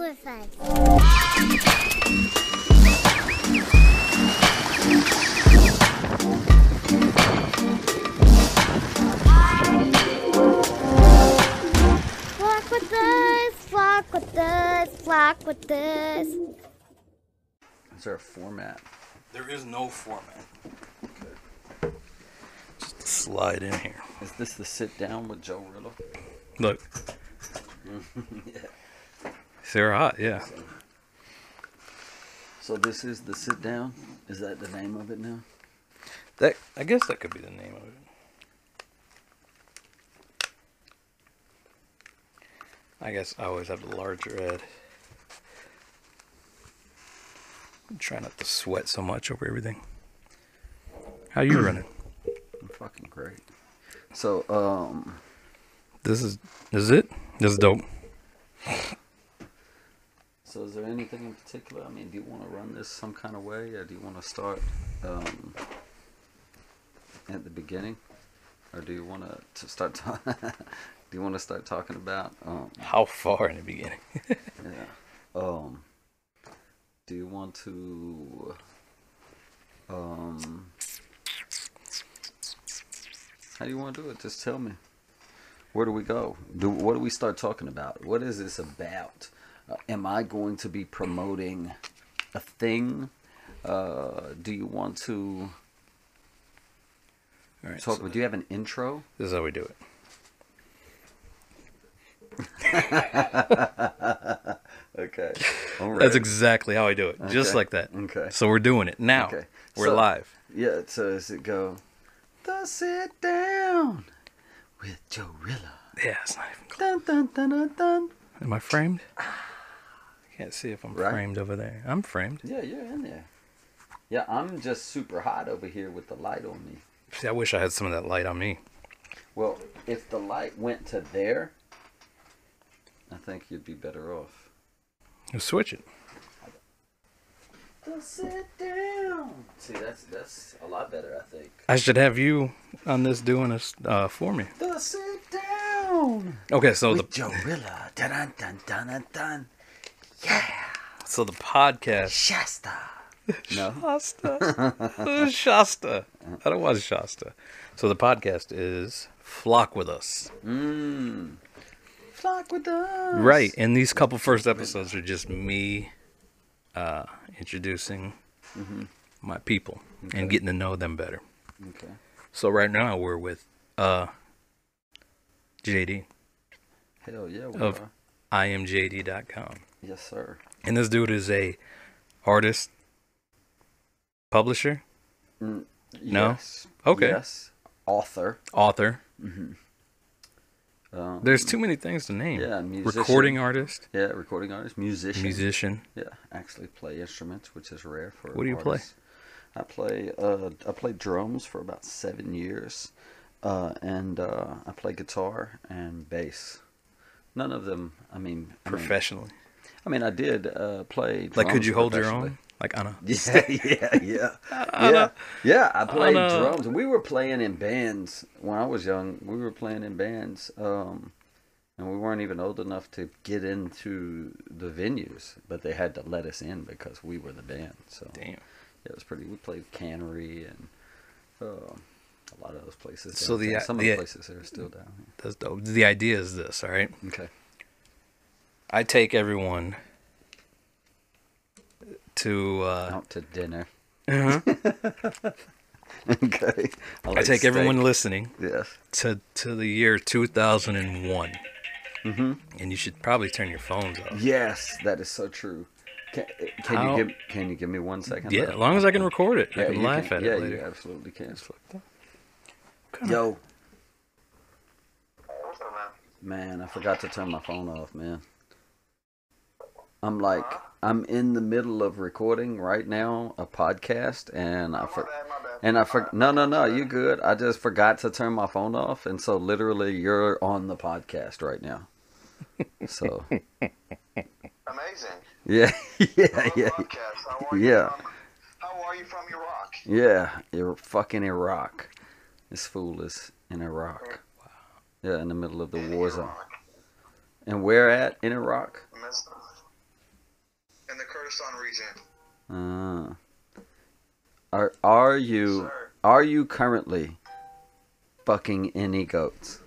with us. Flock with us, flock with us, flock with us. Is there a format? There is no format. Just slide in here. Is this the sit down with Joe Riddle? Look. They're hot, yeah. So this is the sit down. Is that the name of it now? That I guess that could be the name of it. I guess I always have the larger ad. I'm trying not to sweat so much over everything. How you running? I'm fucking great. So um, This is this is it? This is dope. So is there anything in particular? I mean, do you want to run this some kind of way, or do you want to start um at the beginning, or do you want to start? Ta- do you want to start talking about um How far in the beginning? yeah um do you want to um how do you want to do it just tell me where do we go do what do we start talking about what is this about am i going to be promoting a thing uh do you want to All right. talk so do you have an intro this is how we do it. okay all right That's exactly how I do it. Just like that. Okay. So we're doing it now. Okay. We're So- live. Yeah, so does it go? The sit down with Joe Rilla. Yeah, it's not even close. Dun dun dun dun dun. Am I framed? Can't see if I'm Right. framed over there. I'm framed. Yeah, you're in there. Yeah, I'm just super hot over here with the light on me. See, I wish I had some of that light on me. Well, if the light went to there, I think you'd be better off. You switch it. The sit down. See, that's that's a lot better, I think. I should have you on this doing this uh, for me. The sit down Okay, so with the Joe Rilla. Dun dun dun dun dun dun. Yeah, so the podcast. Shasta. No. Shasta. Shasta. I don't watch Shasta. So the podcast is Flock with Us. Mmm. Flock with us. Right, and these couple first episodes are just me uh, introducing my people and getting to know them better. Okay. So right now we're with uh, JD Hell yeah, we of are. imjd.com. Yes, sir. And this dude is a artist, publisher, No? Yes. Okay. Yes. Author. author. Um, There's too many things to name. Yeah, musician. Recording artist, Yeah, recording artist, musician. musician. Yeah, actually play instruments, which is rare for. What do you play? I play. Uh, I played drums for about seven years, uh, and uh, I play guitar and bass. None of them. I mean, I mean, Professionally. I mean, I did uh, play. Like, could you hold your own? Like on a Yeah, yeah, yeah, yeah, yeah. I played a- drums. We were playing in bands when I was young. We were playing in bands, um, and we weren't even old enough to get into the venues, but they had to let us in because we were the band. So damn. yeah, it was pretty. We played Cannery and uh, a lot of those places. So the- some the- of the places are still down That's dope. The idea is this, all right? Okay. I take everyone to uh, Out to dinner. uh-huh. okay. I like take everyone listening Yes. to to the year 2001. Mm-hmm. And you should probably turn your phones off. Yes, that is so true. Can, can How- you give Can you give me one second? Yeah, though? as long as I can record it, I Yeah, can laugh can. at yeah, it later. you absolutely can. Kinda- Yo, man, I forgot to turn my phone off, man. I'm like, I'm in the middle of recording right now a podcast, and I for, and I for, no, no, no, you good. I just forgot to turn my phone off, and so literally, you're on the podcast right now. So, Amazing. yeah, yeah, yeah. How are you Yeah. From, how are you from Iraq? yeah. You're fucking Iraq. This fool is in Iraq. Yeah, in the middle of the In war zone. And where at in Iraq? Miss- Sun region. Uh, are are you Sir. are you currently fucking any goats?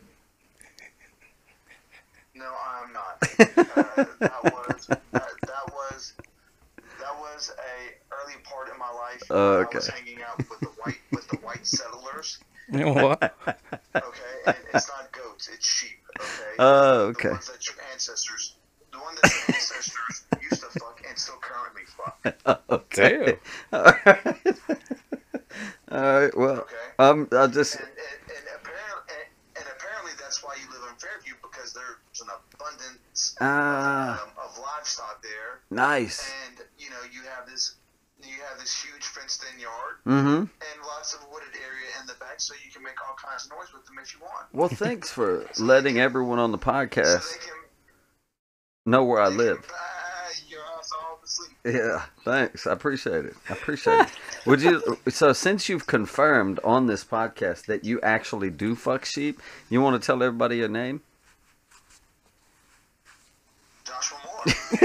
No, I'm not. uh, that was that, that was that was a early part in my life. when I was hanging out with the white with the white settlers. what? Okay, and it's not goats, it's sheep. Okay. Oh, The okay. ones that your ancestors, the one that your ancestors used to fuck and still currently fuck. Okay. All right. All right. Well, Okay. um, I just And, and, and, apparently, and, and apparently that's why you live in Fairview because there's an abundance ah um, of livestock there, nice. and you know you have this you have this huge fenced-in yard Mm-hmm. and lots of wooded area in the back, so you can make all kinds of noise with them if you want. Well, thanks for letting everyone on the So podcast they can know where I live. Can buy your ass all to sleep. Yeah, thanks. I appreciate it. I appreciate it. Would you? So, since you've confirmed on this podcast that you actually do fuck sheep, you want to tell everybody your name? Joshua Moore.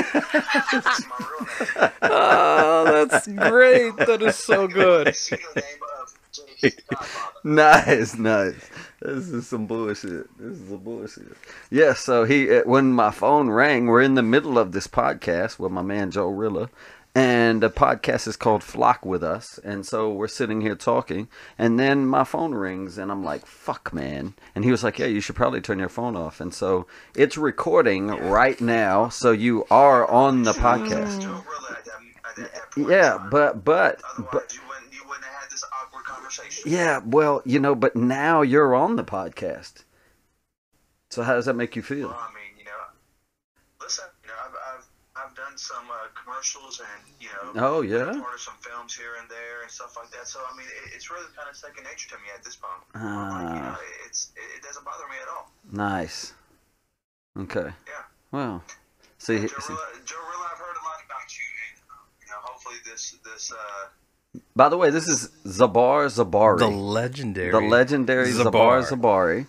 That's my real name. Oh, that's great. That is so good. Pseudo of Jay's godfather. Uh, Nice, nice. This is some bullshit. This is some bullshit. Yeah. So he, uh, when my phone rang, we're in the middle of this podcast with my man Joe Rilla, and the podcast is called Flock with Us, and so we're sitting here talking, and then my phone rings, and I'm like, "Fuck, man!" And he was like, "Yeah, you should probably turn your phone off." And so it's recording right now, so you are on the podcast. Joe Rilla at that, at that, that point in Yeah, but but but you wouldn't you wouldn't have had this awkward conversation. Yeah, well, you know, but now you're on the podcast. So how does that make you feel? Well, I mean, you know, listen, you know, I've I've, I've done some uh, commercials and you know, Oh, yeah? part of some films here and there and stuff like that. So I mean, it, it's really kind of second nature to me at this point. like, you know, Ah, it's it, it doesn't bother me at all. nice. Okay. Yeah. Well, see, Joe see- Rilla, Joe Rilla, I've heard a lot about you, and you know, hopefully this this uh, by the way, this is Zabar Zabari, The legendary. the legendary Zabar Zabar. Zabari.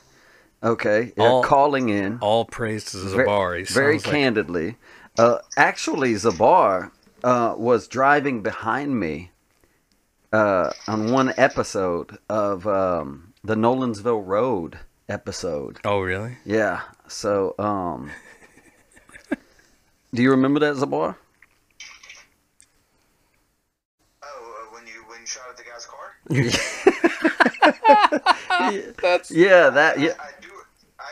Okay, yeah, All- calling in All praise to Zabari. very like- candidly. Uh, actually, Zabar uh, was driving behind me uh, on one episode of um, the Nolensville Road episode. Oh, really? Yeah. So, um, do you remember that, Zabar? oh uh, when you when you shot at the guy's car. That's Yeah, that. Yeah. I, I do I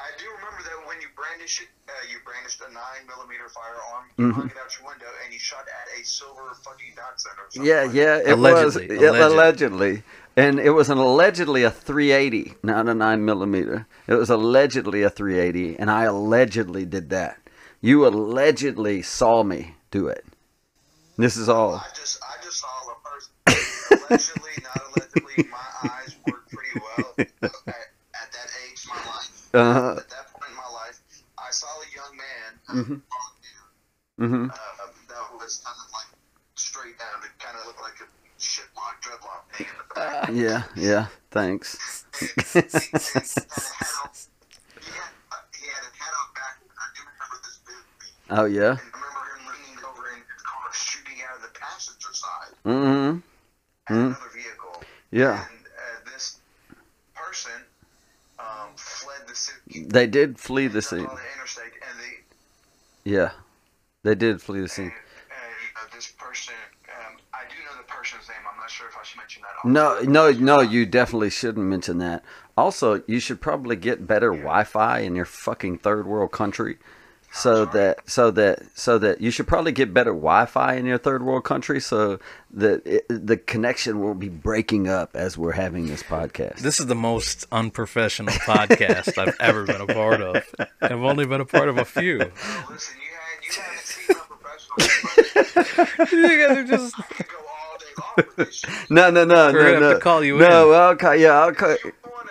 I do remember that when you brandished it, uh, you brandished a nine millimeter firearm, you Mhm. hung it out your window, and you shot at a silver fucking dachshund or something. Yeah, like yeah, it Allegedly, was yeah, alleged. allegedly, and it was an allegedly a 380, not a nine millimeter. It was allegedly a 380, and I allegedly did that. You allegedly saw me do it. This is all. I just I just saw a person. Allegedly, not allegedly. My eyes work pretty well at, at that age in my life. Uh, At that point in my life, I saw a young man. Mhm. Uh, hmm uh, that was kind of like straight down. It kind of looked like a shitlock, dreadlock thing in the back. Yeah, yeah. Thanks. He had a hat on- he he had a hat on back. I do remember this vividly. Oh yeah. And I remember him leaning over in his car, shooting out of the passenger side hmm at Mhm. another vehicle. Yeah. And uh, this person um, fled the city. They did flee the scene. On the interstate, and they Yeah, they did flee the scene. and, uh, this person. Um, I do know the person's name. I'm not sure if I should mention that. No, no, no. You definitely shouldn't mention that. Also, you should probably get better Wi-Fi in your fucking third world country, so that so that so that you should probably get better Wi-Fi in your third world country, so that it, the connection won't be breaking up as we're having this podcast. This is the most unprofessional podcast I've ever been a part of. I've only been a part of a few. Oh, listen, you had you haven't seen how professional. but you guys are just. I could go all day long with this shit. no, no, no, We're no, gonna have no. to call you no, in. I'll call. Yeah, I'll call. You want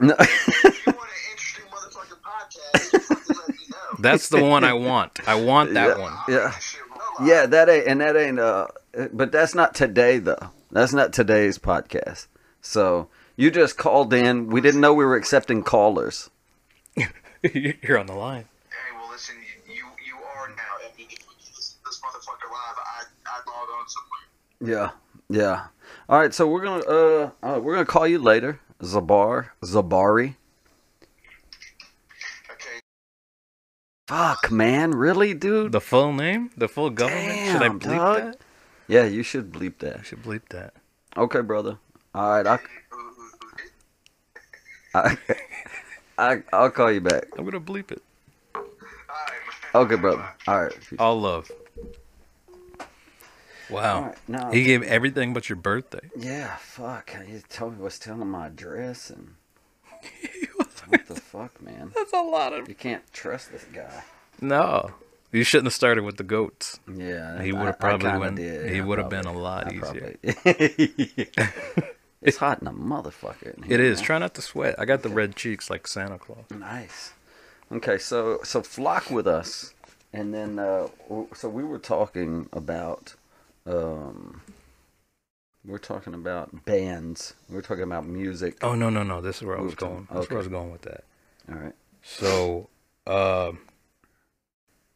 a, No. if you want an interesting motherfucking podcast, you fucking let me know. That's the one I want. I want that Yeah. one. Yeah. make this shit real live. Yeah, that ain't and that ain't uh but that's not today though. That's not today's podcast. So you just called in. We didn't know we were accepting callers. You're on the line. Hey, well, listen, you you, you are now. I mean, if you listen this motherfucker live, I I log on somewhere. Yeah, yeah. All right, so we're gonna uh, uh we're gonna call you later, Zabar Zabari. Fuck, man, really, dude? The full name? The full government? Should I Damn, bleep dog. that? Yeah, you should bleep that. should bleep that. Okay, brother. All right, I, Who- who- who did? I, I I'll call you back. I'm gonna bleep it. All right, man. Okay, brother. All right. All love. Wow. Right, now- He gave everything but your birthday. Yeah, fuck. He told me was telling my address and what the fuck, man. That's a lot of. You can't trust this guy. No. You shouldn't have started with the goats. Yeah, He would've I probably kinda went- did. he would've been a lot I easier. it's hot in a motherfucker. in It here, is. man. Try not to sweat. I got the red cheeks like Santa Claus. Nice. Okay, so so flock with us, and then uh, so we were talking about, um, we we're talking about bands. We're talking about music. Oh no no no! This is where I was going. That's Okay. where I was going with that. All right. So, uh,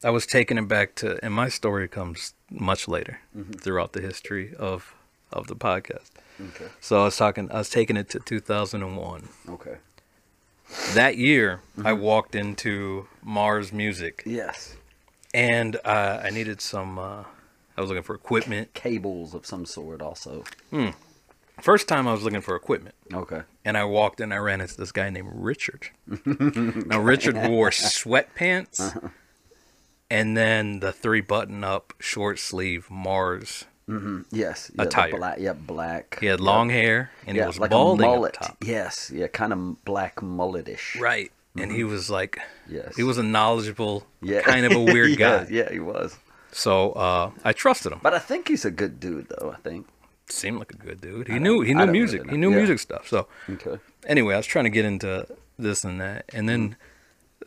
I was taking it back to, and my story comes much later Mhm. throughout the history of of the podcast. Okay. So I was talking, I was taking it to 2001. Okay. That year, I Mm-hmm. walked into Mars Music, Yes. and uh, I needed some. Uh, I was looking for equipment. Cables of some sort, also. First time I was looking for equipment, Okay. and I walked in. I ran into this guy named Richard. now Richard wore sweatpants, Uh-huh. and then the three button up short sleeve Mars. hmm Yes. Yeah, Attire. Black. Yeah, black. He had yeah. long hair, and yeah, he was like balding a mullet. top. Yes. Yeah, kind of black mulletish. Right, and he was like, Yes. he was a knowledgeable, Yeah. kind of a weird yeah, guy. Yeah, he was. So uh, I trusted him. But I think he's a good dude, though. I think. Seemed like a good dude. He knew he knew music. really He knew Yeah. music stuff. So Okay. anyway, I was trying to get into this and that, and then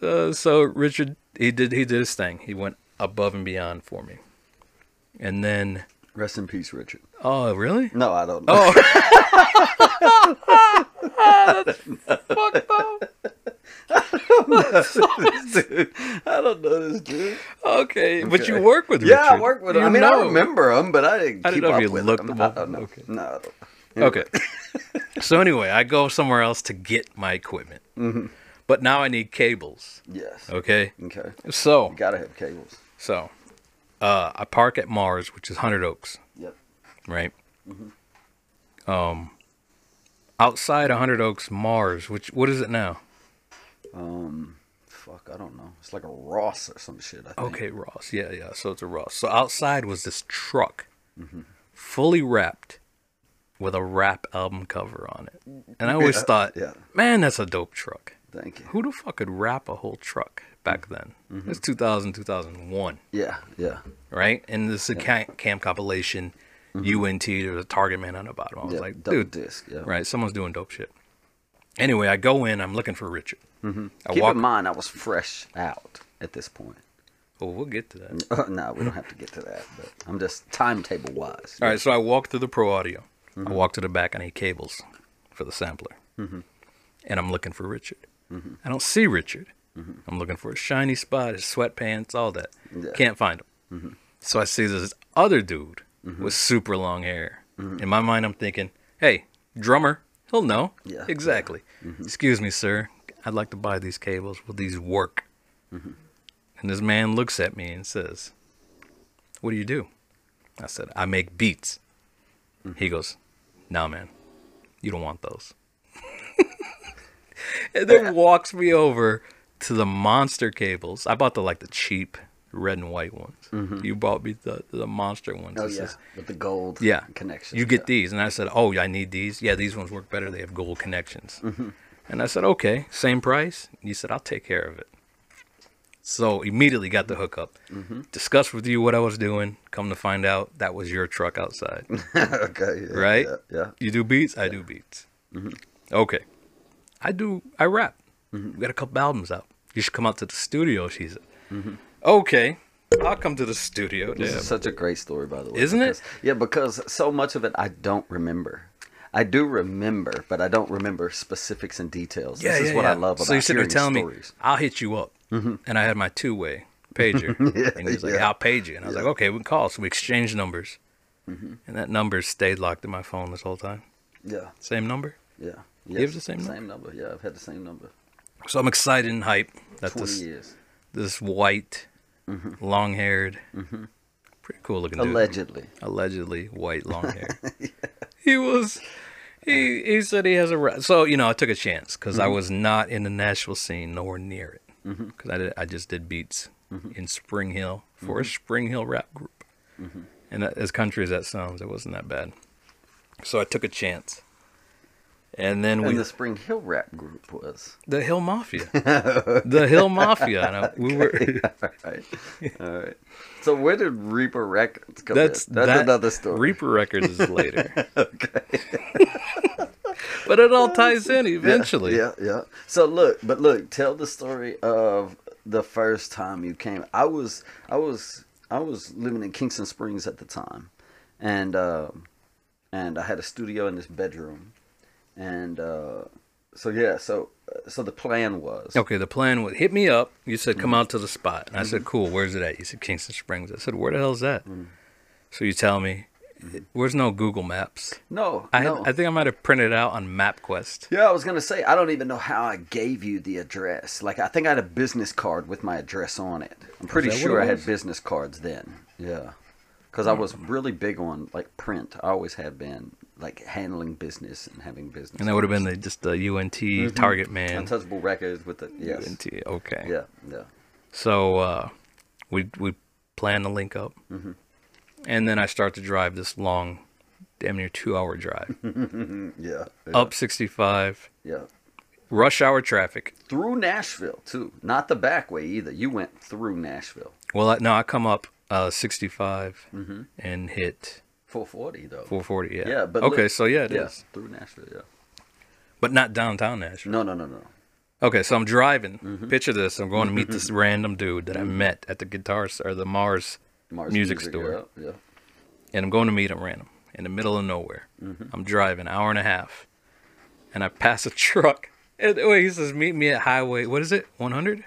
uh, so Richard he did he did his thing. He went above and beyond for me, and then Rest in peace, Richard. oh really? No, I don't know. Oh, dude, I don't know this dude. okay, but you work with Yeah, I work with him. You I mean, know. I remember him, but I didn't I keep didn't know if you with looked him. I up. don't know. Okay. No, I don't. Okay. so anyway, I go somewhere else to get my equipment, Mm-hmm. but now I need cables. Yes. Okay, Okay. so You gotta have cables. so uh, I park at Mars, which is Hundred Oaks. Yep. right? Um, outside of Hundred Oaks, Mars, which what is it now? Um, fuck, I don't know. It's like a Ross or some shit. I think. Okay, Ross. Yeah, yeah. So it's a Ross. So outside was this truck, Mm-hmm. fully wrapped, with a rap album cover on it. And I always Yeah, thought, yeah. man, that's a dope truck. Thank you. Who the fuck could wrap a whole truck back then? Mm-hmm. It's 2000, 2001, Yeah, yeah, right? And this is a camp, compilation. UNT, there's a Target Man on the bottom. I was Mm-hmm. yeah. like, dude, disc. Yeah. Right, someone's doing dope shit. Anyway, I go in. I'm looking for Richard. Mm-hmm. Keep walk. in mind, I was fresh out at this point. oh, we'll get to that. Uh, no, we don't have to get to that. But I'm just timetable wise. All right, so I walk through the Pro Audio. Mm-hmm. I walk to the back. I need cables for the sampler, and I'm looking for Richard. Mm-hmm. I don't see Richard. I'm looking for a shiny spot, his sweatpants, all that. Yeah. Can't find him. So I see this other dude with super long hair. In my mind, I'm thinking, "Hey, drummer, he'll know." Yeah. exactly. Excuse me, sir. I'd like to buy these cables. Will these work? Mm-hmm. And this man looks at me and says, What do you do? I said, I make beats. Mm-hmm. He goes, Nah, man, you don't want those. and then walks me over to the monster cables. I bought the like the cheap red and white ones. Mm-hmm. You bought me the, the monster ones. Oh yeah, says- with the gold. yeah. connections. You get yeah. these. And I said, Oh, I need these. Yeah, these ones work better. They have gold connections. Mm-hmm. And I said, Okay, same price. You said, I'll take care of it. So immediately got the hookup. Mm-hmm. Discussed with you what I was doing. Come to find out that was your truck outside. okay. Yeah, Right? Yeah. yeah. You do beats? I do beats. Mm-hmm. Okay. I do, I rap. Mm-hmm. We got a couple albums out. You should come out to the studio, she said. Mm-hmm. Okay. I'll come to the studio. This Damn. is such a great story, by the way. Isn't it? Yeah, because so much of it I don't remember. I do remember, but I don't remember specifics and details. this is what I love about so sitting there telling stories. me, I'll hit you up. Mm-hmm. And I had my two way. pager. Yeah, and he was like, yeah. I'll page you. And I was like, okay, we can call. So we exchanged numbers. Mm-hmm. And that number stayed locked in my phone this whole time. Yeah, Same number. yeah. You have the same number? Same number. Yeah, I've had the same number. So I'm excited and hyped that this years. this white, mm-hmm. long haired, mm-hmm. pretty cool looking dude. Allegedly. allegedly white long hair. He was. He he said he has a ra- so you know I took a chance because I mm-hmm. was not in the Nashville scene nowhere near it. Mm-hmm. Because I did, I just did beats mm-hmm. in Spring Hill for a Spring Hill rap group. And that- as country as that sounds it wasn't that bad. So I took a chance and then we And the Spring Hill rap group was. the Hill Mafia the Hill Mafia we were All right. All right. So where did Reaper Records come that's in? That's that- another story. Reaper Records is later okay. but it all ties in eventually Yeah, yeah. So look, but look, tell the story of the first time you came. I was, I was, I was living in Kingston Springs at the time, and um, and I had a studio in this bedroom, and uh, so yeah, so so the plan was Okay, the plan was hit me up. You said Mm-hmm. come out to the spot, and I said, "Cool, where's it at?" You said Kingston Springs. I said, "Where the hell is that?" Mm-hmm. So you tell me, "Where's no Google Maps?" no, I no. I think I might have printed it out on MapQuest. Yeah, I was gonna say I don't even know how I gave you the address. Like I think I had a business card with my address on it. I'm pretty sure I had business cards then. Yeah, because I was really big on like print. I always have been like handling business and having business. And that would have been the, just the UNT Target Man. untouchable records with the yes. UNT. Okay. Yeah, yeah. So uh, we we plan to link up, Mm-hmm. and then I start to drive this long, damn near two hour drive Yeah. yeah up 65, Yeah. rush hour traffic. Through Nashville too, not the back way either. You went through Nashville. Well, I, no, I come up uh, 65 Mm-hmm. and hit 440 though. 440. Yeah. Yeah, but okay, look- so yeah, it is, yeah, through Nashville. Yeah. but not downtown Nashville. No, no, no, no. Okay, so I'm driving. Mm-hmm. Picture this: I'm going to meet this random dude that I met at the guitar or the Mars, Mars music, store, Yeah, yeah. and I'm going to meet him random in the middle of nowhere. Mm-hmm. I'm driving hour and a half, and I pass a truck. And wait, he says, "Meet me at Highway. What is it? 100?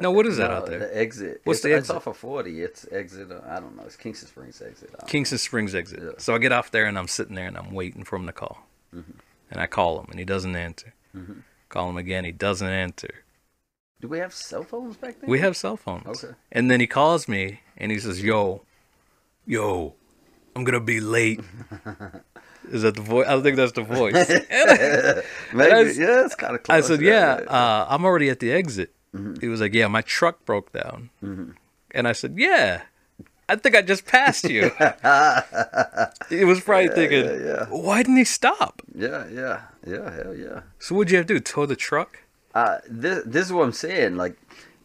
No, what is that No, out there? The exit. What's it's, the It's off of 40. It's exit. Uh, I don't know. It's Kingston Springs exit. I Kingston Springs exit. Yeah. So I get off there and I'm sitting there and I'm waiting for him to call. Mm-hmm. And I call him and he doesn't answer. Call him again, he doesn't answer. Do we have cell phones back then? We have cell phones. Okay. And then he calls me and he says, "Yo, yo, I'm gonna be late." Is that the voice? I think that's the voice. Maybe. I yeah, it's kind of close. I said, "Yeah, uh, I'm already at the exit." Mm-hmm. He was like, "Yeah, my truck broke down," and I said, "Yeah." I think I just passed you. he was probably thinking, yeah, yeah. why didn't he stop? yeah, yeah, yeah, hell yeah. So what'd you have to do? Tow the truck? Uh, this, this is what I'm saying. Like,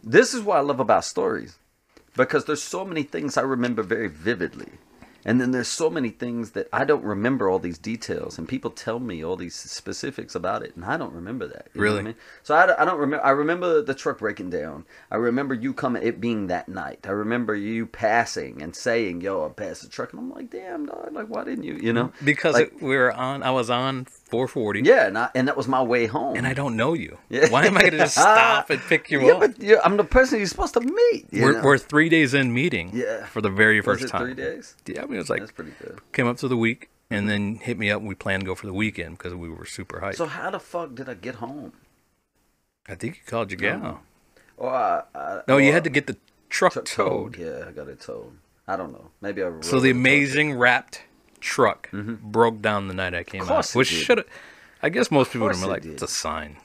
this is what I love about stories, because there's so many things I remember very vividly, and then there's so many things that I don't remember all these details, and people tell me all these specifics about it, and I don't remember that. you know what Really? I mean? So I, don't- I don't remember. I remember the truck breaking down. I remember you coming, it being that night. I remember you passing and saying, "Yo, I passed the truck," and I'm like, "Damn, dog! Like, why didn't you?" You know? Because Like- it, we were on, I was on 440, Yeah, and, I, and that was my way home. and I don't know you. Yeah. Why am I going to just stop and pick you yeah, up? but yeah, I'm the person you're supposed to meet. We're, we're three days in meeting Yeah. for the very first time. three days? Yeah, I mean, it was like, That's pretty good. came up to the week and then hit me up. And we planned to go for the weekend because we were super hyped. So how the fuck did I get home? I think you called your gal. Or I, I No, you had to get the truck t- towed. Yeah, I got it towed. I don't know. Maybe I. So the amazing wrapped truck broke down the night I came Mm-hmm. Out, it which should. I guess most people would have it like, "It's a sign."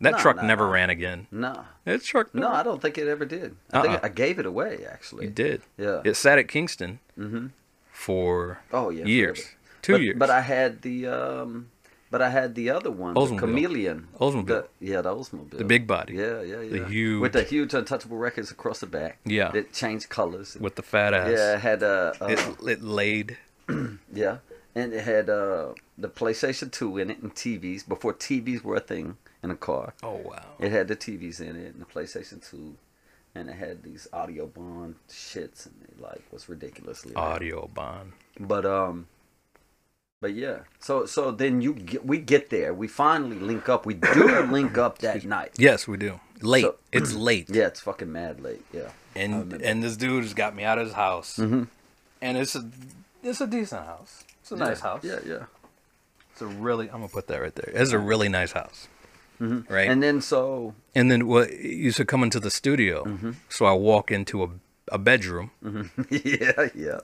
That No, truck no, never no. ran again. No, That truck. no, I don't think it ever did. I Uh-uh. think I gave it away actually. You did. Yeah. It sat at Kingston Mhm. for Oh yeah. years, forever. two but, years. But I had the um, but I had the other one, the Oldsmobile. chameleon. Oldsmobile. The, yeah, the Oldsmobile. the big body Yeah, yeah, yeah. The huge- With the huge untouchable records across the back. Yeah. That changed colors. with the fat ass. yeah, it had a. uh It, it laid. Yeah, and it had uh, the PlayStation 2 in it and TVs before TVs were a thing in a car. Oh wow. It had the TVs in it and the PlayStation 2, and it had these Audiobahn shits and it like was ridiculously. loud. Audiobahn. But um, But yeah, so so then you get, we get there. We finally link up. We do link up that night. Yes, we do. Late. So- it's late. Yeah, it's fucking mad late. Yeah. And and this dude has got me out of his house. Mhm. And it's a it's a decent house. It's a nice house. Yeah, yeah. It's a really I'm gonna put that right there. It's a really nice house. Mhm. Right. And then so And then what you should come into the studio. Mm-hmm. So I walk into a a bedroom. yeah, yeah.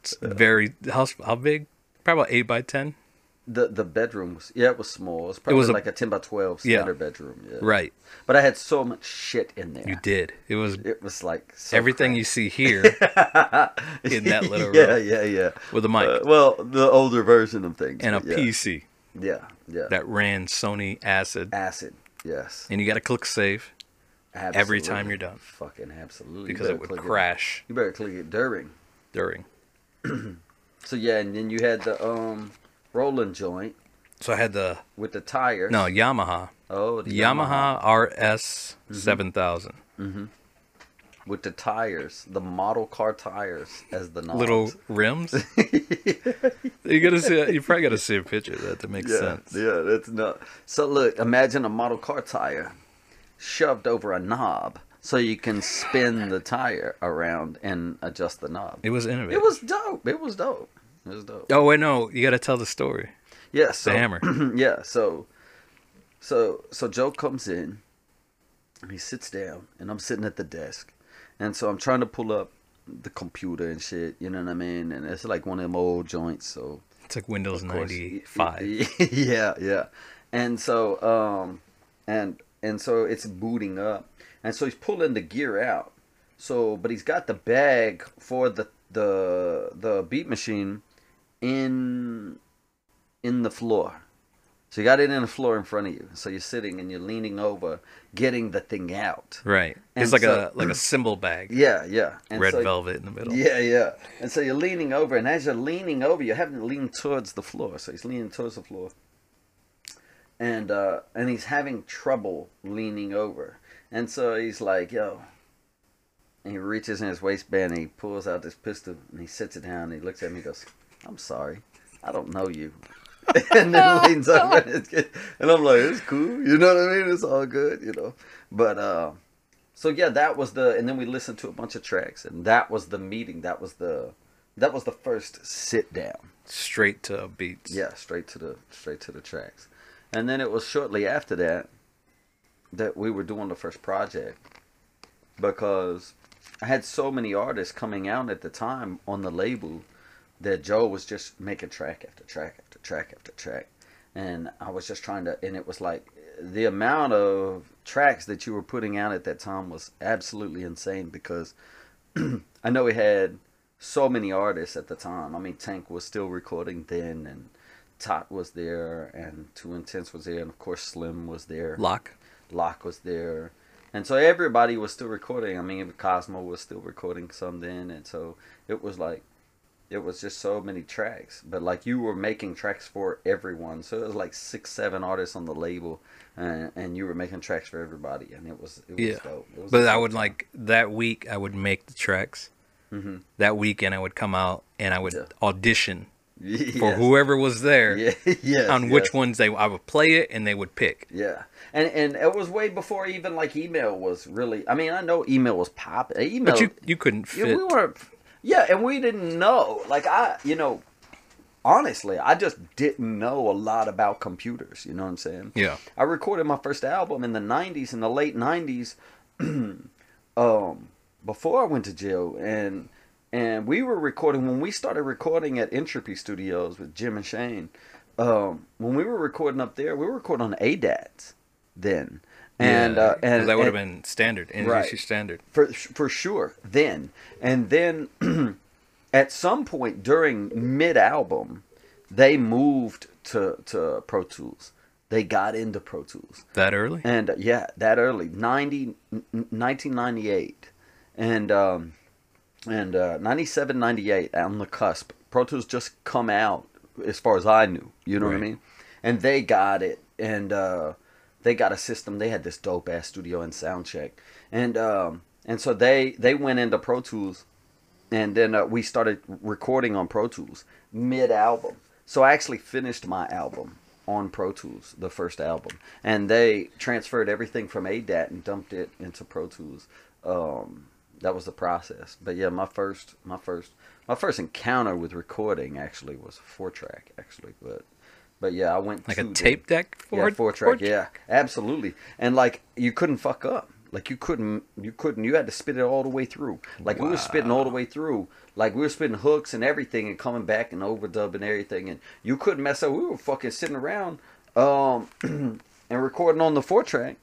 It's very house how big? Probably eight by ten. The the bedroom was yeah, it was small. It was probably was like a ten by twelve Yeah. standard bedroom. Yeah. Right. But I had so much shit in there. You did. It was It was like so everything cramped. you see here in that little yeah, room yeah, yeah. Yeah. With a mic Uh, well, the older version of things. and a yeah. PC Yeah, yeah. that ran Sony Acid. acid. Yes. And you got to click save every time you're done Fucking absolutely. Because it would crash You better click it during. during. So yeah, and then you had the um rolling joint So I had the with the tires. no Yamaha Oh, the Yamaha, RS Mm-hmm. 7000 with the tires, the model car tires as the knobs. little rims. you gotta see. You probably gotta see a picture of that to make yeah, sense. Yeah, that's not. So look, imagine a model car tire shoved over a knob so you can spin the tire around and adjust the knob. It was innovative. It was dope. It was dope. It was dope. Oh wait, no, you gotta tell the story. Yeah, so the hammer. yeah, so so so Joe comes in and he sits down and I'm sitting at the desk. And so I'm trying to pull up the computer and shit, you know what I mean? And it's like one of them old joints, so It's like Windows ninety five. yeah, yeah. And so um and and so it's booting up. And so he's pulling the gear out. So but he's got the bag for the the the beat machine in in the floor. So you got it in the floor in front of you. So you're sitting and you're leaning over, getting the thing out. Right. And It's like so- a like a cymbal bag. Yeah, yeah. And Red so- velvet in the middle. Yeah, yeah. And so you're leaning over, and as you're leaning over, you haven't leaned towards the floor. So he's leaning towards the floor, and uh, and he's having trouble leaning over. And so he's like, "Yo," and he reaches in his waistband, and he pulls out this pistol, and he sits it down, and he looks at me, and goes, "I'm sorry, I don't know you." and then leans over, and, and I'm like, "It's cool," you know what I mean? It's all good, you know. But uh, so yeah, that was the, and then we listened to a bunch of tracks, and that was the meeting. That was the, that was the first sit down. Straight to beats. Yeah, straight to the straight to the tracks, and then it was shortly after that that we were doing the first project because I had so many artists coming out at the time on the label that Joe was just making track after track after track after track, and I was just trying to, and it was like the amount of tracks that you were putting out at that time was absolutely insane because I know we had so many artists at the time. I mean, Tank was still recording then, and Tot was there, and Too Intense was there, and of course Slim was there. Lock. Locke was there, and so everybody was still recording. I mean, Cosmo was still recording some then, and so it was like it was just so many tracks. But like you were making tracks for everyone, so it was like six, seven artists on the label, and, and you were making tracks for everybody, and it was it was Yeah. dope. Was But I would like that week. I would make the tracks. Mhm. That weekend, I would come out and I would Yeah. audition for whoever was there Yeah, yes, on which yes. ones they. I would play it and they would pick. Yeah, and and it was way before even like email was really. I mean, I know email was popping. Email, But you you couldn't yeah, fit. we weren't. Yeah, and we didn't know. Like I, you know, honestly, I just didn't know a lot about computers. You know what I'm saying? Yeah. I recorded my first album in the '90s, in the late '90s, um, before I went to jail, and and we were recording when we started recording at Entropy Studios with Jim and Shane. Um, when we were recording up there, we were recording on ADATs then, and Yeah, uh, and that would have been standard, industry Right. standard. for for sure then. And then at some point during mid album they moved to to pro tools. They got into pro tools. That early? and uh, yeah that early. 90 1998 and um and uh 97 98 on the cusp pro tools just come out as far as i knew. You know what i mean? And they got it. And uh they got a system they had this dope ass studio in soundcheck and um and so they they went into pro tools and then uh, we started recording on pro tools mid album so I actually finished my album on Pro Tools, the first album, and they transferred everything from ADAT and dumped it into Pro Tools. Um, that was the process. But yeah, my first, my first, my first encounter with recording actually was four track actually, but. But yeah, I went Like a the- tape deck for yeah, four track. Yeah, absolutely. And like you couldn't fuck up. Like you couldn't, you couldn't. You had to spit it all the way through. Like we were spitting all the way through. Like we were spitting hooks and everything, and coming back and overdubbing everything, and you couldn't mess up. We were fucking sitting around, um, and recording on the four track,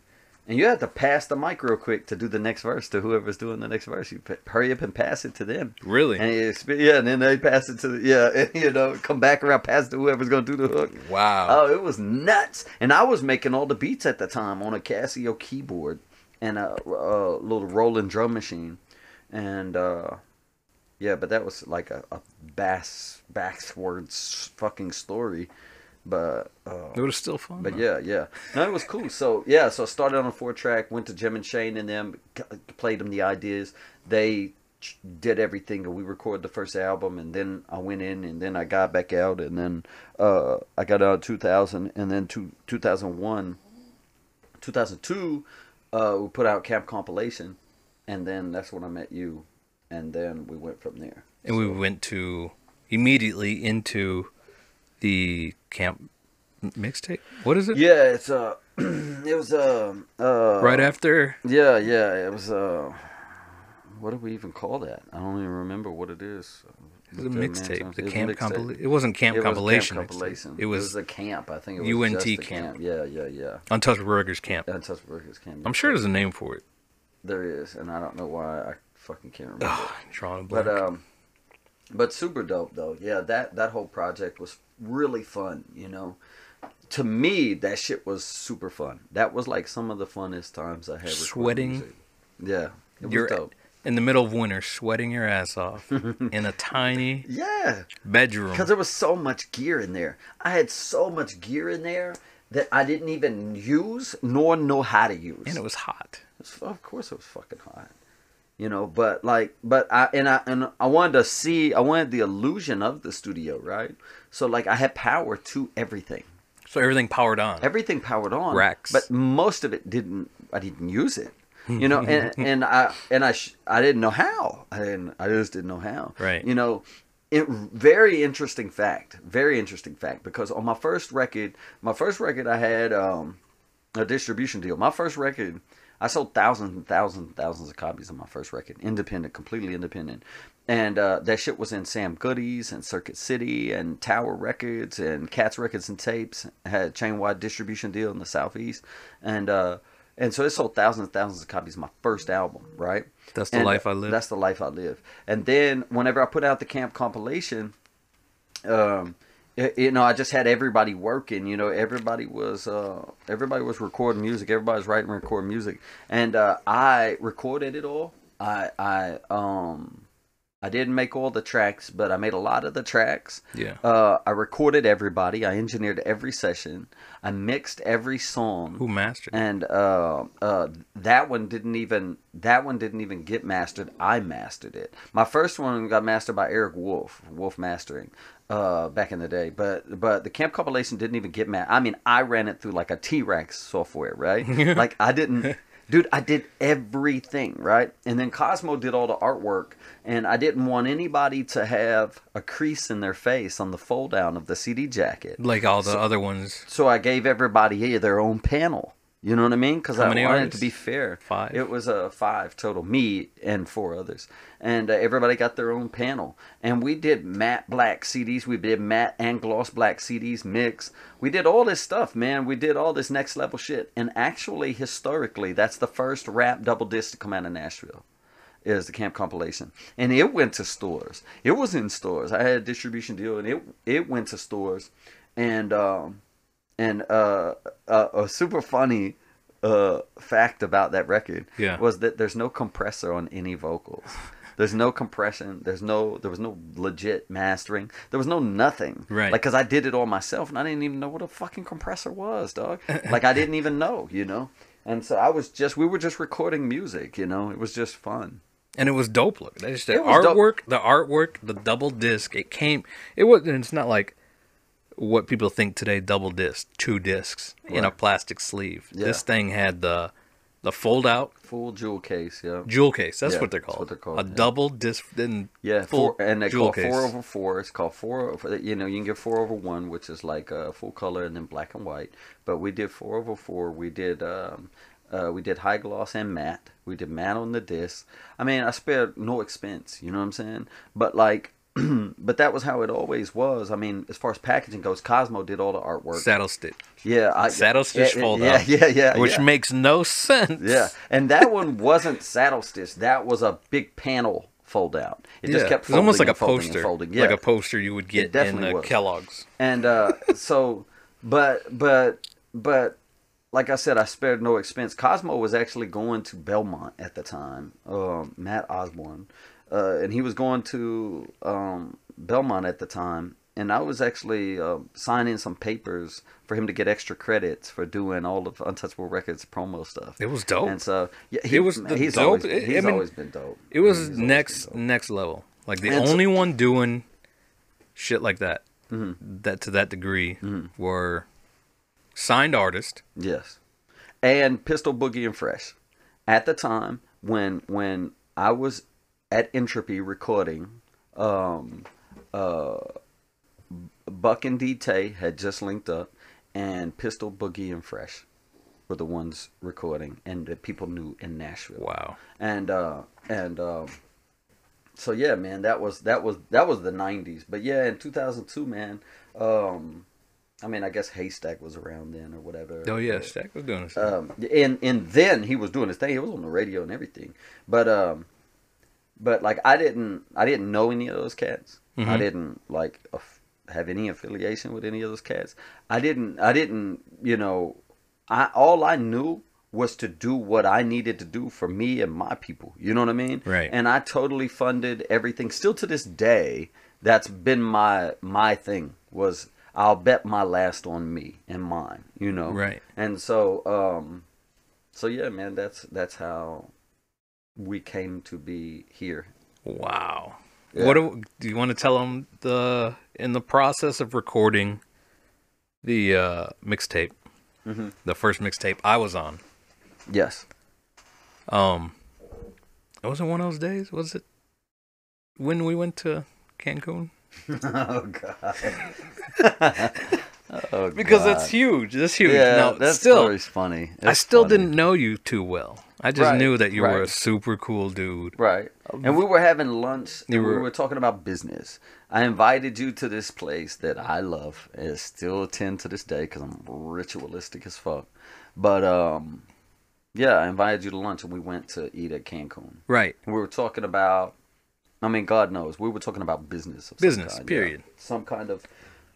and you have to pass the mic real quick to do the next verse to whoever's doing the next verse. You p- hurry up and pass it to them. Really? And spit, yeah, and then they pass it to the, yeah, and, you know, come back around, pass it to whoever's gonna do the hook. Wow. Oh, it was nuts. And I was making all the beats at the time on a Casio keyboard and a, a little rolling drum machine. And uh yeah, but that was like a, a bass backwards fucking story. But uh it was still fun. but though. yeah, yeah. No, it was cool. So yeah, so I started on a four track, went to Jim and Shane and them, played them the ideas. They did everything, and we recorded the first album, and then I went in, and then I got back out, and then uh, I got out in 2000, and then two, 2001, 2002, uh, we put out Camp Compilation, and then that's when I met you, and then we went from there. And we went to immediately into the camp mixtape. What is it? Yeah, it's uh, it was uh, uh, Right after. Yeah, yeah, it was. Uh, what do we even call that? I don't even remember what it is. It was a mixtape. The It was a camp compilation. It wasn't camp It was compilation. Camp compilation. It was, a camp. I think it was UNT just a camp. Yeah, yeah, yeah. Untouchable Records camp. Untouchable Records camp. I'm sure there's a name for it. there is, and I don't know why I fucking can't remember. Ugh, drawing a blank. But um, but super dope though. Yeah, that that whole project was really fun. You know, to me that shit was super fun. That was like some of the funnest times I had. Sweating. Yeah, it You're dope. in the middle of winter, sweating your ass off in a tiny Yeah, bedroom. because there was so much gear in there. I had so much gear in there that I didn't even use nor know how to use. and it was hot. It's- of course it was fucking hot you know but like but i and i and i wanted to see i wanted the illusion of the studio right? So like i had power to everything. So everything powered on. everything powered on. Racks. but most of it didn't i didn't use it. You know and and i and i sh- i didn't know how. I didn't i just didn't know how. Right. you know it, very interesting fact very interesting fact because on my first record my first record i had um a distribution deal. My first record i sold thousands and thousands and thousands of copies of my first record independent completely independent and uh, that shit was in Sam Goody's and Circuit City and Tower Records and Cats Records and Tapes. had a chain wide distribution deal in the southeast, and uh, and so it sold thousands and thousands of copies of my first album. Right. That's the And life I live. That's the life I live. And then whenever I put out the camp compilation, um, you know, I just had everybody working. You know, everybody was uh, everybody was recording music. Everybody was writing, and recording music, and uh, I recorded it all. I I um I didn't make all the tracks, but I made a lot of the tracks. Yeah. Uh, I recorded everybody. I engineered every session. I mixed every song Who mastered? and uh, uh, that one didn't even that one didn't even get mastered. I mastered it. My first one got mastered by Eric Wolf, Wolf Mastering, uh, back in the day. But but the camp compilation didn't even get mad. I mean, I ran it through like a T-RackS software, right? like I didn't. Dude, I did everything, right? And then Cosmo did all the artwork, and I didn't want anybody to have a crease in their face on the fold down of the CD jacket. Like all the other ones. So I gave everybody their own panel. You know what I mean? Because I wanted it to be fair. Five? It was a uh, five total, me and four others, and uh, everybody got their own panel. And we did matte black CDs. We did matte and gloss black CDs mix. We did all this stuff, man. We did all this next level shit. And actually, historically, that's the first rap double disc to come out of Nashville is the camp compilation and it went to stores it was in stores i had a distribution deal and it it went to stores and um and uh, uh a super funny uh fact about that record Yeah. was that there's no compressor on any vocals there's no compression there's no there was no legit mastering there was no nothing Right. like because i did it all myself and i didn't even know what a fucking compressor was dog like i didn't even know you know and so i was just we were just recording music you know it was just fun and it was dope look. Just the was dope. artwork, the artwork, the double disc. It came. It was. and It's not like what people think today double disc, two discs in a plastic sleeve. Yeah. This thing had the the fold out Full jewel case, yeah. jewel case. That's Yeah, what they're that's called. what they're called, A yeah. double disc then Yeah, full four, and they jewel call four over four. It's called four. Over, you know, you can get four over one, which is like uh, full color and then black and white. But we did four over four. We did um, uh, we did high gloss and matte. We did matte on the disc. I mean, I spared no expense. You know what I'm saying? But like, but that was how it always was. I mean, as far as packaging goes, Cosmo did all the artwork. saddle stitch. yeah, I, Saddle stitch yeah, fold yeah, out. Yeah, yeah, which yeah. makes no sense. Yeah, and that one wasn't saddle stitch. That was a big panel fold out. It just kept it's folding almost like a poster, folding. Yeah. like a poster you would get in was. Kellogg's. and uh, so, but but but like I said, I spared no expense. Cosmo was actually going to Belmont at the time. Um, Matt Osborne, uh, and he was going to um, Belmont at the time. And I was actually uh, signing some papers for him to get extra credits for doing all of Untouchable Records promo stuff. It was dope. And so yeah, he, It was the he's dope- always I- I he's mean, always been dope. It was He's next next level. Like the And so- only one doing shit like that, Mm-hmm. that to that degree, were signed artist. Yes, and Pistol Boogie and Fresh. At the time when when I was at Entropy recording, um, uh, Buck and D Tay had just linked up, and Pistol Boogie and Fresh were the ones recording, and that people knew in Nashville. Wow. and uh and um so yeah man that was that was that was the 90s but yeah in 2002 man um i mean i guess Haystak was around then or whatever Oh yeah, But, Stack was doing this. um and and then he was doing his thing. He was on the radio and everything. But um but like i didn't i didn't know any of those cats. I Mhm. didn't like have any affiliation with any of those cats. I didn't i didn't you know i all i knew was to do what i needed to do for me and my people. You know what i mean? Right. and i totally funded everything. Still to this day that's been my my thing was i'll bet my last on me and mine you know Right. and so um so yeah man that's that's how we came to be here wow. Yeah. What do, do you want to tell them the in the process of recording the uh, mixtape, Mhm. the first mixtape I was on? yes Um, it wasn't one of those days, was it? When we went to Cancun? oh god oh Because God. that's huge. That's huge. yeah now, that still, story's funny I still funny. didn't know you too well. I just Right, knew that you were a super cool dude. Right. And we were having lunch and we were- were talking about business. I invited you to this place that I love and still attend to this day because I'm ritualistic as fuck. But um, yeah, I invited you to lunch and we went to eat at Cancun. Right. And we were talking about, I mean, God knows, we were talking about business. Business, kind, period. yeah. Some kind of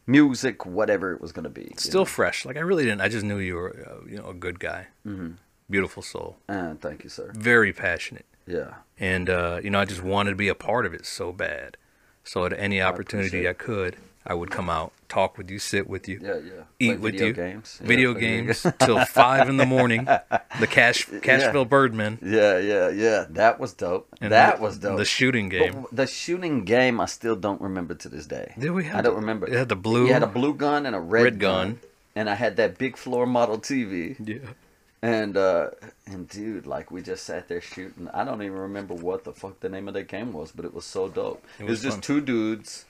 music, whatever it was going to be. Still know. fresh. Like I really didn't. I just knew you were, uh, you know, a good guy. Mhm. Beautiful soul. And thank you, sir. Very passionate. Yeah. And uh, you know, I just wanted to be a part of it so bad. So at any opportunity appreciate I could, I would come out, talk with you, sit with you, Yeah, yeah. eat Play with video you, Games. Yeah, video play games till five in the morning. The Cash Cashville Birdmen. Yeah, yeah, yeah. That was dope. And that the, was dope. The shooting game. But the shooting game, I still don't remember to this day. Did we I don't the- remember. It had the blue. You had a blue gun and a red, Red gun. gun. and I had that big floor model TV. Yeah. And uh, and dude, like we just sat there shooting. I don't even remember what the fuck the name of that game was, but it was so dope. It It was, was just two dudes,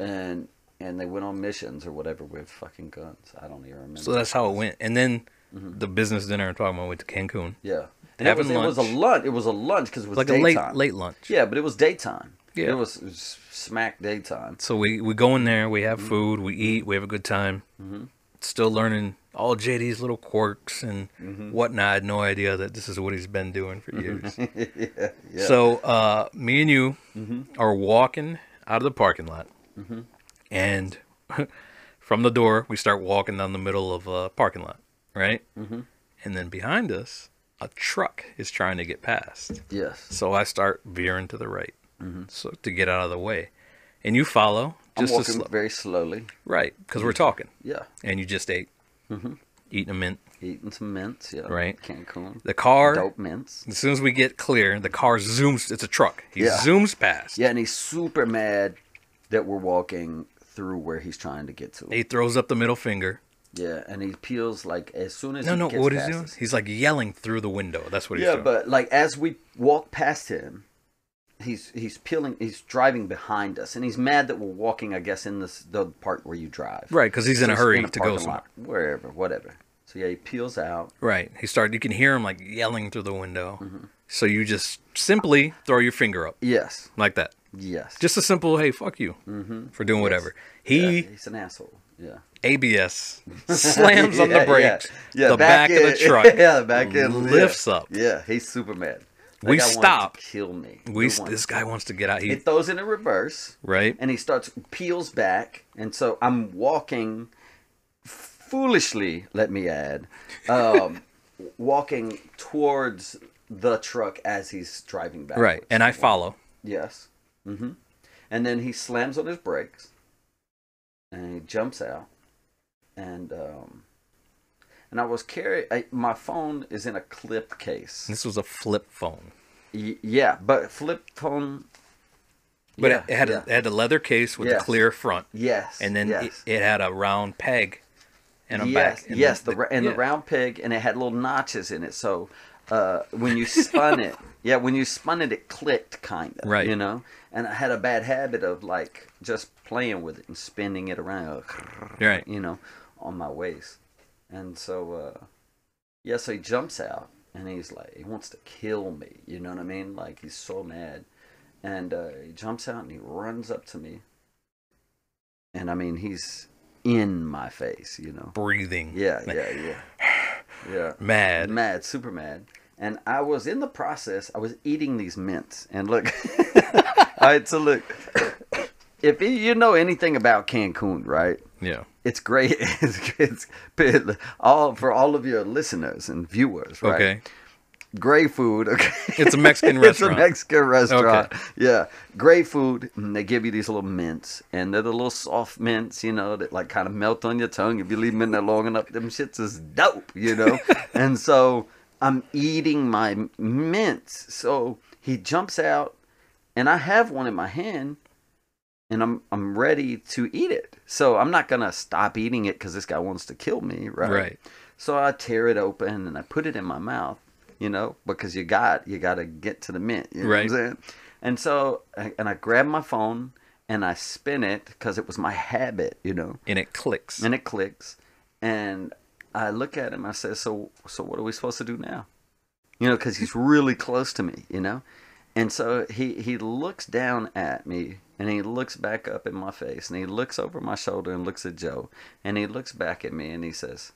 and and they went on missions or whatever with fucking guns. I don't even remember. So that's how it went. And then Mm-hmm. the business dinner I'm talking about went to Cancun. Yeah. And it was, it was a lunch. It was a lunch because it was Like a late late lunch. Yeah, but it was daytime. Yeah. It was, it was smack daytime. So we we go in there, we Mm-hmm. have food, we eat, we have a good time. Still learning all JD's little quirks and Mm-hmm. whatnot. I had no idea that this is what he's been doing for years. yeah, yeah. So uh, me and you Mm-hmm. are walking out of the parking lot, and from the door we start walking down the middle of a parking lot, right? Mm-hmm. And then behind us, a truck is trying to get past. yes. So I start veering to the right, so to get out of the way, and you follow Mm-hmm. I'm just walking slow, very slowly. right? Because we're talking, Yeah. and you just ate, Mm-hmm. eating a mint. Eating some mints. Yeah. Right. Cancun. The car, Dope mints. as soon as we get clear, the car zooms. It's a truck. He Yeah. zooms past. Yeah, and he's super mad that we're walking through where he's trying to get to. He throws up the middle finger. Yeah, and he peels like as soon as No, he no, gets what is he doing? He's like yelling through the window. That's what he's Yeah, doing. Yeah, but like as we walk past him, he's he's peeling. He's driving behind us, and he's mad that we're walking. I guess in this the part where you drive. right, because he's in a hurry in to go somewhere. lot, wherever, whatever. So yeah, he peels out. Right. He started. You can hear him like yelling through the window. Mm-hmm. So you just simply throw your finger up Yes, like that. Yes. Just a simple "Hey, fuck you" for doing whatever. He yeah, he's an asshole. Yeah. ABS slams on the brakes. Yeah, yeah the back, of the truck Yeah, the back end lifts yeah. up. Yeah, he's super mad. That We guy wanted to stop. Kill me. We wanted this guy wants to get out. He He throws it in reverse, right. and he starts peels back, and so I'm walking foolishly. Let me add, um, walking towards the truck as he's driving back. Right. And I follow. Yes. Hmm And then he slams on his brakes, and he jumps out, and um, and I was carrying my phone is in a clip case. This was a flip phone, Y- yeah, but flip phone. but yeah, it, had yeah. a, it had a leather case with Yes. a clear front, yes, and then yes. it, it had a round peg and a yes, back. and yes, the- the, ra- and yeah. the round peg, and it had little notches in it. So uh, when you spun it, yeah, when you spun it, it clicked kind of, Right. You know, and I had a bad habit of like just playing with it and spinning it around, Right. You know, on my waist, and so uh, yeah, so he jumps out and he's like, he wants to kill me. You know what I mean? Like he's so mad, and uh, he jumps out and he runs up to me, and I mean he's in my face, you know. breathing. Yeah, Like, yeah, yeah. Yeah. Mad. Mad, super mad. And I was in the process, I was eating these mints. And look, all right, so look, if you- know anything about Cancun, right? Yeah. It's great. It's, it's all for all of your listeners and viewers, right? Okay. Great food. Okay. It's a Mexican restaurant. it's a Mexican restaurant. Okay. Yeah. Great food. And they give you these little mints. And they're the little soft mints, you know, that like kind of melt on your tongue if you leave them in there long enough. Them shits is dope, you know? and so I'm eating my mints. So he jumps out and I have one in my hand and I'm I'm ready to eat it. So I'm not gonna stop eating it because this guy wants to kill me, right? Right. So I tear it open and I put it in my mouth, you know, because you got you got to get to the mint, you know Right. what I'm saying? And so and I grab my phone and I spin it because it was my habit, you know, And it clicks. and it clicks, and I look at him. I say, "So so what are we supposed to do now?" You know, because he's really close to me, you know. And so he he looks down at me and he looks back up in my face and he looks over my shoulder and looks at Joe and he looks back at me and he says,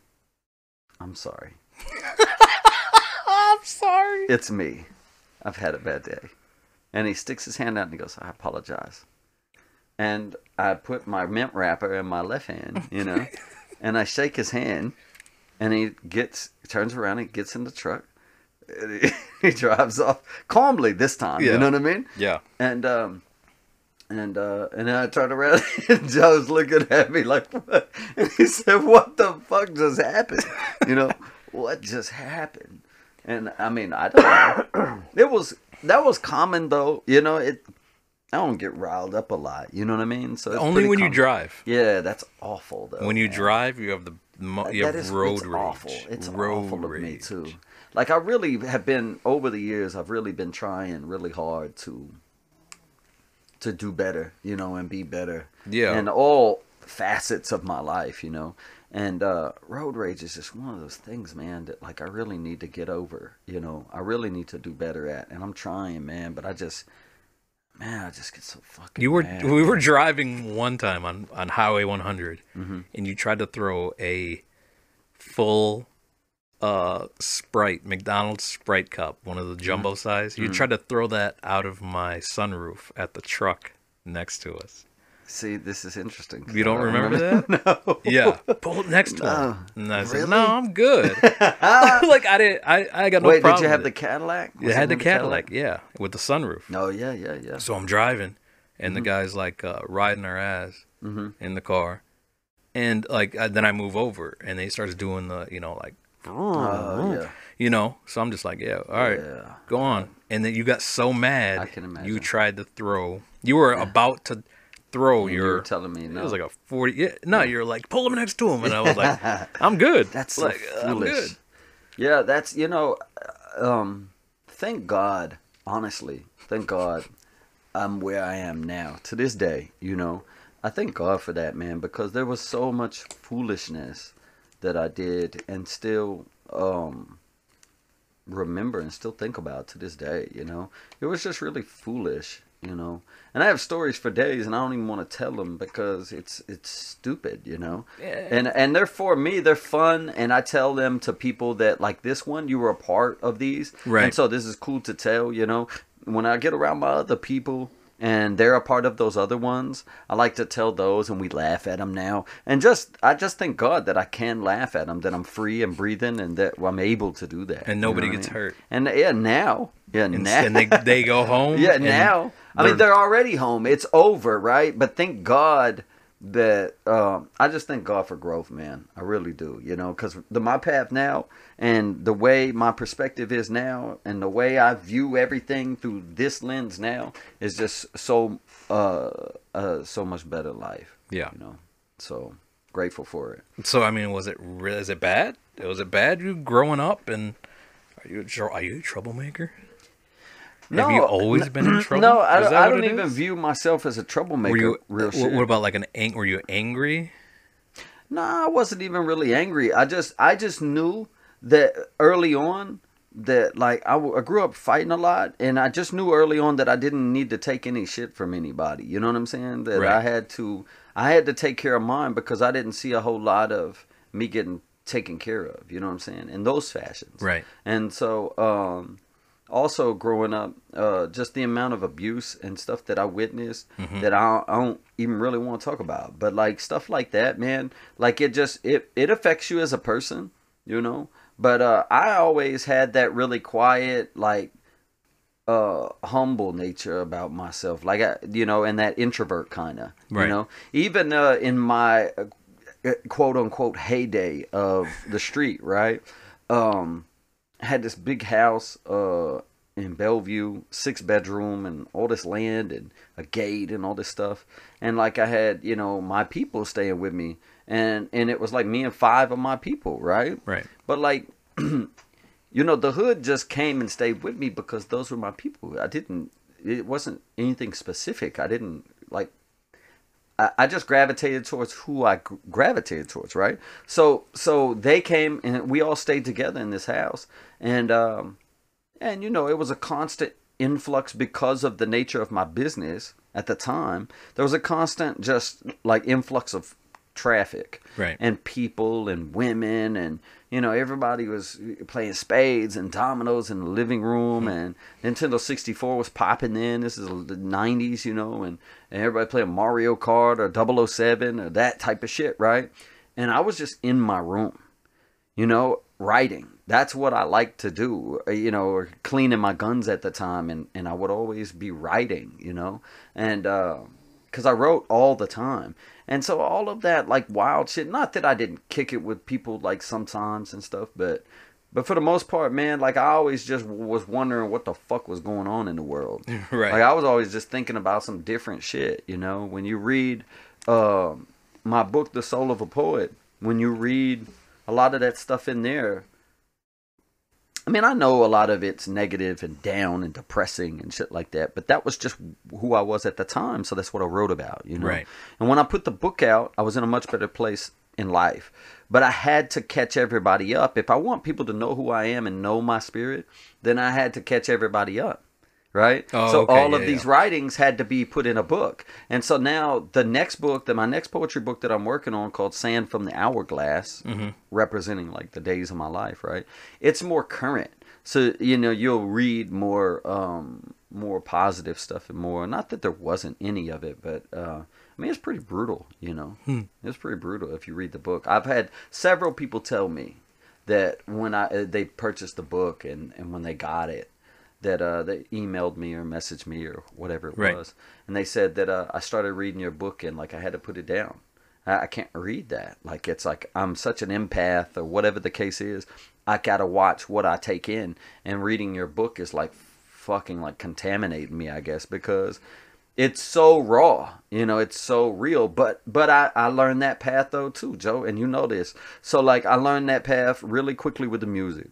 "I'm sorry. I'm sorry. It's me. I've had a bad day." And he sticks his hand out and he goes, "I apologize." And I put my mint wrapper in my left hand, you know, and I shake his hand and he gets turns around and gets in the truck. And he, he drives off calmly this time. Yeah. You know what I mean? Yeah. And um, and uh, and then I turned around and Joe's looking at me like, what? And he said, "What the fuck just happened? You know, what just happened?" And I mean, I don't know. It was that was common though. You know, it. I don't get riled up a lot. You know what I mean? So it's Only when you drive. Yeah, that's awful though. When you man. drive, you have the mo- you That is- road it's rage. awful. It's road awful of me too. Like I really have been over the years. I've really been trying really hard to to do better, you know, and be better. Yeah. In all facets of my life, you know. And uh, road rage is just one of those things, man. That like I really need to get over. You know, I really need to do better at, and I'm trying, man. But I just, man, I just get so fucking. You were mad. we were driving one time on on Highway 100, Mm-hmm. and you tried to throw a full uh Sprite McDonald's Sprite cup, one of the Mm-hmm. jumbo size. You tried to throw that out of my sunroof at the truck next to us. See, this is interesting. You don't remember that? no. Yeah, pull next to No. him. And I said, Really? "No, I'm good." like I didn't. I I got no Wait, problem. did you have the. Cadillac? It had the in Cadillac, yeah, with the sunroof. No, yeah, yeah, yeah. So I'm driving, and Mm-hmm. the guy's like uh, riding our ass in the car, and like uh, then I move over, and he starts doing the you know like Oh, yeah. you know. So I'm just like, yeah, all right, Yeah. go on. And then you got so mad, I can you tried to throw. You were about to throw And you your. were telling me It no. was like a forty. Yeah, no, you're like pull him next to him, and I was like, I'm good. That's so like I'm foolish. good. Yeah, that's you know, uh, um, thank God, honestly, thank God, I'm where I am now to this day. You know, I thank God for that, man, because there was so much foolishness that I did, and still, um, remember and still think about to this day. You know, it was just really foolish. You know, and I have stories for days, and I don't even want to tell them because it's it's stupid. You know, Yeah. and and they're for me. They're fun, and I tell them to people that like this one, you were a part of these, Right. And so this is cool to tell. You know, when I get around my other people. And they're a part of those other ones. I like to tell those, and we laugh at them now. And just, I just thank God that I can laugh at them, that I'm free and breathing, and that I'm able to do that. And You know nobody I gets mean? hurt. And yeah, now, yeah, And, now, and they they go home. yeah, and now. I mean, they're- already home. It's over, right? But thank God that um, I just thank God for growth, man. I really do. You know, because the my path now and the way my perspective is now, and the way I view everything through this lens now is just so uh, uh so much better life. Yeah. You know, so grateful for it. So I mean, was it re- is it bad? Was it bad you growing up and are you are you a troublemaker? Have you always been in trouble? No, I, I don't even is? view myself as a troublemaker. Were you? real what, shit. what about like an ang? Were you angry? No, I wasn't even really angry. I just I just knew that early on that like I, w- I grew up fighting a lot and I just knew early on that I didn't need to take any shit from anybody. You know what I'm saying? That I had to I had to take care of mine because I didn't see a whole lot of me getting taken care of, you know what I'm saying? In those fashions. Right. And so um also growing up, uh, just the amount of abuse and stuff that I witnessed Mm-hmm. that I, I don't even really want to talk about. But like stuff like that, man, like it just it it affects you as a person, you know. But uh, I always had that really quiet, like uh humble nature about myself like I, you know and that introvert kind of Right. you know even uh in my uh, quote unquote heyday of the street right um had this big house uh in Bellevue, six bedroom and all this land and a gate and all this stuff. And like I had, you know, my people staying with me and and it was like me and five of my people, right? Right. But like you know, the hood just came and stayed with me because those were my people. I didn't it wasn't anything specific. I didn't like I, just gravitated towards who I gravitated towards, right? So so they came and we all stayed together in this house, and um, and you know it was a constant influx because of the nature of my business at the time. There was a constant just like influx of traffic, Right. And people and women and you know everybody was playing spades and dominoes in the living room and Nintendo 64 was popping in. This is the 90s, you know, and, and everybody playing Mario Kart or 007 or that type of shit, right? And I was just in my room, you know, writing. That's what I like to do, uh, you know, or cleaning my guns at the time. And, and I would always be writing, you know, and because I wrote all the time. And so all of that, like wild shit, not that I didn't kick it with people like sometimes and stuff, but. But for the most part, man, like I always just was wondering what the fuck was going on in the world. Right. Like I was always just thinking about some different shit, you know. When you read um my book, The Soul of a Poet, when you read a lot of that stuff in there, I mean, I know a lot of it's negative and down and depressing and shit like that, but that was just who I was at the time, so that's what I wrote about, you know. Right. And when I put the book out, I was in a much better place in life. But I had to catch everybody up. If I want people to know who I am and know my spirit, then I had to catch everybody up. Right? Oh, so okay, all of yeah, these writings had to be put in a book. And so now the next book, that my next poetry book that I'm working on called Sand from the Hourglass, Mm-hmm. representing like the days of my life, right? It's more current. So, you know, you'll read more um more positive stuff and more not that there wasn't any of it, but uh I mean it's pretty brutal, you know. It's pretty brutal if you read the book. I've had several people tell me that when I uh, they purchased the book and and when they got it that uh, they emailed me or messaged me or whatever it Right. was, and they said that uh, I started reading your book and like I had to put it down. I, I can't read that. Like it's like I'm such an empath or whatever the case is. I gotta watch what I take in, and reading your book is like fucking like contaminating me, I guess, because it's so raw you know it's so real but but I, I learned that path though too joe and you know this so like i learned that path really quickly with the music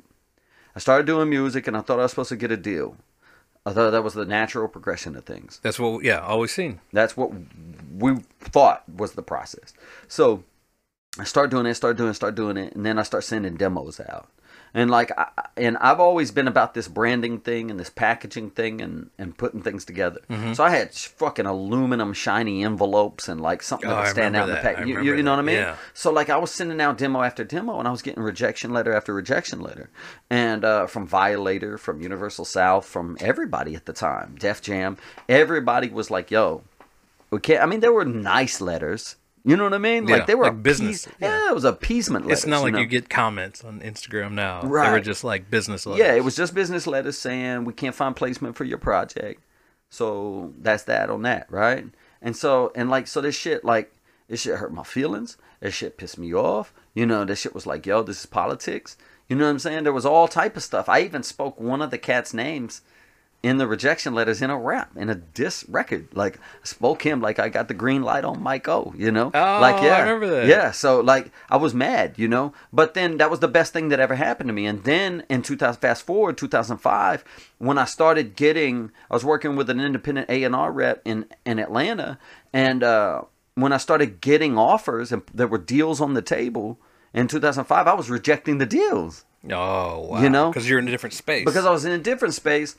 i started doing music and i thought i was supposed to get a deal. I thought that was the natural progression of things. That's what, yeah, always seen. that's what we thought was the process. So i start doing it start doing it start doing it and then i start sending demos out and like I, and i've always been about this branding thing and this packaging thing and and putting things together. Mm-hmm. so i had fucking aluminum shiny envelopes and like something Oh, that would stand out remember in the pack. You, you, know what i mean? Yeah. so like i was sending out demo after demo and i was getting rejection letter after rejection letter. And uh, from violator from universal south from everybody at the time def jam everybody was like yo we can't i mean there were nice letters you know what I mean? Yeah, like they were like business, Yeah. yeah. it was appeasement letters. It's not like know? you get comments on Instagram now. Right. They were just like business letters. Yeah, it was just business letters saying we can't find placement for your project. So that's that on that, right? And so and like so this shit like this shit hurt my feelings. This shit pissed me off. You know, this shit was like, yo, this is politics. You know what I'm saying? There was all type of stuff. I even spoke one of the cat's names in the rejection letters in a rap, in a diss record. Like spoke him like I got the green light on Mike O, you know? Oh, like I yeah. remember that. Yeah, so like I was mad, you know. But then that was the best thing that ever happened to me. And then in 2000, fast forward 2005, when I started getting, I was working with an independent A and R rep in in Atlanta, and uh, when I started getting offers and there were deals on the table in 2005, I was rejecting the deals Oh, wow. You know? Because you're in a different space. because I was in a different space.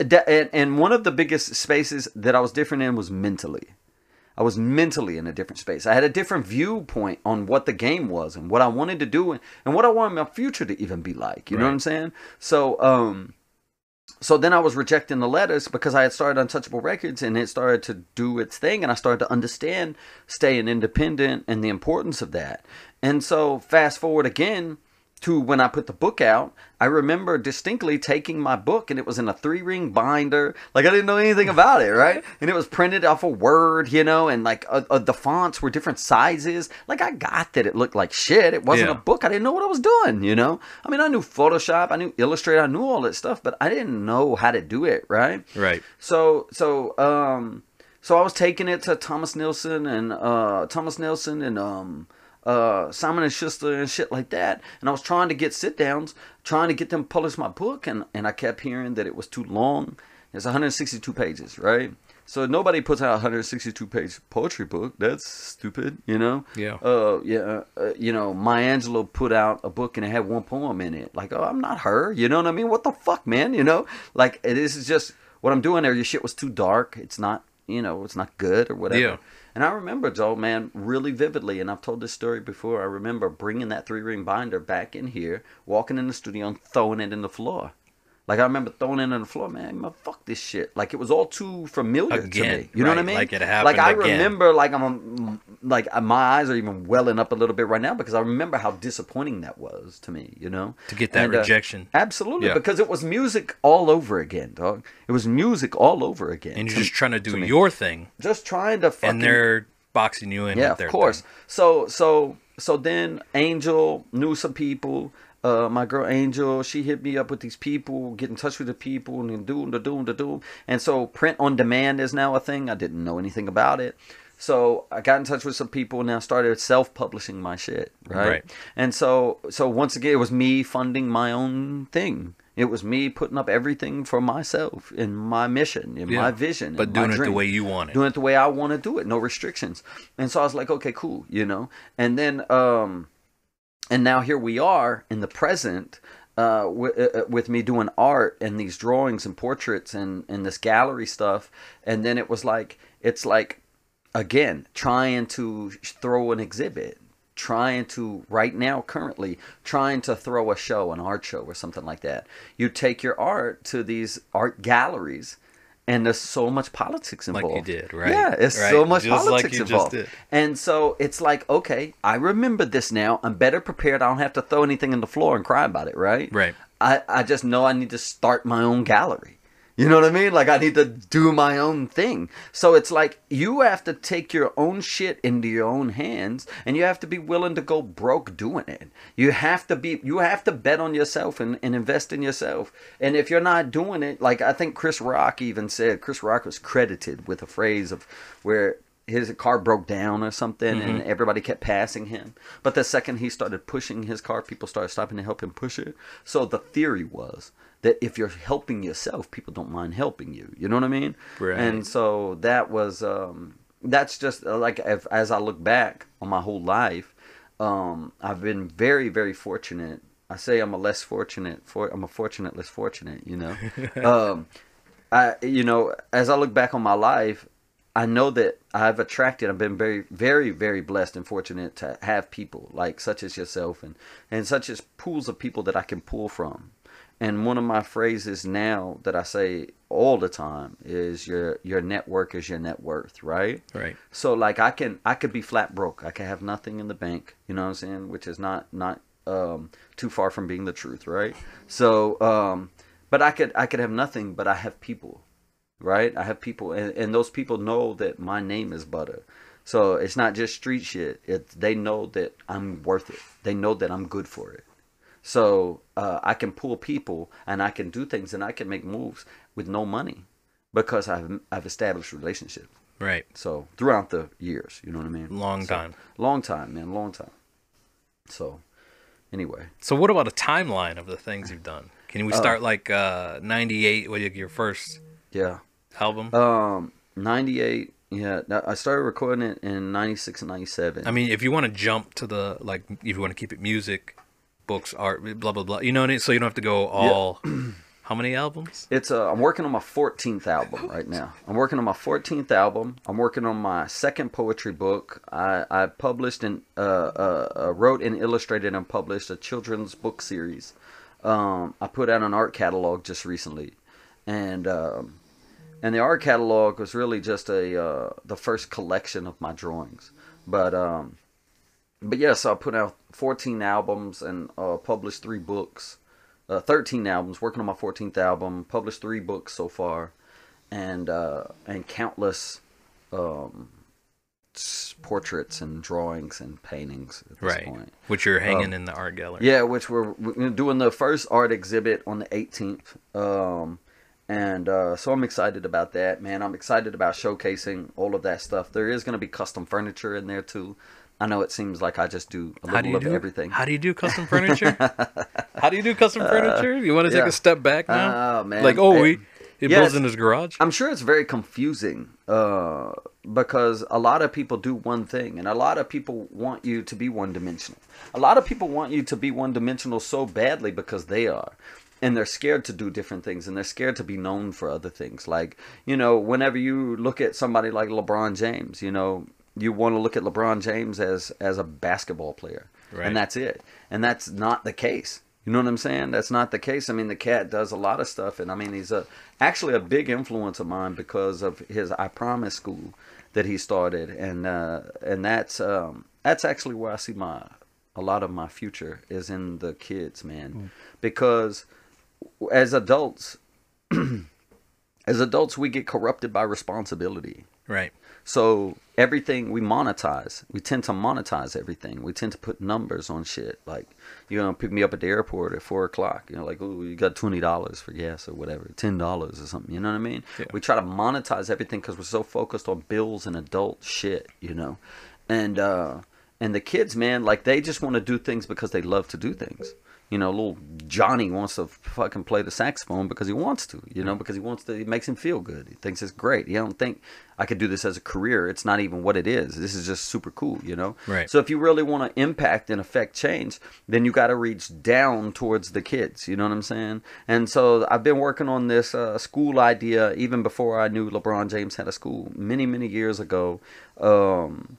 And, and one of the biggest spaces that I was different in was mentally. I was mentally in a different space. I had a different viewpoint on what the game was and what I wanted to do and, and what I wanted my future to even be like. You know what I'm saying? So, um, so then I was rejecting the letters because I had started Untouchable Records and it started to do its thing and I started to understand staying independent and the importance of that. And so fast forward again to when I put the book out, I remember distinctly taking my book and it was in a three ring binder. Like I didn't know anything about it, right? And it was printed off a Word, you know, and like uh, uh, the fonts were different sizes. Like I got that it looked like shit. It wasn't Yeah. a book. I didn't know what I was doing, you know? I mean, I knew Photoshop, I knew Illustrator, I knew all that stuff, but I didn't know how to do it, right? Right. So so um so I was taking it to Thomas Nelson and uh Thomas Nelson and um uh Simon and Schuster and shit like that. And I was trying to get sit downs, trying to get them to publish my book and, and I kept hearing that it was too long. It's 162 pages, right? So nobody puts out a 162 page poetry book. That's stupid, you know? Yeah. Uh, yeah. Uh, you know, Maya Angelou put out a book and it had one poem in it. Like, oh, I'm not her. You know what I mean? What the fuck, man? You know, like this is just what I'm doing there. Your shit was too dark. It's not, you know, it's not good or whatever. Yeah. And I remember, Joe, man, really vividly, and I've told this story before. I remember bringing that three ring binder back in here, walking in the studio, and throwing it in the floor. Like I remember throwing it on the floor, man. man, Fuck this shit. Like it was all too familiar to me. You know what I mean? like it happened Like I again. remember, like I'm, like uh, my eyes are even welling up a little bit right now because I remember how disappointing that was to me. You know, To get that And, uh, rejection. absolutely, Yeah. because it was music all over again, dog. It was music all over again. And you're to- just trying to do me. your thing, just trying to fucking and they're boxing you in yeah, with of course. thing. So so so then Angel knew some people. Uh, my girl Angel, she hit me up with these people, get in touch with the people, and then doom, da doom, da doom. And so print on demand is now a thing. I didn't know anything about it. So I got in touch with some people and I started self-publishing my shit, right? Right. And so so once again, it was me funding my own thing. It was me putting up everything for myself in my mission, in my vision, But doing it the way you want it. doing it the way I want to do it, no restrictions. And so I was like, okay, cool, you know. And then, um, and now here we are in the present, uh, w- uh, uh, with me doing art and these drawings and portraits and and this gallery stuff. And then it was like, it's like, again, trying to throw an exhibit. Trying to right now, currently, trying to throw a show, an art show, or something like that. You take your art to these art galleries, and there's so much politics involved. Like you did, right, Yeah, it's right, so much just like politics just involved. And so it's like, okay, I remember this now. I'm better prepared. I don't have to throw anything in the floor and cry about it, right? Right. I, I just know I need to start my own gallery. You know what I mean? Like I need to do my own thing. So it's like you have to take your own shit into your own hands and you have to be willing to go broke doing it. You have to be you have to bet on yourself and, and invest in yourself. And if you're not doing it, like I think Chris Rock even said, Chris Rock was credited with a phrase of where his car broke down or something and mm-hmm. everybody kept passing him. But the second he started pushing his car, people started stopping to help him push it. So the theory was that if you're helping yourself, people don't mind helping you. You know what I mean? Right. And so that was um that's just uh, like if, as I look back on my whole life, um I've been very very fortunate. I say I'm a less fortunate for I'm a fortunate less fortunate, you know. um I you know, as I look back on my life, I know that I've attracted. I've been very, very, very blessed and fortunate to have people like such as yourself and and such as pools of people that I can pull from. And one of my phrases now that I say all the time is your your network is your net worth, right? Right. So like I can I could be flat broke. I could have nothing in the bank, you know what I'm saying, which is not not um too far from being the truth, right? So um but I could I could have nothing but I have people right? I have people, and, and those people know that my name is Butter. So it's not just street shit. It they know that I'm worth it. They know that I'm good for it. So uh, I can pull people, and I can do things, and I can make moves with no money because I've I've established relationships. Right. So throughout the years, you know what I mean? Long So- time. Long time, man. Long time. So anyway, So what about a timeline of the things you've done? Can we Oh. start like uh 98 with your first yeah. album? Um, ninety eight. Yeah, I started recording it in ninety six and ninety seven. I mean, if you want to jump to the like if you want to keep it music, books, art, blah blah blah. You know what I mean? So you don't have to go all How many albums? It's uh, I'm working on my 14th album right now. I'm working on my 14th album. I'm working on my second poetry book. I, I published and uh, uh, uh, wrote and illustrated and published a children's book series. Um, I put out an art catalog just recently, and um, and the art catalog was really just a uh, the first collection of my drawings. But um, but yeah, so I put out 14 albums and uh, published three books uh, 13 albums, working on my 14th album, published three books so far, and uh, and countless um, portraits and drawings and paintings at this Right. point. Which you're hanging Um, in the art gallery. Yeah, which we're, we're doing the first art exhibit on the 18th. Um, and uh, so I'm excited about that, man. I'm excited about showcasing all of that stuff. There is going to be custom furniture in there too. I know it seems like I just do a do little you of do everything. How do you do custom furniture? How do you do custom furniture? You want to take yeah. a step back now? Oh, man. Like, oh, we he yes. builds in his garage. I'm sure it's very confusing uh, because a lot of people do one thing, and a lot of people want you to be one dimensional. A lot of people want you to be one dimensional so badly because they are. And they're scared to do different things, and they're scared to be known for other things. Like, you know, whenever you look at somebody like LeBron James, you know, you want to look at LeBron James as as a basketball player, Right. and that's it. And that's not the case. You know what I'm saying? That's not the case. I mean, the cat does a lot of stuff, and I mean, he's a actually a big influence of mine because of his I Promise school that he started, and uh, and that's um, that's actually where I see my a lot of my future is in the kids, man, because as adults, as adults, we get corrupted by responsibility. Right. So everything we monetize, we tend to monetize everything. We tend to put numbers on shit. Like you're gonna pick me up at the airport at four o'clock. You know, like oh, you got twenty dollars for gas or whatever, ten dollars or something. You know what I mean? Yeah. We try to monetize everything because we're so focused on bills and adult shit. You know, and uh, and the kids, man, like they just want to do things because they love to do things. You know, little Johnny wants to fucking play the saxophone because he wants to. You know, because he wants to. It makes him feel good. He thinks it's great. He don't think I could do this as a career. It's not even what it is. This is just super cool. You know. Right. So if you really want to impact and affect change, then you got to reach down towards the kids. You know what I'm saying? And so I've been working on this uh, school idea even before I knew LeBron James had a school. Many many years ago. Um,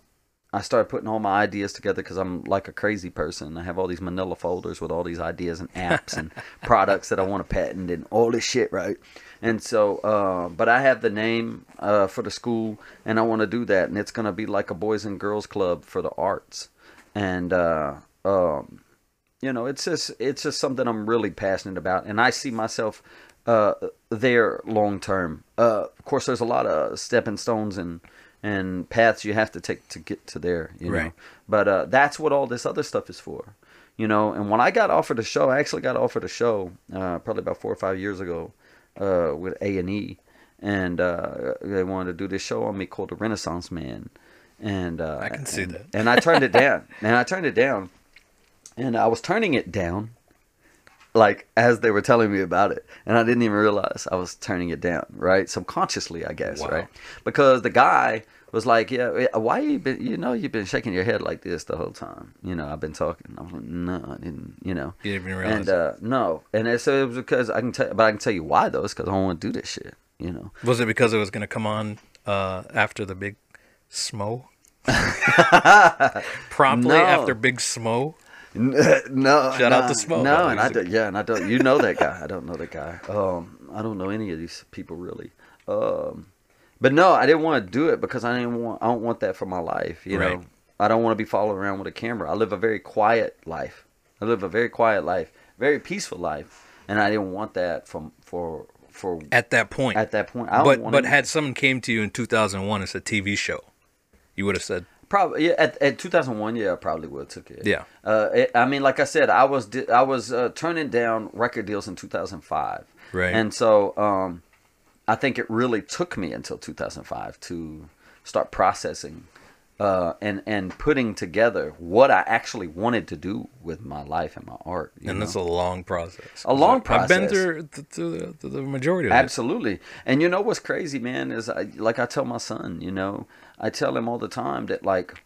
I started putting all my ideas together because I'm like a crazy person. I have all these manila folders with all these ideas and apps and products that I want to patent and all this shit, right? And so, uh, but I have the name uh, for the school and I want to do that. And it's going to be like a boys and girls club for the arts. And, uh, um, you know, it's just, it's just something I'm really passionate about. And I see myself uh, there long term. Uh, of course, there's a lot of stepping stones and and paths you have to take to get to there. You know, but uh, that's what all this other stuff is for. You know, and when I got offered a show, I actually got offered a show uh, probably about four or five years ago uh, with A and E, and uh, they wanted to do this show on me called The Renaissance Man, and uh, I can see and- that. and I turned it down, and I turned it down, and I was turning it down, like as they were telling me about it, and I didn't even realize I was turning it down, right? Subconsciously, I guess, Wow. right? Because the guy was like, "Yeah, yeah, why you been? You know, you've been shaking your head like this the whole time. You know, I've been talking. I was like, no, I didn't. You know, You didn't even realize and uh, no, and so it was because I can tell, but I can tell you why though. It's because I don't want to do this shit. You know, Was it because it was going to come on uh, after the big smo? Promptly No. after Big Smo? no. Shout out no, to Smo, No, and I don't. Yeah, and I don't. You know that guy. I don't know that guy. Um, I don't know any of these people really. Um, but no, I didn't want to do it because I didn't want. I don't want that for my life. You Right. know, I don't want to be following around with a camera. I live a very quiet life. I live a very quiet life, very peaceful life, and I didn't want that from for for At that point. at that point. I but but any- had someone came to you in 2001 as a TV show, you would have said, Probably yeah, at, at 2001, yeah, I probably would have took it. Yeah. Uh, it, I mean, like I said, I was I was uh, turning down record deals in 2005. Right. And so um, I think it really took me until 2005 to start processing uh, and and putting together what I actually wanted to do with my life and my art. you and know? that's a long process. A long process. I've been through th- through the, the majority of it. Absolutely. And you know what's crazy, man, is I like I tell my son, you know, I tell him all the time that like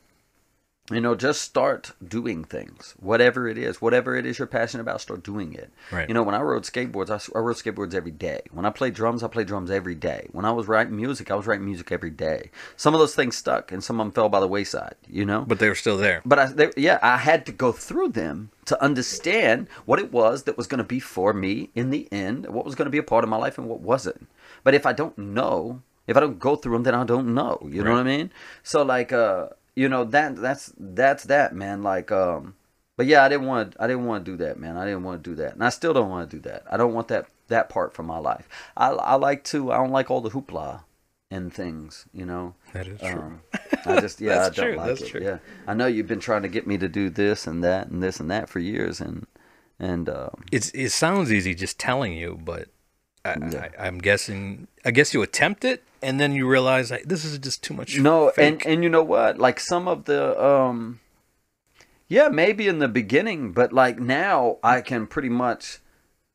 you know, just start doing things, whatever it is, whatever it is you're passionate about, start doing it. Right. You know, when I rode skateboards, I rode skateboards every day. When I played drums, I played drums every day. When I was writing music, I was writing music every day. Some of those things stuck, and some of them fell by the wayside. You know, But they were still there. but I, they, yeah, I had to go through them to understand what it was that was going to be for me in the end, what was going to be a part of my life and what wasn't. But if I don't know, if I don't go through them, then I don't know. You know what I mean? So like, uh, you know that that's that's that man. Like, um, but yeah, I didn't want I didn't want to do that, man. I didn't want to do that, and I still don't want to do that. I don't want that that part from my life. I I like to I don't like all the hoopla and things. You know. That is true. Um, I just yeah, I don't true, like that's it. true. Yeah, I know you've been trying to get me to do this and that and this and that for years, and and um, It's it sounds easy just telling you, but I, Yeah. I'm guessing. I guess you attempt it, and then you realize like, this is just too much. no, and and you know what? Like some of the um, yeah, maybe in the beginning, but like now I can pretty much.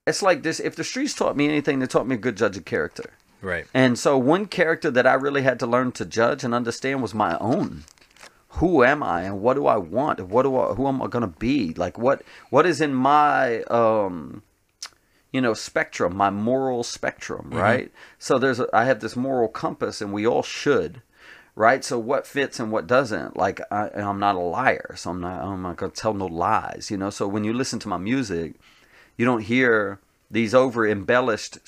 It's like this. If the streets taught me anything, they taught me a good judge of character. right. And so one character that I really had to learn to judge and understand was my own. Who am I and what do I want? What do I who am I gonna be? Like what what is in my um you know spectrum, my moral spectrum, mm-hmm. right? So there's a, I have this moral compass and we all should. Right, so what fits and what doesn't? Like I, I'm not a liar, so I'm not. I'm not gonna tell no lies, you know. So when you listen to my music, you don't hear these over embellished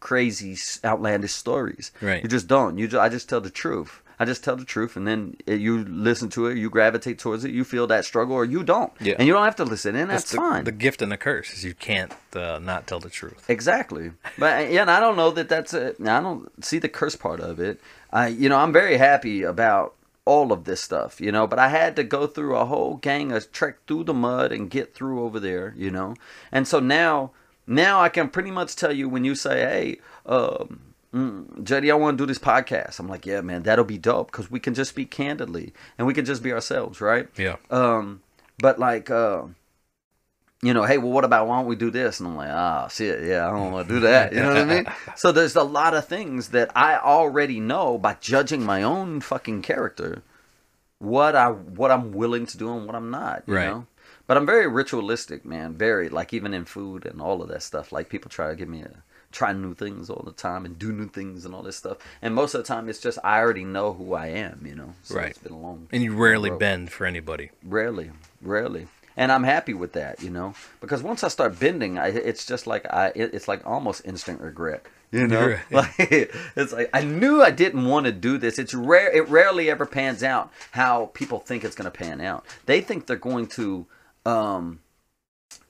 crazy outlandish stories Right. you just don't you just, i just tell the truth i just tell the truth and then uh, you listen to it you gravitate towards it you feel that struggle or you don't Yeah. and you don't have to listen and that's, the, fine The gift and the curse is you can't uh, not tell the truth. Exactly, but uh, yeah, and I don't know that that's a. I don't see the curse part of it. I, you know, I'm very happy about all of this stuff, you know. But I had to go through a whole gang of trek through the mud and get through over there, you know. And so now, now I can pretty much tell you when you say, "Hey, um, mm, JD, I want to do this podcast," I'm like, "Yeah, man, that'll be dope because we can just speak candidly and we can just be ourselves, right?" Yeah. Um, but like, uh, you know, hey, well, what about why don't we do this? And I'm like, ah, shit, yeah, I don't want to do that. You know what I mean? So there's a lot of things that I already know by judging my own fucking character, what I what I'm willing to do and what I'm not. You Right. know. But I'm very ritualistic, man. Very like even in food and all of that stuff. Like people try to give me a try new things all the time and do new things and all this stuff. And most of the time, it's just I already know who I am. You know. So Right. It's been a long. And you rarely road. bend for anybody. Rarely, rarely, and I'm happy with that, you know, because once I start bending, I, it's just like I, it, it's like almost instant regret, you know. Right. Like it's like I knew I didn't want to do this. It's rare. It rarely ever pans out how people think it's going to pan out. They think they're going to, um,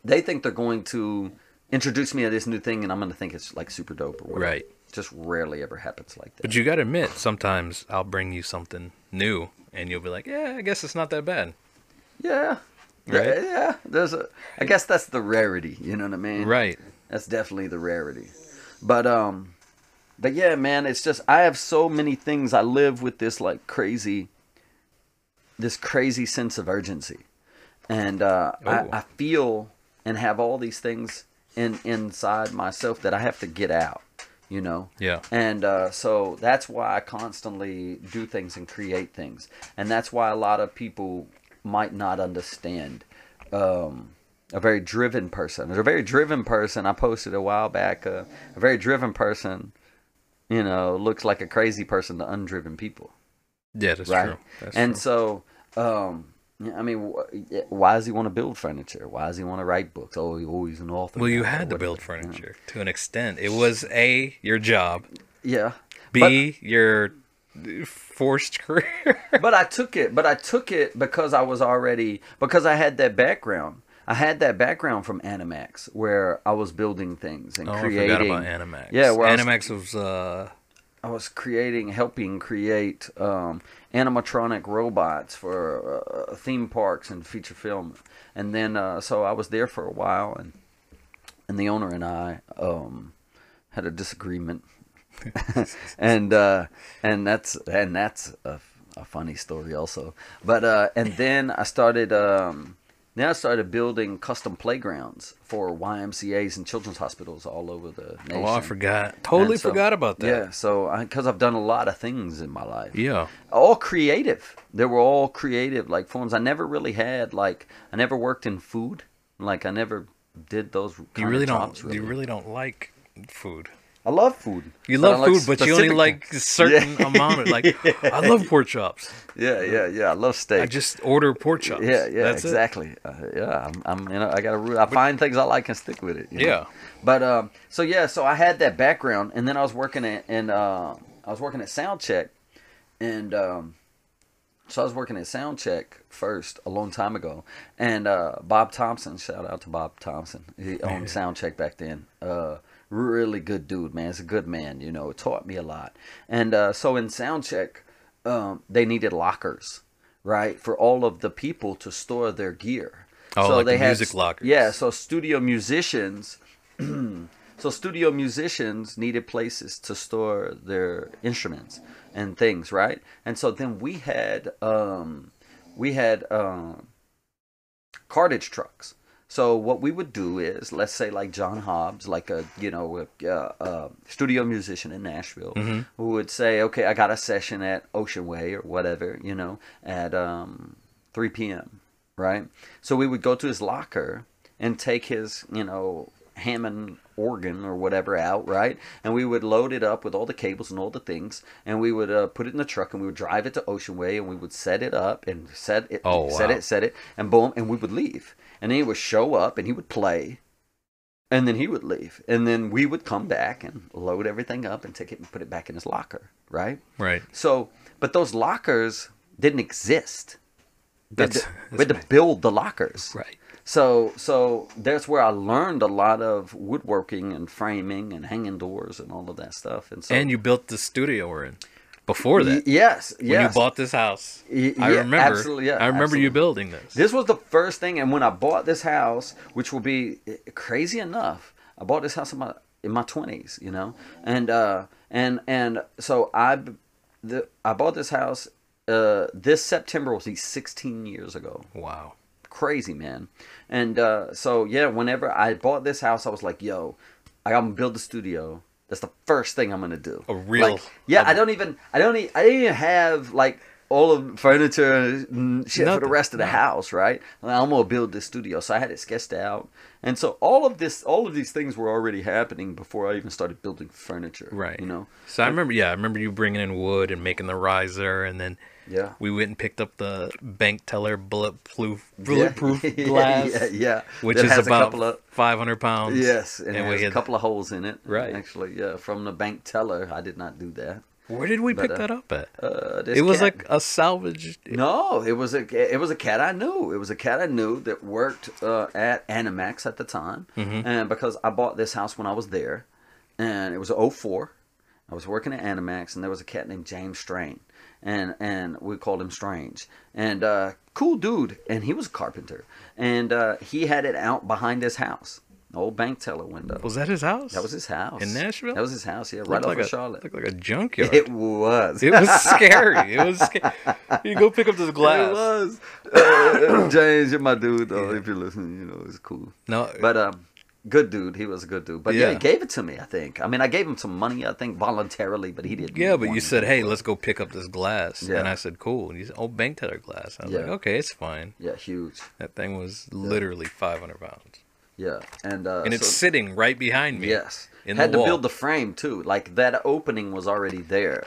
they think they're going to introduce me to this new thing, and I'm gonna think it's like super dope or whatever. Right. Just rarely ever happens like that. But you gotta admit, sometimes I'll bring you something new, and you'll be like, "Yeah, I guess it's not that bad." Yeah. Right? Yeah, yeah. There's a. I guess that's the rarity. You know what I mean? Right. That's definitely the rarity. But um, but yeah, man, it's just I have so many things. I live with this like crazy, this crazy sense of urgency, and uh, Oh. I, I feel and have all these things in inside myself that I have to get out. You know. Yeah. And uh, so that's why I constantly do things and create things, and that's why a lot of people might not understand. Um, a very driven person. There's a very driven person. I posted a while back. Uh, a very driven person, you know, looks like a crazy person to undriven people, Yeah, that's right? true. That's and true. so, um, I mean, wh- why does he want to build furniture? Why does he want to write books? Oh, he always an author. well, you had to build furniture to an extent. It was a your job, Yeah. b your forced career. but I took it. But I took it because I was already because I had that background. I had that background from Animax where I was building things and oh, creating. I forgot about Animax. Yeah, where I was- Animax was uh, I was creating, helping create um, animatronic robots for uh, theme parks and feature film, and then uh, so I was there for a while, and and the owner and I um, had a disagreement, and uh, and that's and that's a, a funny story also, but uh, and then I started. Um, then I started building custom playgrounds for YMCA's and children's hospitals all over the nation. oh, I forgot. Totally so- forgot about that. Yeah, so because I've done a lot of things in my life, Yeah. all creative. They were all creative, like forms. I never really had like I never worked in food. Like I never did those. You really of don't. jobs, You really don't like food. I love food. You love like food, but you only like certain Yeah. amount of like. I love pork chops. Yeah, yeah, yeah. I love steak. I just order pork chops. Yeah, yeah, That's exactly. Uh, yeah, I'm, I'm, you know, I got to. I find things I like and stick with it. you know? Yeah. But um, so yeah, so I had that background, and then I was working at, and uh, I was working at Soundcheck, and um, so I was working at Soundcheck first a long time ago, and uh, Bob Thompson, shout out to Bob Thompson, he owned Soundcheck back then. Uh, really good dude, man. He's a good man, you know. It taught me a lot, and uh, so in Soundcheck, um, they needed lockers, right, for all of the people to store their gear. Oh, so like they the had music lockers. Yeah, so studio musicians so studio musicians needed places to store their instruments and things right and so then we had um we had um cartage trucks so what we would do is let's say like john hobbs like a you know a, uh, uh, studio musician in nashville who would say okay i got a session at ocean way or whatever you know at um 3 p.m right? So we would go to his locker and take his you know Hammond organ or whatever out, right? And we would load it up with all the cables and all the things, and we would uh, put it in the truck, and we would drive it to Ocean Way, and we would set it up and set it, Oh, set wow. it, set it, and boom, and we would leave. And then he would show up, and he would play, and then he would leave, and then we would come back and load everything up and take it and put it back in his locker, right? Right. So, but those lockers didn't exist. We had to- we had to build the lockers. Right. So so that's where I learned a lot of woodworking and framing and hanging doors and all of that stuff. And so And you built the studio we're in. Before Y- that, yes, when yes. you bought this house, Y- I yeah, remember. absolutely, yeah, I remember you building this. This was the first thing, and when I bought this house, which will be eh, crazy enough, I bought this house in my in my twenties, you know, and uh, and and so I, the I bought this house. Uh, this September was 16 years ago. Wow. Crazy man. And uh, so yeah whenever i bought this house i was like yo i'm gonna build a studio. That's the first thing i'm gonna do. A real- Like, yeah I don't even i don't e- i didn't even have like all of furniture and shit for the rest of the house right? I'm gonna build this studio. So i had it sketched out. And so all of this all of these things were already happening before i even started building furniture Right. you know? So I remember, yeah, I remember you bringing in wood and making the riser, and then yeah we went and picked up the bank teller bulletproof bulletproof yeah, glass, yeah, yeah. which That is about of- 500 pounds. Yes, and, And it we has a couple of holes in it. Right. Actually, yeah, from the bank teller. I did not do that. Where did we But, pick uh, that up at? Uh, this It was cat- like a salvage. No, it was a it was a cat I knew. It was a cat I knew that worked uh, at Animax at the time, Mm-hmm. and because I bought this house when I was there, and it was 04. I was working at Animax, and there was a cat named James Strain, and and we called him Strange, and uh, cool dude, and he was a carpenter, and uh, he had it out behind his house, old bank teller window. Was that his house? that was his house In Nashville? That was his house, yeah, right Looked off like of a, Charlotte. Looked like a junkyard. It was. It was scary. It was scary. You go pick up this glass. It was. Uh, James, you're my dude. Though, if you're listening, you know it's cool. No, But um, good dude. He was a good dude. But yeah. Yeah. he gave it to me. I think. I mean, I gave him some money. I think voluntarily, but he didn't. yeah, but you said, "Hey, let's go pick up this glass," Yeah. and I said, "Cool." And you said, "Oh, bank teller glass." I was like, "Okay, it's fine." Yeah, huge. That thing was literally 500 pounds, Yeah, and uh, and it's so- sitting right behind me. Yes. in Had the to wall. build the frame too. Like that opening was already there.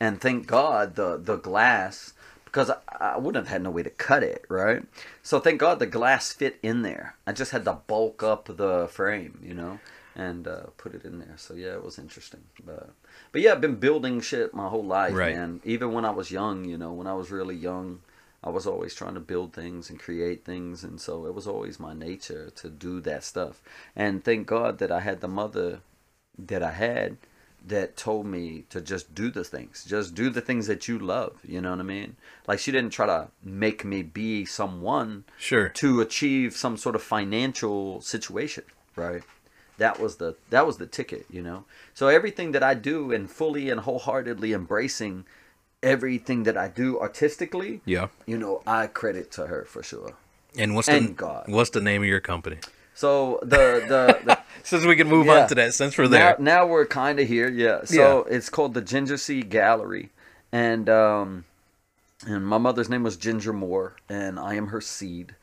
And thank God the the glass because I, I wouldn't have had no way to cut it, right? So thank God the glass fit in there. I just had to bulk up the frame, you know, and uh, put it in there. So yeah, it was interesting. But but yeah, I've been building shit my whole life, Right. man. Even when I was young, you know, when I was really young, I was always trying to build things and create things, and so it was always my nature to do that stuff. And thank God that I had the mother that I had that told me to just do the things, just do the things that you love. You know what I mean? Like she didn't try to make me be someone Sure. to achieve some sort of financial situation, right? That was the that was the ticket, you know. So everything that I do and fully and wholeheartedly embracing everything that I do artistically, Yeah. you know, I credit to her for sure. And what's And the God. what's the name of your company? So the the, the Since we can move Yeah. on to that, since we're now, there. now we're kind of here, yeah. So it's called the Ginger Seed Gallery, and um, and my mother's name was Ginger Moore, and I am her seed,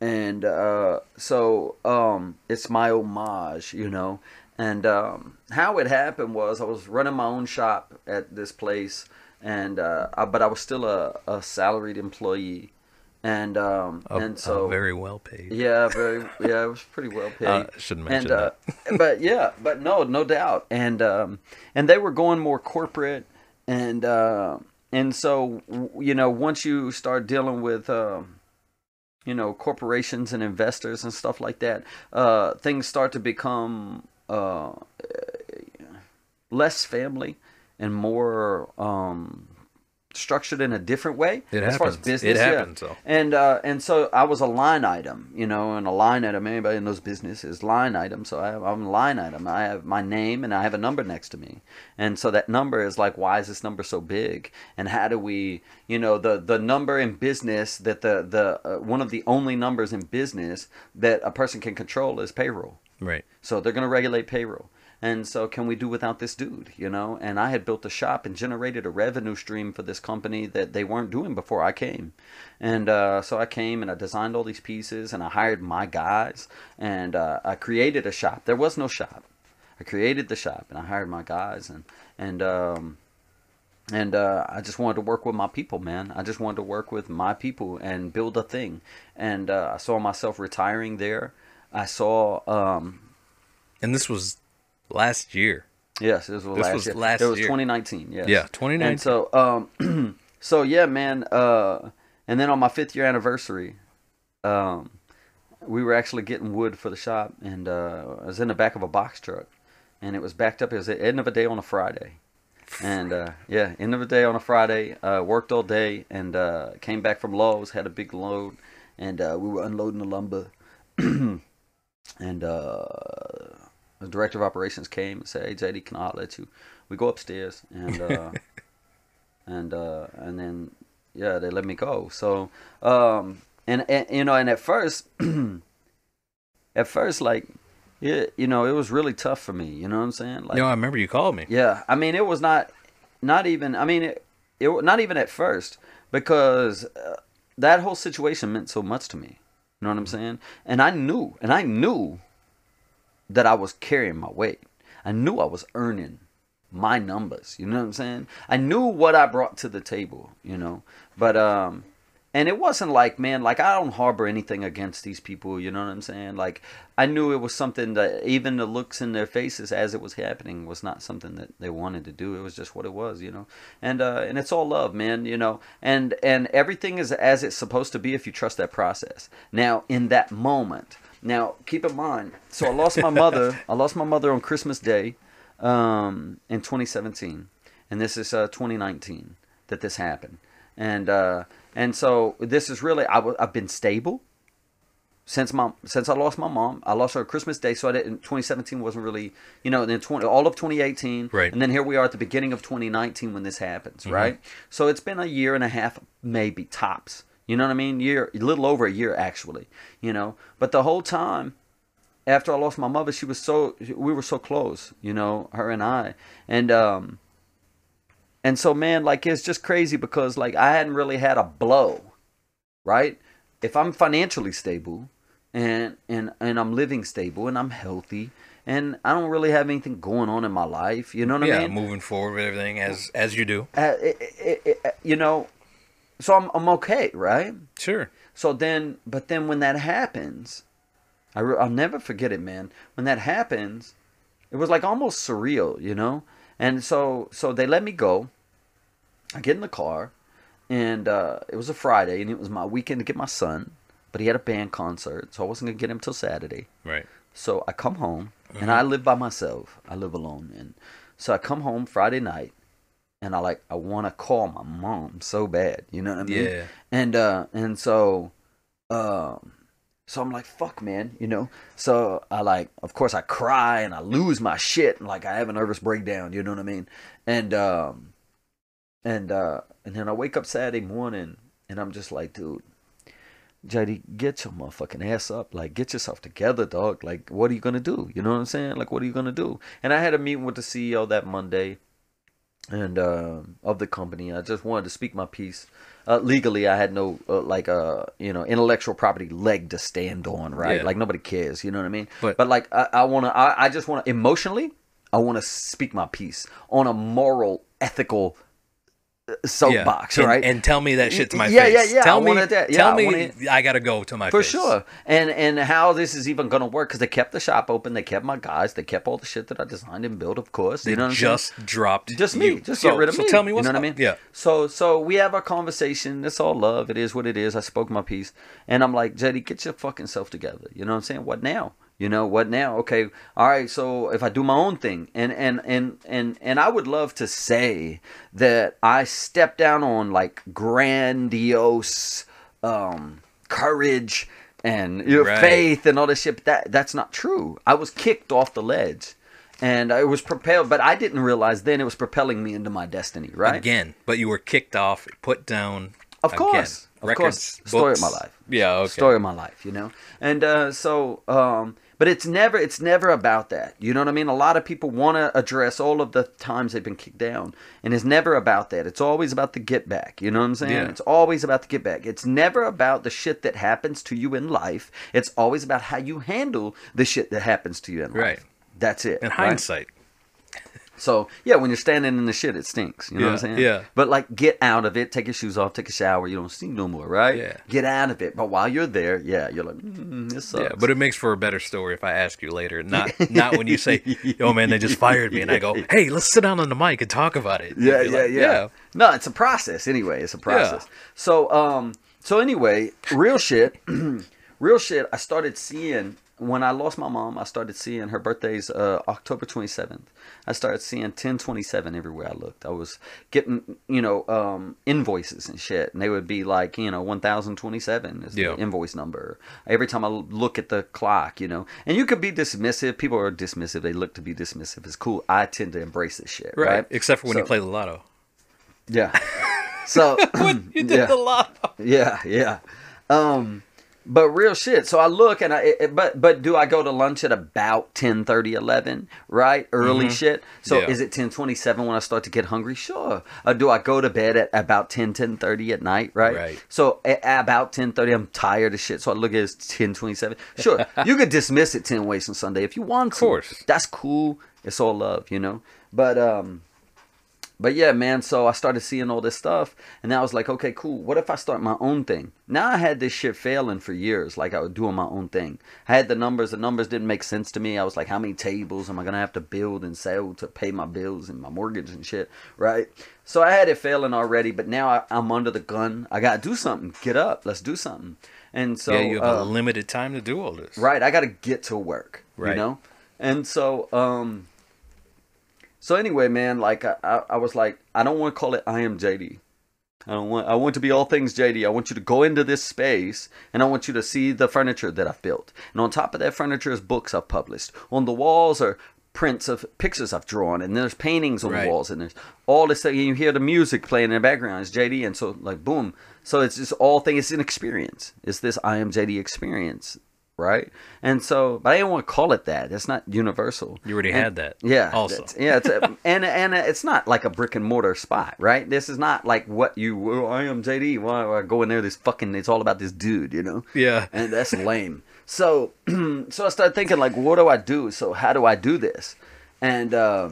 and uh, so um, it's my homage, you know. And um, how it happened was I was running my own shop at this place, and uh, I, but I was still a, a salaried employee, and um, A- and so very well paid. yeah, very. Yeah, it was pretty well paid. Uh, shouldn't mention and, uh, but yeah, but no, no doubt. And um, and they were going more corporate, and uh, and so you know, once you start dealing with. Um, you know, corporations and investors and stuff like that. Uh, things start to become uh, less family and more um, structured in a different way It as far as happens. business. It yeah. happens, though. And uh, and so I was a line item, you know, and a line item. Anybody in those businesses line item. So I have, I'm a line item. I have my name and I have a number next to me, and so that number is like, why is this number so big? And how do we, you know, the the number in business that the the uh, one of the only numbers in business that a person can control is payroll. Right. So they're going to regulate payroll. And so, can we do without this dude? You know, and I had built a shop and generated a revenue stream for this company that they weren't doing before I came. And uh, so I came and I designed all these pieces and I hired my guys and uh, I created a shop. There was no shop. I created the shop and I hired my guys and and um, and uh, I just wanted to work with my people, man. I just wanted to work with my people and build a thing. And uh, I saw myself retiring there. I saw um, And this was last year. Yes, this was This last was year. last it was year. 2019. Yes. Yeah, 2019. And so, um, so yeah, man. Uh, and then on my fifth year anniversary, um, we were actually getting wood for the shop, and uh, I was in the back of a box truck, and it was backed up. It was the end of a day on a Friday, and uh, yeah, end of a day on a Friday. Uh, worked all day, and uh, came back from Lowe's, had a big load, and uh, we were unloading the lumber, and uh, the director of operations came and said, "Hey, JD, can I at you?" We go upstairs, and uh, and uh, and then yeah, they let me go. So um, and, and you know, and at first, at first, like yeah, you know, it was really tough for me. You know what I'm saying? Like no, I remember you called me. yeah, I mean, it was not, not even. I mean, it, it not even at first because uh, that whole situation meant so much to me. You know what I'm saying? And I knew, and I knew that I was carrying my weight. I knew I was earning my numbers. You know what I'm saying? I knew what I brought to the table. You know, but um, and it wasn't like man like i don't harbor anything against these people you know what i'm saying like i knew it was something that even the looks in their faces as it was happening was not something that they wanted to do it was just what it was you know and uh and it's all love man you know and and everything is as it's supposed to be if you trust that process now in that moment now keep in mind so i lost my mother i lost my mother on christmas day um in 2017 and this is uh 2019 that this happened and uh and so this is really I w- I've been stable since my since I lost my mom. I lost her Christmas Day, so I didn't. 2017 wasn't really you know. Then 20 all of 2018, Right. And then here we are at the beginning of 2019 when this happens, right? So it's been a year and a half, maybe tops. You know what I mean? Year, a little over a year actually. You know, but the whole time after I lost my mother, she was so we were so close, you know, her and I, and um, and so man, like it's just crazy because like I hadn't really had a blow, right? If I'm financially stable, and and and I'm living stable and I'm healthy, and I don't really have anything going on in my life, you know what yeah, I mean? Yeah, moving forward with everything as as you do. Uh, it, it, it, you know, so I'm I'm okay, right? Sure. So then, but then when that happens, I re- I'll never forget it, man. When that happens, it was like almost surreal, you know. And so so they let me go. I get in the car, and uh, it was a Friday, and it was my weekend to get my son. But he had a band concert, so I wasn't gonna get him till Saturday. Right. So I come home, and I live by myself. I live alone, and so I come home Friday night, and I like I want to call my mom so bad, you know what I mean? Yeah. And uh, and so, um, so I'm like, fuck, man, you know. So I like, of course, I cry and I lose my shit, and like I have a nervous breakdown, you know what I mean? And um, and uh, and then I wake up Saturday morning, and I'm just like, dude. JD, get your motherfucking ass up. Like, get yourself together, dog. Like, what are you gonna do? You know what I'm saying? Like, what are you gonna do? And I had a meeting with the CEO that Monday, and uh, of the company. I just wanted to speak my piece. Uh, legally, I had no uh, like uh you know intellectual property leg to stand on, right? Yeah. Like nobody cares. You know what I mean? But- but like I, I want to. I, I just want to emotionally. I want to speak my piece on a moral, ethical soapbox, and, right? And tell me that shit to my Yeah, face. yeah, yeah, Tell I me, that. Yeah, tell I me wanted- I gotta go to my For face. sure. And and how this is even gonna work because they kept the shop open, they kept my guys, they kept all the shit that I designed and built, of course. They you know just dropped just me, you. just so, get rid of so me. tell me what's you know what I mean? Yeah. So so we have our conversation. It's all love. It is what it is. I spoke my piece, and I'm like, JD, get your fucking self together. You know what I'm saying? What now? You know what now? Okay, all right. So if I do my own thing, and and and and and I would love to say that I stepped down on like grandiose um, courage and your Right. faith and all this shit. But that that's not true. I was kicked off the ledge, and I was propelled, but I didn't realize then it was propelling me into my destiny. Right? Again, but you were kicked off, put down. Of again. course, of Records, course. Story of my life. Yeah. Okay. Story of my life, you know. And uh, so, um, but it's never, it's never about that. You know what I mean? A lot of people want to address all of the times they've been kicked down, and it's never about that. It's always about the get back. You know what I'm saying? Yeah. It's always about the get back. It's never about the shit that happens to you in life. It's always about how you handle the shit that happens to you in life. Right. That's it. In right? hindsight. So yeah, when you're standing in the shit, it stinks. You know what I'm saying? yeah. But like, get out of it. Take your shoes off. Take a shower. You don't see no more, right? Yeah. Get out of it. But while you're there, yeah, you're like, mm, this sucks. Yeah, but it makes for a better story if I ask you later, not not when you say, "Yo, man, they just fired me," and I go, "Hey, let's sit down on the mic and talk about it." yeah, yeah, like, yeah, No, it's a process anyway. It's a process. So, um, so anyway, real shit, real shit. I started seeing when I lost my mom. I started seeing her birthday's uh, October twenty seventh. I started seeing ten twenty seven everywhere I looked. I was getting you know um, invoices and shit, and they would be like you know one thousand twenty seven is Yeah. the invoice number. Every time I look at the clock, you know, and you could be dismissive. People are dismissive. They look to be dismissive. It's cool. I tend to embrace this shit. Right. Right. Except for when you play the lotto. Yeah. So You did yeah, the lotto. yeah, yeah. Um, but real shit. So I look and I, it, but but do I go to lunch at about 10, 30 11, right? Early shit. So Yeah. is it ten twenty seven when I start to get hungry? Sure. Uh, do I go to bed at about 10, 10 30 at night, right? Right. So at about ten thirty, I'm tired of shit. So I look at it, it's ten twenty seven. Sure, you could dismiss it ten ways on Sunday if you want to. course. That's cool. It's all love, you know. But um, but yeah, man. So I started seeing all this stuff, and I was like, okay, cool. What if I start my own thing? Now I had this shit failing for years. Like I was doing my own thing. I had the numbers. The numbers didn't make sense to me. I was like, how many tables am I gonna have to build and sell to pay my bills and my mortgage and shit, right? So I had it failing already, but now I, I'm under the gun. I gotta do something. Get up. Let's do something. And so yeah, you have a uh, limited time to do all this. Right, I got to get to work. Right. You know, and so um, so anyway, man, like I, I, I was like, I don't want to call it I am JD. I don't want. I want to be all things JD. I want you to go into this space, and I want you to see the furniture that I've built. And on top of that furniture is books I've published. On the walls are prints of pictures I've drawn, and there's paintings on Right. the walls, and there's all this. Thing. You hear the music playing in the background. It's JD, and so like boom. So it's just all thing. It's an experience. It's this I am JD experience, right? And so, but I didn't want to call it that. It's not universal. You already And- had that. yeah. Also. yeah. It's a, and and it's not like a brick and mortar spot, right? This is not like what you. Oh, I am JD. Why do I go in there? This fucking. It's all about this dude, you know. Yeah. And that's lame. So, so I started thinking like, what do I do? So how do I do this? And uh,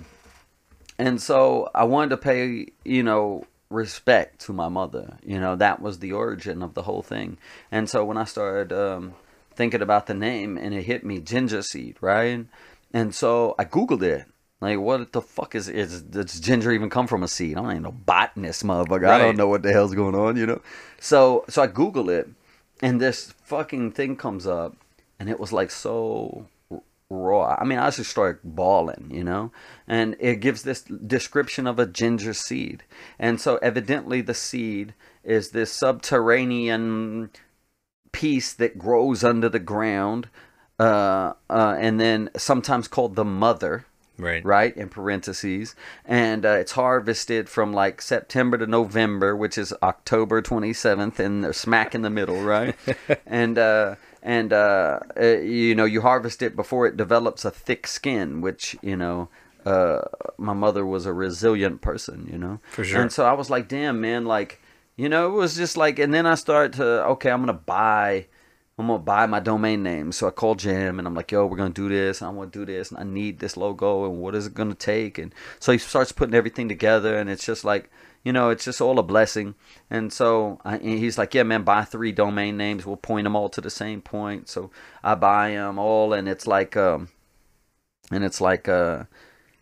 and so I wanted to pay, you know, respect to my mother. You know, that was the origin of the whole thing. And so when I started um, thinking about the name, and it hit me, ginger seed, right? And so I googled it. Like, what the fuck is is does ginger even come from a seed? I don't even no botanist, motherfucker. I don't know what the hell's going on, you know. So so I Google it, and this fucking thing comes up, and it was like so raw. I mean, I just started bawling, you know, and it gives this description of a ginger seed, and so evidently the seed is this subterranean piece that grows under the ground, uh, uh, and then sometimes called the mother Right. right in parentheses and uh, it's harvested from like september to november which is october 27th and they're smack in the middle right and uh and uh, uh you know you harvest it before it develops a thick skin which you know uh my mother was a resilient person you know For sure. and so i was like damn man like you know it was just like and then i started to okay i'm gonna buy I'm gonna buy my domain name. So I called Jim and I'm like, yo, we're gonna do this. And I want to do this, and I need this logo, and what is it gonna take? And so he starts putting everything together, and it's just like, you know, it's just all a blessing. And so I, and he's like, yeah, man, buy three domain names. We'll point them all to the same point. So I buy them all, and it's like, um, and it's like, uh,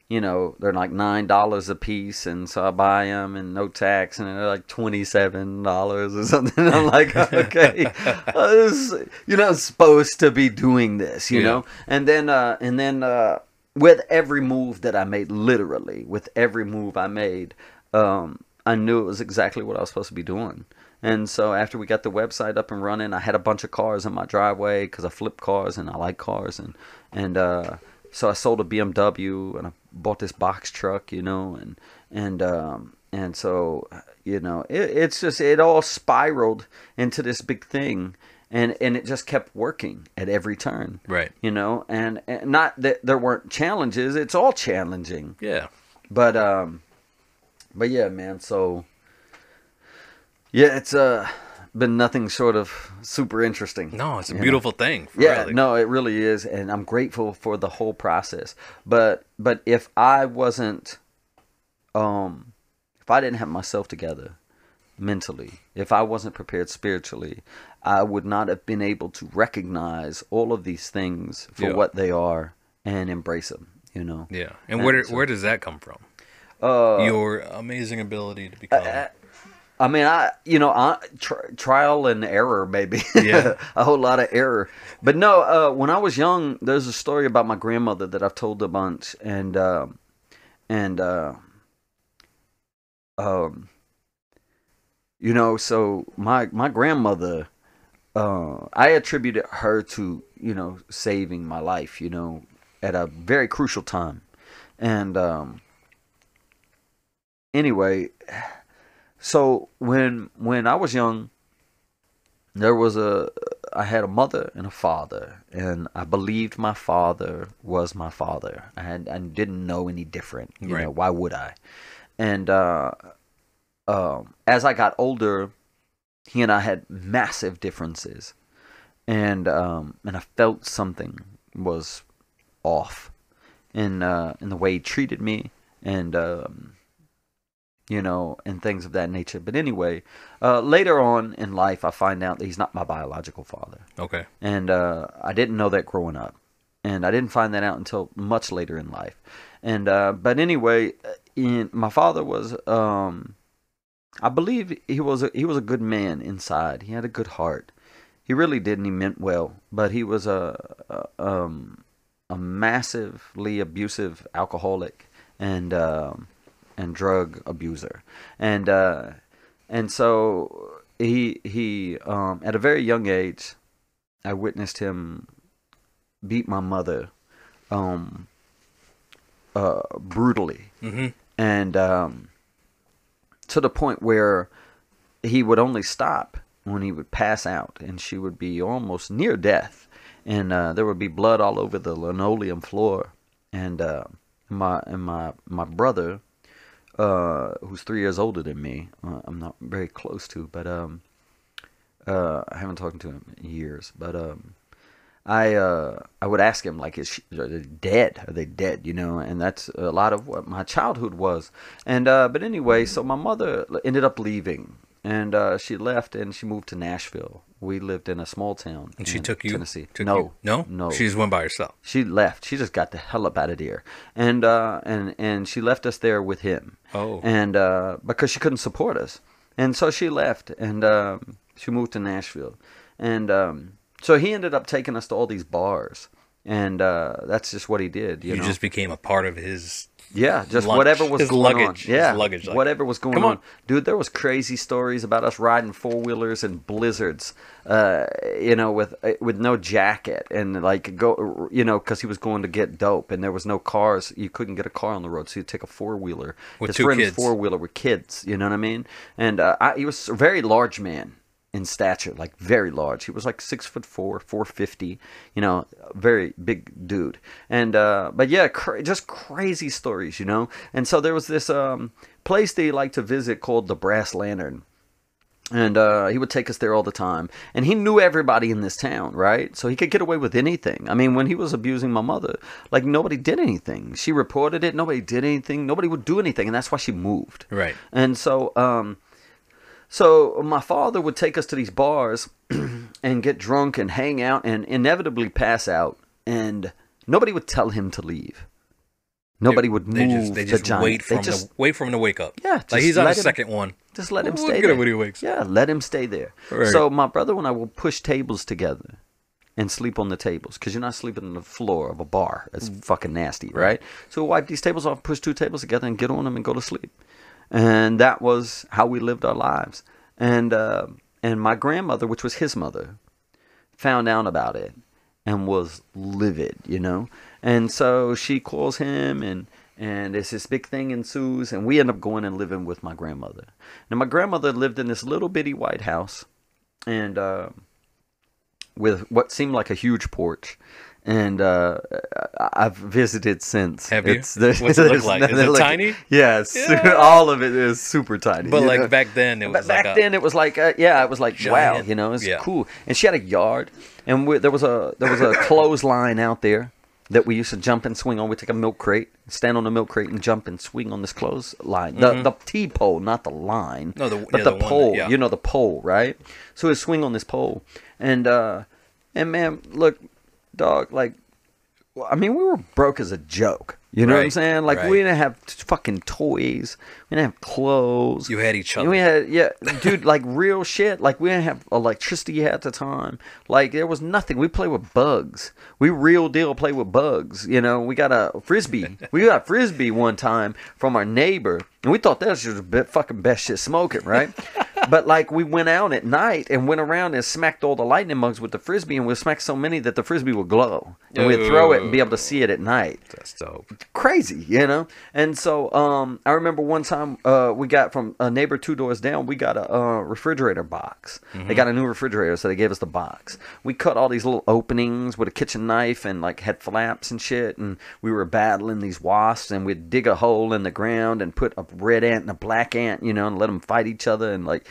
you know, they're like nine dollars a piece, and so I buy them and no tax, and they're like twenty seven dollars or something. I'm like, okay, uh, this, you're not supposed to be doing this, you Yeah. know. And then, uh, and then, uh, with every move that I made, literally with every move I made, um, I knew it was exactly what I was supposed to be doing. And so after we got the website up and running, I had a bunch of cars in my driveway because I flip cars and I like cars and and uh, so I sold a BMW and I bought this box truck, you know, and and um, and so you know it, it's just it all spiraled into this big thing, and and it just kept working at every turn, Right. you know, and, and not that there weren't challenges, it's all challenging, Yeah. but um, but yeah, man. So yeah, it's uh been nothing short of super interesting. No, it's a you know? beautiful thing. Yeah, really. no, it really is, and I'm grateful for the whole process. But but if I wasn't, um, if I didn't have myself together mentally, if I wasn't prepared spiritually, I would not have been able to recognize all of these things for Yeah. what they are and embrace them. You know. Yeah. And Yeah, where so- where does that come from? Uh, Your amazing ability to become. I- I mean, I you know, I, tri- trial and error, maybe. Yeah. a whole lot of error. But no, uh, when I was young, there's a story about my grandmother that I've told a bunch, and um, and uh, um, you know, so my my grandmother, uh, I attributed her to you know saving my life, you know, at a very crucial time, and um, anyway so when when I was young, there was a I had a mother and a father, and I believed my father was my father. I had I didn't know any different. You Right. know why would I? And uh, um, as I got older, he and I had massive differences, and um, and I felt something was off in uh, in the way he treated me, and um, you know, and things of that nature. But anyway, uh, later on in life, I find out that he's not my biological father, Okay. and uh, I didn't know that growing up, and I didn't find that out until much later in life. And uh, but anyway, in, my father was, um, I believe he was a, he was a good man inside. He had a good heart. He really did, and he meant well. But he was a, a um a massively abusive alcoholic and um, and drug abuser, and uh, and so he he um, at a very young age, I witnessed him beat my mother, um, uh, brutally, Mm-hmm. and um, to the point where he would only stop when he would pass out, and she would be almost near death, and uh, there would be blood all over the linoleum floor, and uh, my and my my brother, uh, who's three years older than me, uh, I'm not very close to, but um, uh, I haven't talked to him in years, but um. I uh I would ask him like is she, are they dead are they dead you know and that's a lot of what my childhood was and uh but anyway so my mother ended up leaving and uh she left and she moved to Nashville we lived in a small town And she took you. Tennessee Took no you? No. no She just went by herself. she left she just got the hell up out of there and uh and and she left us there with him Oh. and uh because she couldn't support us and so she left and um she moved to Nashville and um so he ended up taking us to all these bars and uh that's just what he did you, You, know just became a part of his. Yeah just lunch, whatever was his going luggage, on yeah luggage, like, whatever was going "Come on. on." dude there was crazy stories about us riding four-wheelers in blizzards uh you know with uh, with no jacket and like go you know because he was going to get dope and there was no cars. You couldn't get a car on the road so you'd take a four-wheeler. His two friend's four-wheeler with kids you know what i mean? And uh, I, he was a very large man in stature, like very large. He was like six foot four, four fifty. You know, very big dude. And uh, but yeah, cra- just crazy stories, you know. And so there was this um, place they liked to visit called the Brass Lantern. And uh, he would take us there all the time. And he knew everybody in this town, right? So he could get away with anything. I mean, when he was abusing my mother, like nobody did anything. She reported it, nobody did anything, nobody would do anything. And that's why she moved. Right. And so, um, so my father would take us to these bars and get drunk and hang out and inevitably pass out, and nobody would tell him to leave. Nobody would move They just they the just giant. wait for they him just to wait for him to wake up. Yeah, like he's on him- second one. just let him We'll stay get there. him when he wakes. Yeah, let him stay there. Right. So my brother and I will push tables together and sleep on the tables because you're not sleeping on the floor of a bar. It's Mm. fucking nasty, right? So we'll wipe these tables off, push two tables together, and get on them and go to sleep. And that was how we lived our lives. And uh, and my grandmother, which was his mother, found out about it and was livid, you know. And so she calls him and and it's this big thing ensues and we end up going and living with my grandmother. Now my grandmother lived in this little bitty white house and uh, with what seemed like a huge porch. And uh, I've visited since. Have you? It's, What's it look like? Is it tiny? Yes, Yeah. all of it is super tiny. But like know? back then, it was back like a, then, it was like, uh, yeah, it was like, wow, you know, it's Yeah. cool. And she had a yard, and we, there was a there was a clothesline out there that we used to jump and swing on. We take a milk crate, stand on the milk crate, and jump and swing on this clothesline. The the T pole, not the line, Mm-hmm. No, the- but yeah, the, the that- pole. yeah. You know, the pole, right? So we swing on this pole, and uh, and man, look, dog, like. I mean, we were broke as a joke. You know what I'm saying? Like right. we didn't have t- fucking toys. We didn't have clothes. You had each other. We had yeah, dude, like real shit. Like we didn't have electricity at the time. Like there was nothing. We play with bugs. We real deal play with bugs. You know, we got a frisbee. we got a frisbee one time from our neighbor, and we thought that was just the bit fucking best shit smoking, right? but like we went out at night and went around and smacked all the lightning bugs with the frisbee, and we smacked so many that the frisbee would glow, and we'd throw it and be able to see it at night That's dope. crazy, you know. And so, um, I remember one time uh, we got from a neighbor two doors down, we got a uh, refrigerator box. They got a new refrigerator, so they gave us the box. We cut all these little openings with a kitchen knife and like had flaps and shit, and we were battling these wasps, and we'd dig a hole in the ground and put a red ant and a black ant, you know, and let them fight each other and like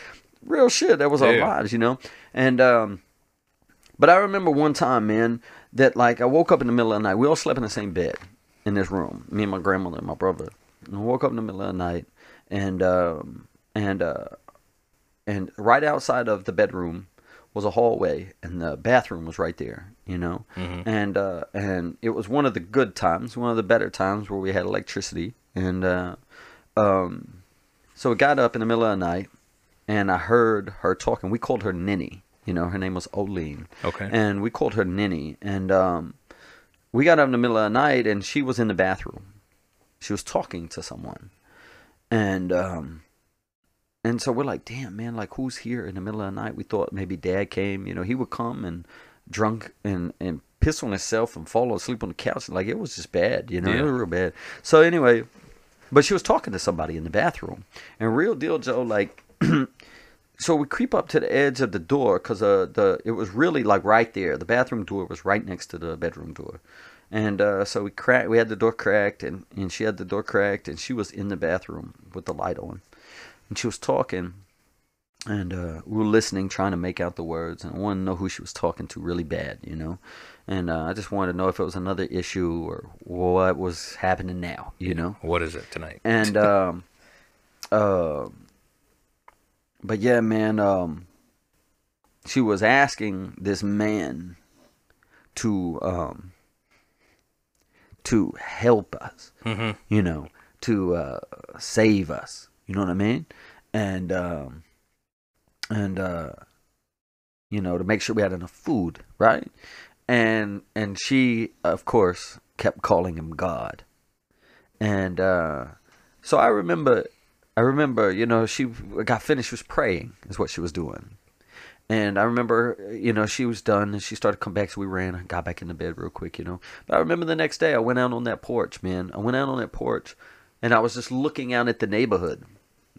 real shit. That was our lives, you know. And um, but I remember one time, man, that like I woke up in the middle of the night. We all slept in the same bed in this room, me and my grandmother and my brother. And I woke up in the middle of the night, and um, and uh, and right outside of the bedroom was a hallway, and the bathroom was right there. You know, and uh, and it was one of the good times, one of the better times where we had electricity, and uh, um, so we got up in the middle of the night, and I heard her talking. We called her Ninny. You know, her name was Oline. Okay. And we called her Ninny, and um, we got up in the middle of the night, and she was in the bathroom. She was talking to someone, and um, and so we're like, damn man, like who's here in the middle of the night? We thought maybe Dad came. You know, he would come and drunk and and piss on himself and fall asleep on the couch. Like it was just bad. You know, Yeah. it was real bad. So anyway, but she was talking to somebody in the bathroom, and real deal, Joe, like. so we creep up to the edge of the door because uh, the it was really like right there. The bathroom door was right next to the bedroom door, and uh, so we cracked. We had the door cracked, and and she had the door cracked, and she was in the bathroom with the light on, and she was talking, and uh, we were listening, trying to make out the words, and I wanted to know who she was talking to really bad, you know, and uh, I just wanted to know if it was another issue or what was happening now, you know What is it tonight? and um uh but yeah man um she was asking this man to um to help us hmm you know to uh save us. You know what i mean? And um and uh you know to make sure we had enough food right? And and she of course kept calling him god. And uh so I remember, I remember, you know, she got finished, was praying, is what she was doing. And I remember, you know, she was done and she started to come back. So we ran, got back in the bed real quick, you know. But I remember the next day I went out on that porch, man. I went out on that porch and I was just looking out at the neighborhood,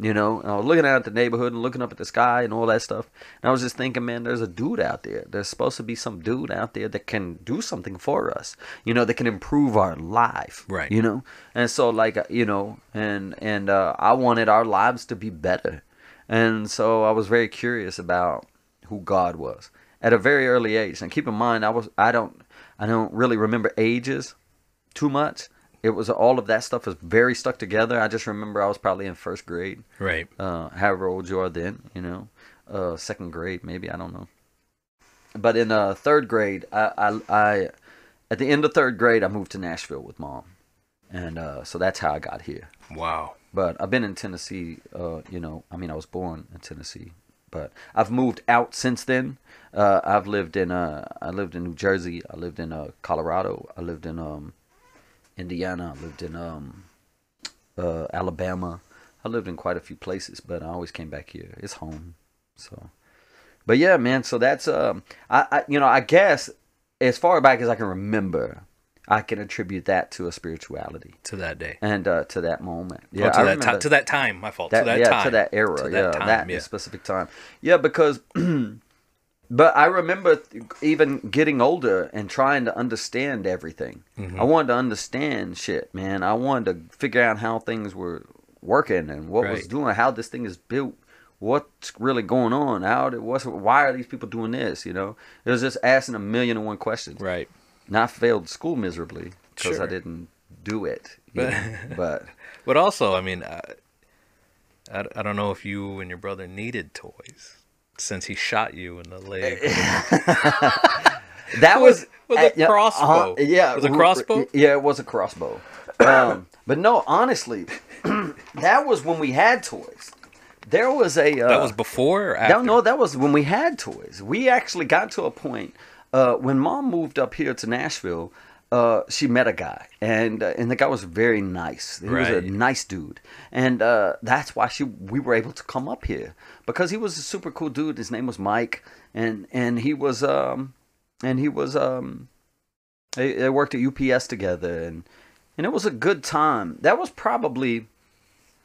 you know. And I was looking out at the neighborhood and looking up at the sky and all that stuff. And I was just thinking, man, there's a dude out there. There's supposed to be some dude out there that can do something for us, you know, that can improve our life, Right. You know, and so like uh, you know, and and uh, I wanted our lives to be better, and so I was very curious about who God was at a very early age. And keep in mind, I was I don't I don't really remember ages too much. It was all of that stuff was very stuck together. I just remember I was probably in first grade, Right. uh, however old you are then, you know, uh, second grade maybe I don't know. But in uh, third grade, I, I, I at the end of third grade, I moved to Nashville with mom, and uh, so that's how I got here. Wow. But I've been in Tennessee. Uh, you know, I mean, I was born in Tennessee, but I've moved out since then. Uh, I've lived in uh, I lived in New Jersey. I lived in uh, Colorado. I lived in um, Indiana. I lived in um, uh, Alabama. I lived in quite a few places, but I always came back here. It's home. So, but yeah, man. So that's um, I, I you know I guess as far back as I can remember, I can attribute that to a spirituality To that day. and uh, to that moment. Yeah, Yeah, to, I that to that time. My fault. that, to that yeah, time. to that era, To yeah, that time, that yeah. specific time. Yeah, because, but I remember th- even getting older and trying to understand everything. Mm-hmm. I wanted to understand shit, man. I wanted to figure out how things were working and what was doing, how this thing is built. What's really going on? How? did- What's? Why are these people doing this? You know, it was just asking a million and one questions. Right. And I failed school miserably because I didn't do it. know, but But also, I mean, I, I, I don't know if you and your brother needed toys since he shot you in the leg. That was With a uh, yeah, crossbow. uh-huh, yeah, Was a crossbow? Yeah, it was a crossbow. Um, but no, honestly, that was when we had toys. There was a uh, that was before or after? no, no, that was when we had toys. We actually got to a point uh, when mom moved up here to Nashville. Uh, she met a guy, and uh, and the guy was very nice. He was a nice dude, and uh, that's why she we were able to come up here because he was a super cool dude. His name was Mike, and and he was um and he was um they, they worked at UPS together, and and it was a good time. That was probably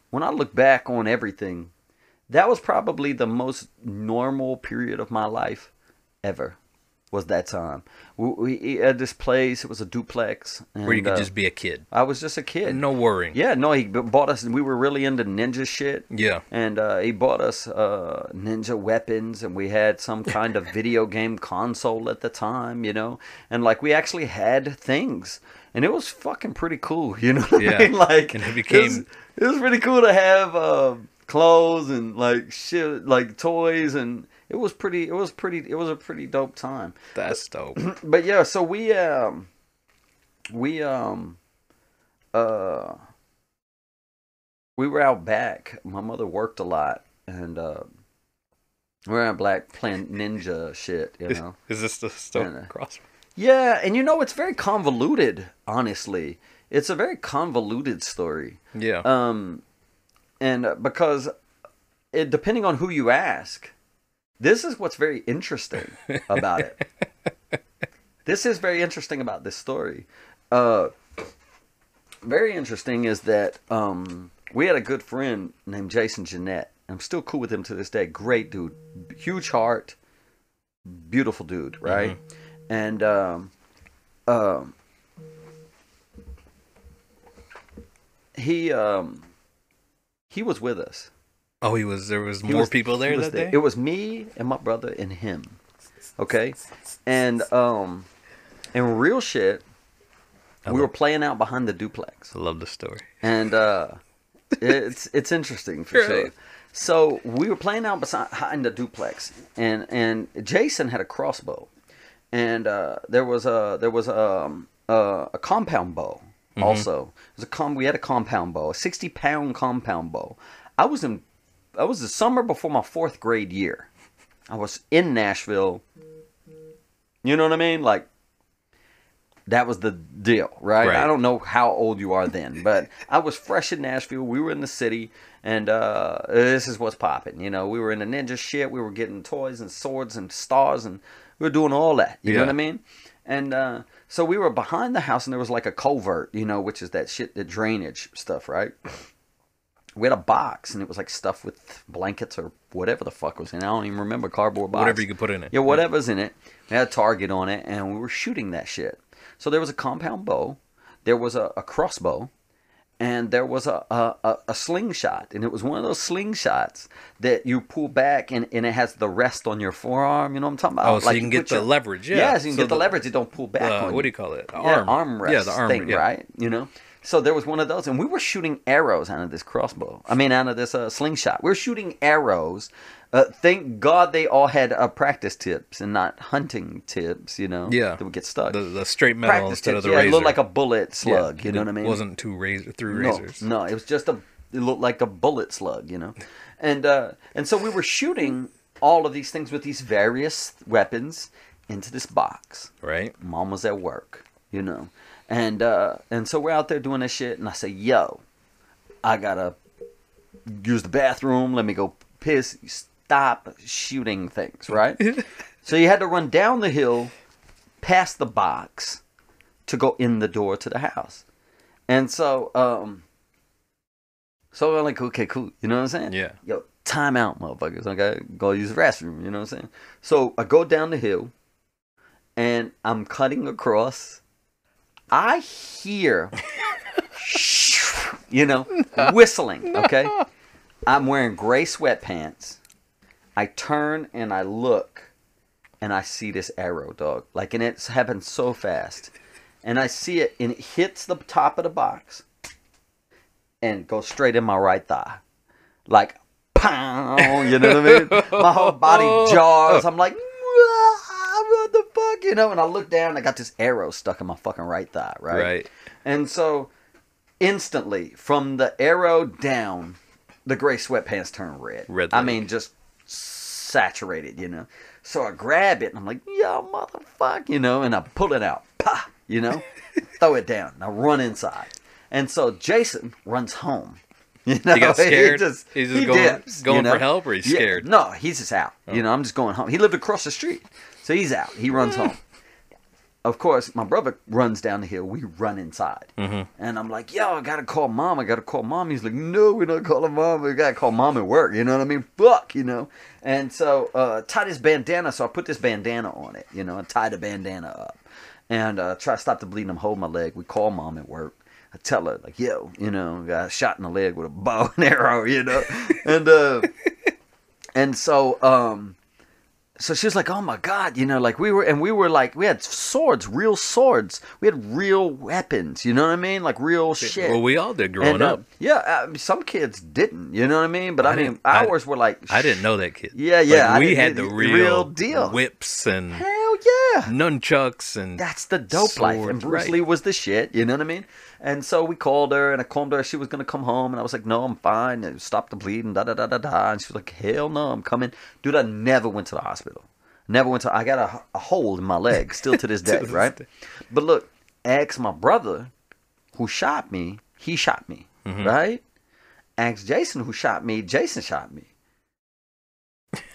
when I look back on everything, that was probably the most normal period of my life ever. Was that time. We, we at this place. It was a duplex. And, Where you could uh, just be a kid. I was just a kid. No worrying. Yeah, no, he bought us. We were really into ninja shit. Yeah. And uh, he bought us uh, ninja weapons, and we had some kind of video game console at the time, you know. And like we actually had things, and it was fucking pretty cool, you know. Yeah. I mean? Like And it was- became- it was, pretty cool to have uh, clothes and like shit, like toys, and it was pretty. It was pretty. It was a pretty dope time That's dope. but yeah, so we um we um uh we were out back. My mother worked a lot and uh we are out black playing ninja shit, you know. is this the stone Yeah. cross? Yeah, and you know it's very convoluted, honestly. It's a very convoluted story. Yeah. Um, and uh, because it, depending on who you ask, this is what's very interesting about it. this is very interesting about this story. Uh, very interesting is that um, we had a good friend named Jason Jeanette. I'm still cool with him to this day. Great dude, huge heart, beautiful dude, right? And um, um, he um, he was with us. Oh, he was. There was He more was- people there that there. day. It was me and my brother and him. Okay, and um, and real shit. I we love- were playing out behind the duplex, I love the story. and uh, it's it's interesting for sure. So we were playing out behind the duplex, and and Jason had a crossbow, and uh, there was a there was um, a, a compound bow Mm-hmm. also. It was a com- we had a compound bow, a sixty pound compound bow. I was in I was the summer before my fourth grade year. I was in Nashville. You know what I mean? Like that was the deal, right? Right. I don't know how old you are then, but I was fresh in Nashville. We were in the city, and uh, this is what's popping. You know, we were in the ninja shit. We were getting toys and swords and stars, and we were doing all that. You know what I mean? And uh, so we were behind the house, and there was like a culvert, you know, which is that shit, the drainage stuff, right? We had a box, and it was like stuffed with blankets or whatever the fuck was in it. I don't even remember cardboard box. Whatever you could put in it. Yeah, whatever's in it. We had a target on it, and we were shooting that shit. So there was a compound bow, there was a, a crossbow, and there was a, a, a, slingshot. And it was one of those slingshots that you pull back, and, and it has the rest on your forearm. You know what I'm talking about? Oh, so you can get put the your- leverage, yeah. So you can So get the, the- leverage. It don't pull back Uh, on what do you call it? The Yeah, arm. arm rest Yeah, the arm thing, yeah. right? You know. So there was one of those, and we were shooting arrows out of this crossbow. I mean, out of this uh, slingshot. We were shooting arrows. Uh, thank God they all had uh, practice tips and not hunting tips. You know, Yeah. that would get stuck. The, the straight metal practice instead tips, of the yeah, razor. it looked like a bullet slug. Yeah, you know what I mean? It wasn't two razor through no, razors. No, it was just a. It looked like a bullet slug, you know, and uh, and so we were shooting all of these things with these various weapons into this box. Right. Mom was at work, you know, and uh, and so we're out there doing this shit, and I say, "Yo, I gotta use the bathroom. Let me go piss. Stop shooting things, right?" so you had to run down the hill, past the box, to go in the door to the house, and so um, so I'm like, okay, cool, you know what I'm saying? Yeah. Yo, time out, motherfuckers. I gotta go use the restroom. You know what I'm saying? So I go down the hill, and I'm cutting across. I hear, you know, whistling. Okay, I'm wearing gray sweatpants. I turn and I look, and I see this arrow, dog. Like, and it's happened so fast, and I see it, and it hits the top of the box, and goes straight in my right thigh, like, pow. You know what I mean? My whole body jars. I'm like. "Ah, What the fuck, you know? And I look down, I got this arrow stuck in my fucking right thigh, right? Right. And so, instantly, from the arrow down, the gray sweatpants turn red. Red I mean, just saturated, you know. So I grab it and I'm like, yo, motherfucker, you know, and I pull it out, pa, you know, throw it down. And I run inside. And so Jason runs home. You know, He got scared? He's just he going- dips, you going for help, or he's Yeah, scared? Oh. No, he's just out. You know, I'm just going home. He lived across the street, so he's out. He runs home. of course, my brother runs down the hill. We run inside, and I'm like, "Yo, I gotta call mom. I gotta call mom." He's like, "No, we're not calling mom. We gotta call mom at work." You know what I mean? Fuck, you know. And so, uh, tie this bandana. So I put this bandana on it. You know, and tie the bandana up, and uh, try to stop the bleeding. I'm holding my leg. We call mom at work. I tell her like, "Yo, you know, got shot in the leg with a bow and arrow." You know, and uh, and so um so she was like, "Oh my god," you know, like we were, and we were like, we had swords, real swords. We had real weapons. You know what I mean? Like real shit. Well, we all did growing And, uh, up. yeah, uh, some kids didn't. You know what I mean? But I, I mean, didn't- I- ours were like, I didn't know that kid. Yeah, yeah, Like, we had the real, real deal. whips and hell yeah. nunchucks and That's the dope life. And Bruce right. Lee was the shit. You know what I mean? And so we called her and I called her. She was gonna come home, and I was like, "No, I'm fine. And Stop the bleeding." Da da da da da. And she was like, "Hell no, I'm coming." Dude, I never went to the hospital. Never went to. I got a, a hole in my leg still to this day, this right? day. But look, ask my brother, who shot me. He shot me, Mm-hmm. right? Ask Jason, who shot me. Jason shot me.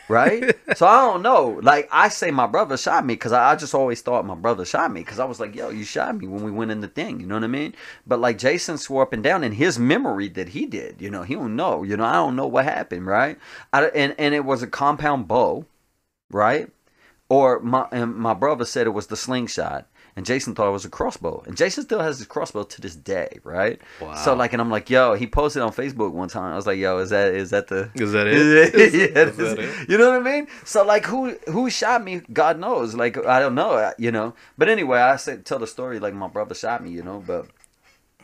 Right? so I don't know. Like I say, my brother shot me because I, I just always thought my brother shot me because I was like, "Yo, you shot me when we went in the thing." You know what I mean? But like Jason swore up and down in his memory that he did. You know, he don't know. You know, I don't know what happened. Right? I, and and it was a compound bow, right? Or my and my brother said it was the slingshot, and Jason thought it was a crossbow, and Jason still has his crossbow to this day, right? Wow. So like, and I'm like, yo, he posted on Facebook one time. I was like, yo, is that is that the Is that yeah, it? Is is. that it? You know what I mean? So like, who who shot me? God knows. Like I don't know. You know. But anyway, I say tell the story like my brother shot me. You know, but.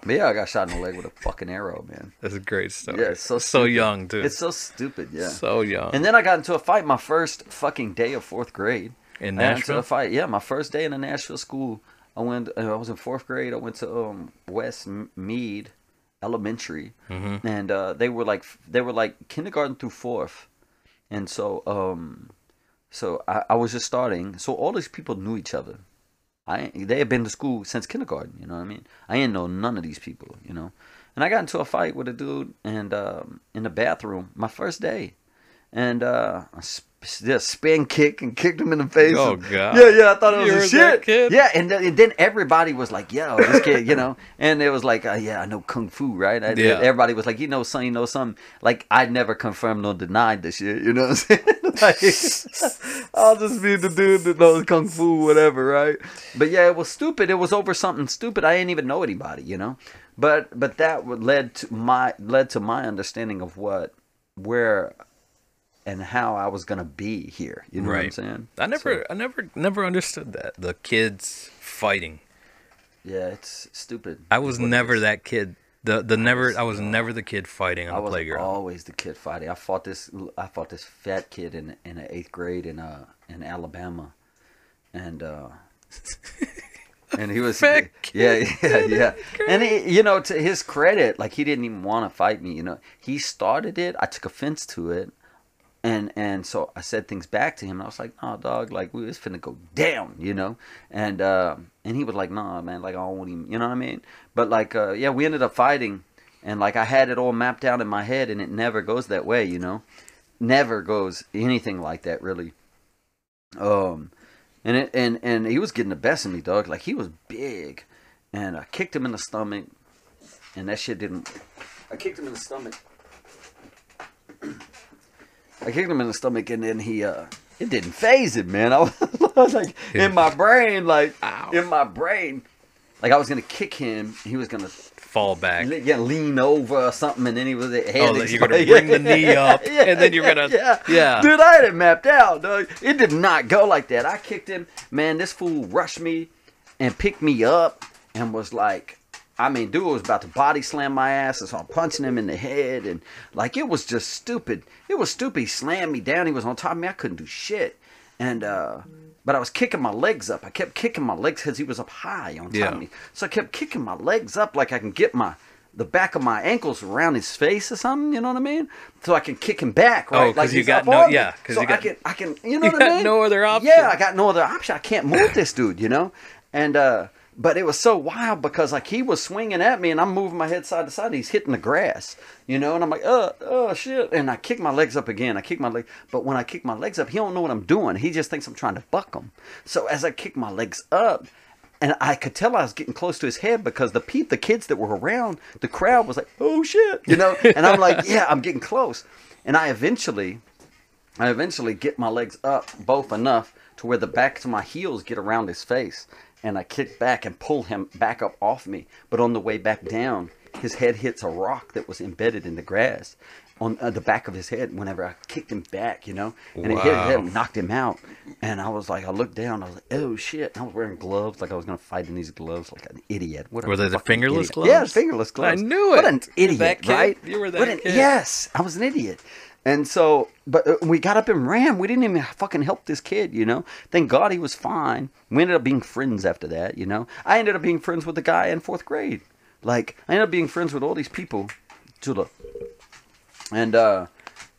But yeah, I got shot in the leg with a fucking arrow, man. That's a great story. Yeah, it's so so young dude. It's so stupid, yeah. so young. And then I got into a fight my first fucking day of fourth grade. In I got into Nashville? fight. Yeah, my first day in the Nashville school. I went. uh, I was in fourth grade. I went to um, West Mead Elementary, Mm-hmm. and uh, they were like they were like kindergarten through fourth, and so um, so I, I was just starting. So all these people knew each other. I they had been to school since kindergarten. You know what I mean? I didn't know none of these people. You know, and I got into a fight with a dude and um, in the bathroom my first day, and uh, I just spin kick and kicked him in the face. Oh, And- God. Yeah, yeah, I thought it You was a shit. kid? Yeah, and, then- and then everybody was like, "Yo, this kid," you know, and it was like, uh, "Yeah, I know kung fu, right?" I, Yeah. Everybody was like, "You know, son, you know something." Like I never confirmed nor denied this shit. You know what I'm saying? like, I'll just be the dude that knows kung fu, whatever, right? But yeah, it was stupid. It was over something stupid. I didn't even know anybody, you know. But but that led to my led to my understanding of what where and how I was gonna be here. You know what I'm saying? I never, So, I never, never understood that the kids fighting. yeah, it's stupid. I was is what it never that kid. The the never. was I was never the kid fighting on I the was playground. always the kid fighting. I fought this. I fought this fat kid in in the eighth grade in uh in Alabama, and uh and he was Fat yeah kid yeah yeah. And he, you know, to his credit, like he didn't even want to fight me. You know, he started it. I took offense to it. And and so I said things back to him, and I was like, "No, dog, like we was finna go down, you know." And uh, and he was like, "Nah, man, like I don't want him," you know what I mean? But like, uh, yeah, we ended up fighting, and like I had it all mapped out in my head, and it never goes that way, you know, never goes anything like that really. Um, and it and and he was getting the best of me, dog. Like he was big, and I kicked him in the stomach, and that shit didn't. I kicked him in the stomach. I kicked him in the stomach, and then he uh, it didn't phase him, man. I was, like in my brain, like Ow. in my brain, like I was gonna kick him. He was gonna Fall back. le- yeah, lean over or something, and then he was head Oh, that you're gonna bring the knee up, and then you're gonna- yeah, yeah. Dude, I had it mapped out, dog. It did not go like that. I kicked him, man. This fool rushed me and picked me up and was like, I mean, dude was about to body slam my ass, and so I'm punching him in the head, and like it was just stupid. It was stupid. He slammed me down. He was on top of me. I couldn't do shit, and uh. But I was kicking my legs up. I kept kicking my legs because he was up high on top Yeah. of me. So I kept kicking my legs up like I can get my the back of my ankles around his face or something. You know what I mean? So I can kick him back. Right? Oh, 'cause like you got no- yeah. me. yeah, 'cause so you got- I can I can you know You what I mean? no other option. Yeah, I got no other option. I can't move this dude. You know, and uh. But it was so wild because like he was swinging at me and I'm moving my head side to side. And he's hitting the grass, you know, and I'm like, oh, oh shit! And I kick my legs up again. I kick my leg, but when I kick my legs up, he don't know what I'm doing. He just thinks I'm trying to buck him. So as I kick my legs up, and I could tell I was getting close to his head because the pe- the kids that were around, the crowd was like, "Oh shit," you know, and I'm like, "Yeah, I'm getting close," and I eventually, I eventually get my legs up both enough to where the backs of my heels get around his face, and I kick back and pull him back up off me. But on the way back down, his head hits a rock that was embedded in the grass on uh, the back of his head whenever I kicked him back, you know, and it hit Wow. him, knocked him out. And I was like, I looked down, I was like, oh shit. And I was wearing gloves, like I was gonna fight in these gloves, like an idiot. What Were they the fingerless idiot. gloves? Yeah, fingerless gloves. I knew it. What an idiot, right? You were that kid. Yes, I was an idiot. And so, but uh, we got up and ran. We didn't even fucking help this kid, you know. Thank God he was fine. We ended up being friends after that, you know. I ended up being friends with the guy in fourth grade. Like, I ended up being friends with all these people. Tula. And, uh,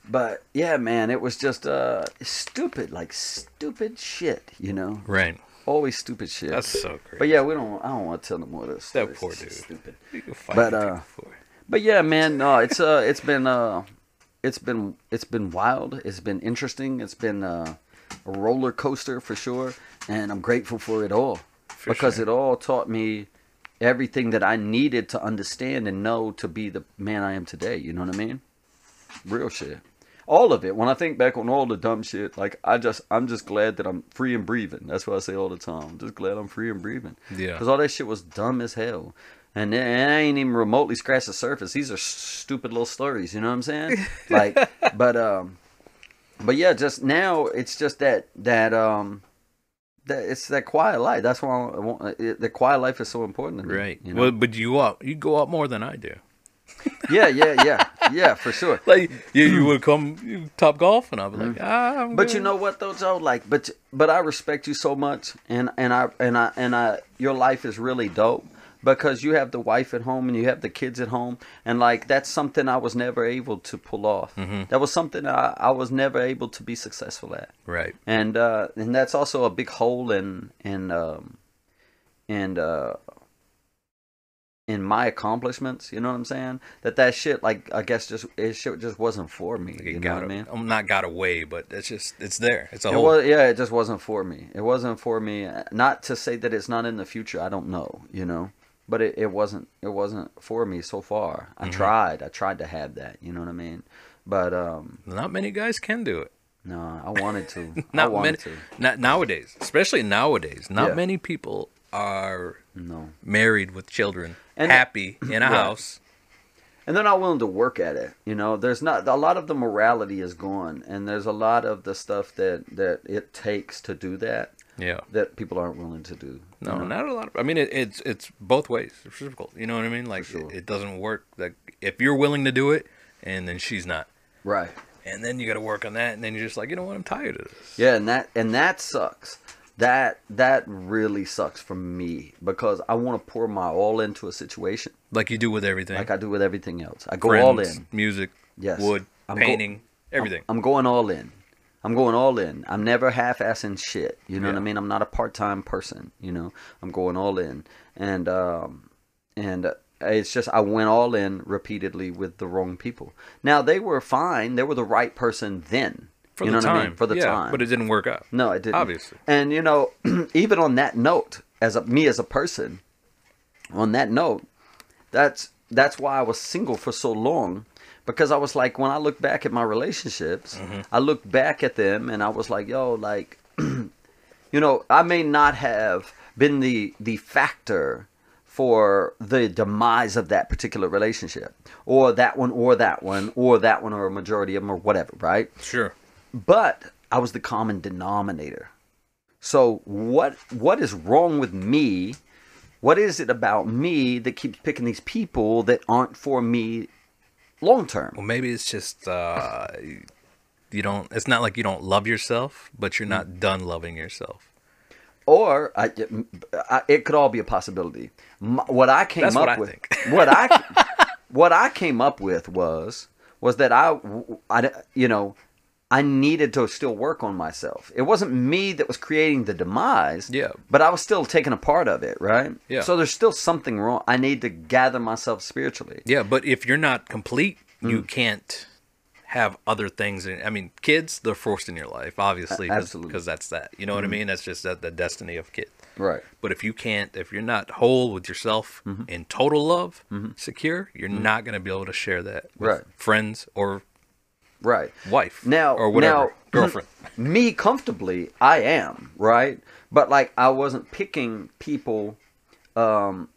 but yeah, man, it was just, uh, stupid, like stupid shit, you know. Right. Always stupid shit. That's so great. But yeah, we don't, I don't want to tell them what of this. That poor dude. Stupid. You can fight But, uh, people for it. But yeah, man, no, it's uh, it's been uh, it's been it's been wild. It's been interesting. It's been uh, a roller coaster for sure, and I'm grateful for it all because sure. it all taught me everything that I needed to understand and know to be the man I am today. You know what I mean? Real shit. All of it. When I think back on all the dumb shit, like I just, I'm just glad that I'm free and breathing. That's what I say all the time. I'm just glad I'm free and breathing. Yeah. Because all that shit was dumb as hell. And it ain't even remotely scratched the surface. These are stupid little stories, you know what I'm saying? Like, but um, but yeah, just now it's just that that um, that it's that quiet life. That's why I want, it, the quiet life is so important to me. Right. You know? Well, but you out. You go out more than I do. yeah, yeah, yeah, yeah, for sure. Like you, you would come you Topgolf, and I'd be like, ah. I'm. But you know what though, Joe? Like, but but I respect you so much, and and I and I and I, your life is really dope because you have the wife at home and you have the kids at home, and like that's something I was never able to pull off. That was something I, I was never able to be successful at, Right. and uh, and that's also a big hole in in um, and uh, in my accomplishments. You know what I'm saying? That that shit, like I guess, just it shit just wasn't for me. It you know what I mean? I'm not got away, but it's just it's there. It's a It whole. was, yeah, it just wasn't for me. It wasn't for me. Not to say that it's not in the future. I don't know, you know, but it, it wasn't. It wasn't for me so far. I tried. I tried to have that. You know what I mean? But um, Not many guys can do it. no, I wanted to. I Not wanted many. to. Not nowadays, especially nowadays. Not Yeah. many people are No, married with children, And- happy in a Right. house. and they're not willing to work at it. You know, there's not a lot of the morality is gone, and there's a lot of the stuff that that it takes to do that Yeah. that people aren't willing to do. No, know? not a lot. Of, I mean, it, it's it's both ways. It's difficult. You know what I mean? Like sure. it, it doesn't work. Like if you're willing to do it, and then she's not, right. and then you got to work on that, and then you're just like, you know what? I'm tired of this. Yeah, and that and that sucks. That that really sucks for me because I want to pour my all into a situation Like you do with everything. like I do with everything else. I go Friends, all in. Music, Yes. wood, I'm go- painting, everything. I'm going all in. I'm going all in. I'm never half-assing shit. You know what I mean? I'm not a part-time person. You know, I'm going all in, and um, and it's just I went all in repeatedly with the wrong people. Now they were fine. They were the right person then. for you the know time. what I mean? For the yeah, time. But it didn't work out. No, it didn't. Obviously. And you know, even on that note, as a me as a person, on that note, that's that's why I was single for so long. Because I was like, when I look back at my relationships, Mm-hmm. I look back at them and I was like, yo, like, you know, I may not have been the the factor for the demise of that particular relationship, or that one, or that one, or that one, or a majority of them, or whatever, right? Sure. but I was the common denominator. So what what is wrong with me? What is it about me that keeps picking these people that aren't for me long term? Well, maybe it's just uh, you don't. It's not like you don't love yourself, but you're Mm. not done loving yourself. Or I, I, it could all be a possibility. M what I came That's up what I with, think. what I what I came up with was was that I, I you know I needed to still work on myself. It wasn't me that was creating the demise. Yeah. But I was still taking a part of it, right? Yeah. So there's still something wrong. I need to gather myself spiritually. Yeah, but if you're not complete, you Mm. can't have other things. In, I mean, kids, they're forced in your life, obviously, absolutely. Mm-hmm. because that's that. You know what I mean? That's just that the destiny of kids. Right. But if you can't, if you're not whole with yourself Mm-hmm. in total love, secure, you're not going to be able to share that with Right. friends or Right. wife Now- or whatever now- girlfriend. me comfortably i am right but like i wasn't picking people um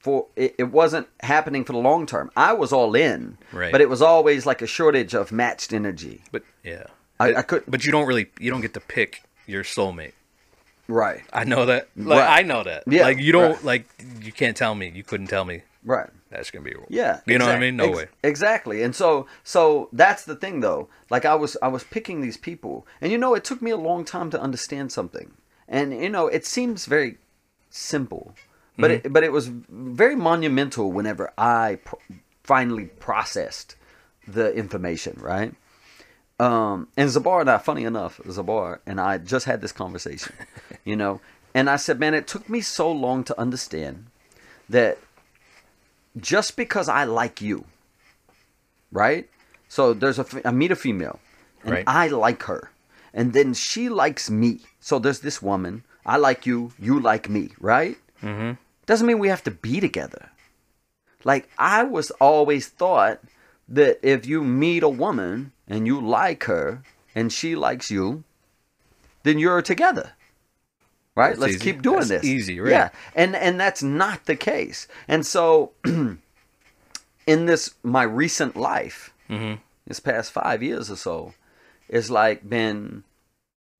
for it, it wasn't happening for the long term i was all in Right. but it was always like a shortage of matched energy But yeah, I- I could- But you don't really, you don't get to pick your soulmate. right I know that. Like Right. I know that. Yeah, Like you don't right. like you can't tell me. You couldn't tell me right that's gonna be your yeah You know what I mean? No ex- way. exactly and so so that's the thing though like i was i was picking these people and you know it took me a long time to understand something and you know it seems very simple but Mm-hmm. it, but it was very monumental whenever i pr- finally processed the information right um and zabar and i funny enough zabar and i just had this conversation you know and i said man it took me so long to understand that just because I like you, right? So there's a, I meet a female, and Right. I like her, and then she likes me. So there's this woman. I like you. You like me, right? Mm-hmm. Doesn't mean we have to be together. Like I was always thought that if you meet a woman and you like her and she likes you, then you're together. Right? That's Let's easy. keep doing That's this. easy, right. Yeah. And and that's not the case. And so in this my recent life, Mhm. this past five years or so, it's like been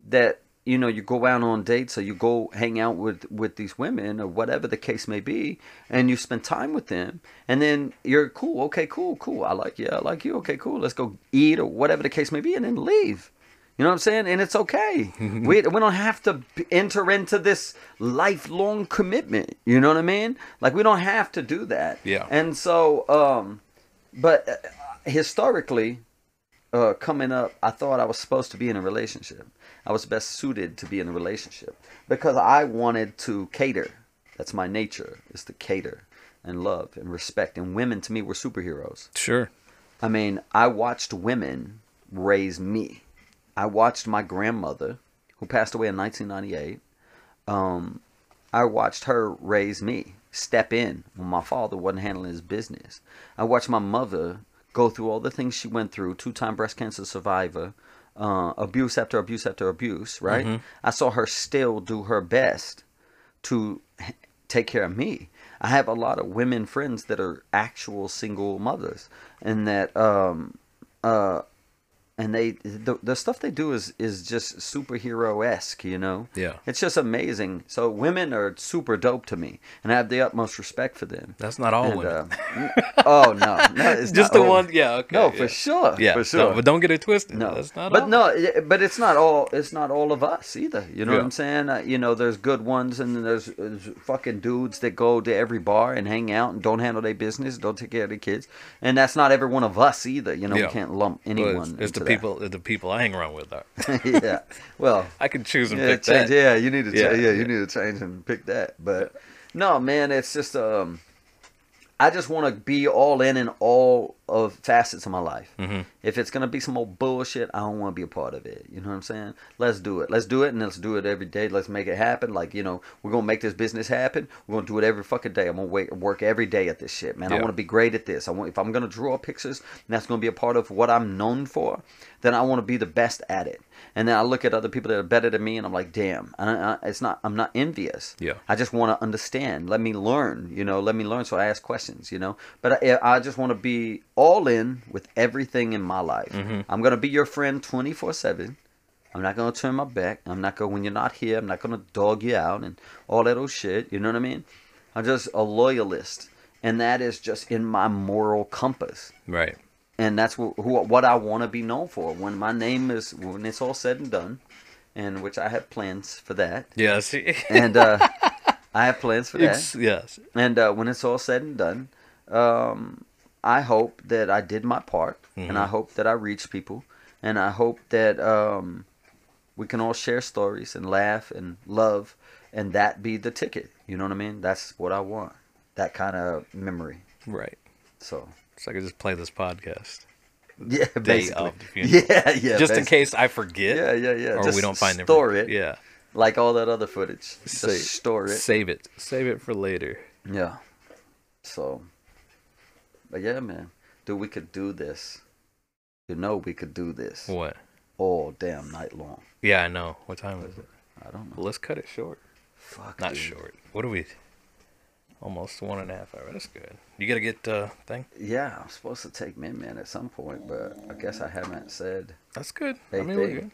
that you know you go out on dates or you go hang out with with these women or whatever the case may be, and you spend time with them, and then you're cool. Okay, cool, cool. I like you. I like you. Okay, cool. Let's go eat or whatever the case may be, and then leave. You know what I'm saying? And it's okay. we we don't have to enter into this lifelong commitment. You know what I mean? Like we don't have to do that. Yeah. And so, um, but uh, historically, uh, coming up, I thought I was supposed to be in a relationship. I was best suited to be in a relationship because I wanted to cater. That's my nature, is to cater and love and respect. And women to me were superheroes. Sure. I mean, I watched women raise me. I watched my grandmother, who passed away in 1998. Um, I watched her raise me, step in when my father wasn't handling his business. I watched my mother go through all the things she went through, two-time breast cancer survivor, uh, abuse after abuse after abuse. Right? I saw her still do her best to take care of me. I have a lot of women friends that are actual single mothers, and that um, uh, and they the, the stuff they do is is just superhero esque, you know. Yeah. it's just amazing. So women are super dope to me, and I have the utmost respect for them. That's not all And, women. uh, oh no, no it's Just the all- one. Yeah. Okay. No, yeah. for sure. Yeah. for no, sure. but don't get it twisted. No, That's not but all. no, but it's not all. It's not all of us either. You know what I'm saying? Uh, you know, there's good ones, and there's, there's fucking dudes that go to every bar and hang out and don't handle their business, don't take care of their kids, and that's not every one of us either. You know, Yeah. we can't lump Well, anyone. it's, it's into people. The people I hang around with are. yeah. Well, I can choose and yeah, pick change. that. Yeah, you need to. Yeah, yeah. you need to change and pick that. But no, man, it's just um, I just want to be all in in all of facets of my life. Mm-hmm. If it's gonna be some old bullshit, I don't want to be a part of it. You know what I'm saying? Let's do it. Let's do it, and let's do it every day. Let's make it happen. Like you know, we're gonna make this business happen. We're gonna do it every fucking day. I'm gonna wait, work every day at this shit, man. I want to be great at this. I want if I'm gonna draw pictures, and that's gonna be a part of what I'm known for. Then I want to be the best at it. And then I look at other people that are better than me, and I'm like, damn. I, I, it's not. I'm not envious. Yeah. I just want to understand. Let me learn. You know, let me learn. So I ask questions. You know, but I, I just want to be all in with everything in my life. Mm-hmm. I'm gonna be your friend 24 seven. I'm not gonna turn my back. I'm not gonna when you're not here. I'm not gonna dog you out and all that old shit. You know what I mean? I'm just a loyalist, and that is just in my moral compass Right. And that's wh- who, what I want to be known for. When my name is when it's all said and done, and which I have plans for that, Yeah. See. and uh, I have plans for that. Ex- yes. And uh, when it's all said and done, um, I hope that I did my part, and I hope that I reached people, and I hope that um, we can all share stories and laugh and love, and that be the ticket. You know what I mean? That's what I want. That kind of memory. Right. So So I could just play this podcast yeah, day basically. of the funeral. Yeah, yeah. just in case I forget. Yeah, yeah, yeah. Or Just we don't find store it. Yeah. like all that other footage. Just Save- store it. Save it. Save it for later. Yeah. So, but yeah, man, dude, we could do this. You know, we could do this What? all damn night long. Yeah, I know. What time is it? I don't know. Well, let's cut it short. Fuck, Not dude. short. What are we? Almost one and a half hour. That's good. You gotta get uh thing. Yeah, I'm supposed to take Min Min at some point, but I guess I haven't said. That's good. I mean, we're good.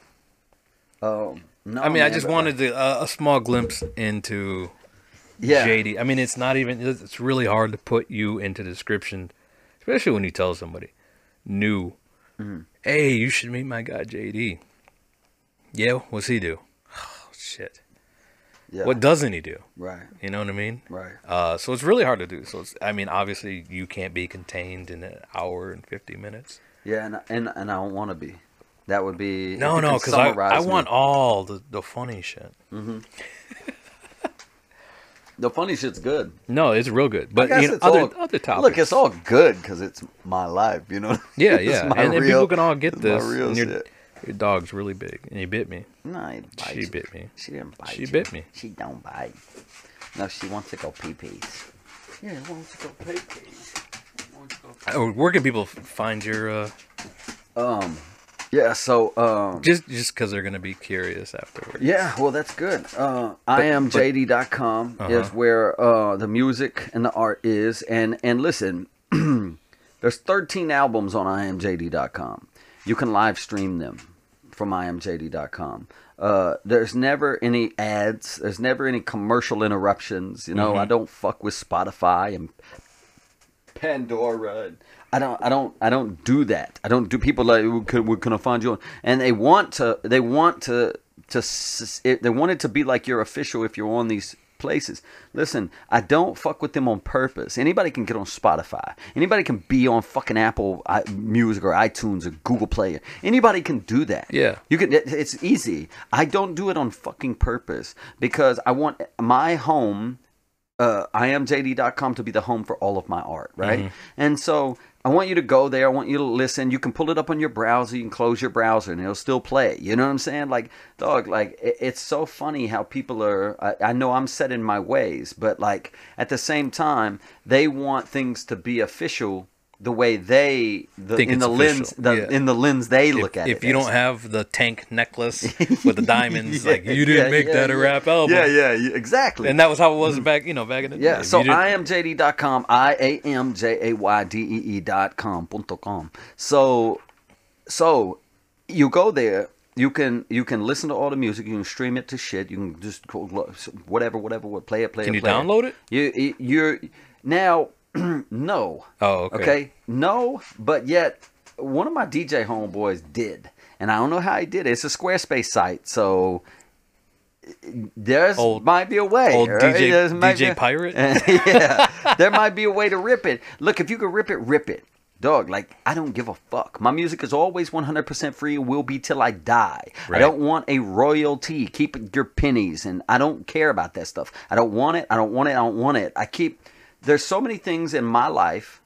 Um, no, I mean, I just wanted to, uh, a small glimpse into yeah, JD. I mean, it's not even. It's it's really hard to put you into description, especially when you tell somebody new. Mm-hmm. Hey, you should meet my guy JD. Yeah, what's he do? Oh shit. Yeah, What doesn't he do? right, You know what I mean? right. Uh, so it's really hard to do. So it's, I mean, obviously you can't be contained in an hour and fifty minutes. Yeah, and and, and I don't want to be. That would be No, no, because I, I me. want all the, the funny shit. the funny shit's good. No, it's real good. But you know, other all, other topics. Look, it's all good because it's my life. You know. Yeah, yeah, and, and people can all get this. real shit. Your dog's really big, and he bit me. No, I didn't She bit me. She didn't bite She you. bit me. She don't bite. No, she wants to go pee pees. Yeah, wants to go pee pees. Oh, where can people find your? Uh, Um, yeah. So, um, just just because they're gonna be curious afterwards. yeah. Well, that's good. Uh, I am JD.com Uh-huh. is where uh the music and the art is, and and listen, there's 13 albums on IamJD.com. You can live stream them from imjd.com. Uh, there's never any ads. There's never any commercial interruptions. You know, I don't fuck with Spotify and Pandora. And I don't. I don't. I don't do that. I don't do people like "Where can, where can I find you? on?" And they want to. They want to. To. It, they want it to be like you're official if you're on these places. Listen, I don't fuck with them on purpose. Anybody can get on Spotify. Anybody can be on fucking Apple Music or iTunes or Google Play. Anybody can do that. Yeah. You can. it- It's easy. I don't do it on fucking purpose because I want my home uh, iamjd.com to be the home for all of my art, right? And so I want you to go there. I want you to listen. You can pull it up on your browser. You can close your browser and it'll still play. You know what I'm saying? Like, dog, like, it's so funny how people are. I, I know I'm set in my ways, but like, at the same time, they want things to be official the way they, the, in the lens, the, Yeah. in the lens they If, look at if it. you as. don't have the tank necklace with the diamonds, like you didn't Yeah, make yeah, that a rap album. Yeah, yeah, yeah, exactly. And that was how it was mm-hmm. back, you know, back in the day. Yeah, If so I am JD.com, I A M J A Y D E E dot com, punto com. So, so you go there, you can you can listen to all the music, you can stream it to shit, you can just whatever, whatever, what play it, play Can it. Can you play download it? You you- you're now no. Oh, okay. no, but yet one of my DJ homeboys did, and I don't know how he did it. It's a Squarespace site, so. There's Old- might be a way. old right? DJ DJ be- pirate? yeah, there might be a way to rip it. Look, if you can rip it, rip it. Dog, like, I don't give a fuck. My music is always 100% free will be till I die. I don't want a royalty. Keep your pennies, and I don't care about that stuff. I don't want it. I don't want it. I don't want it. I keep. There's so many things in my life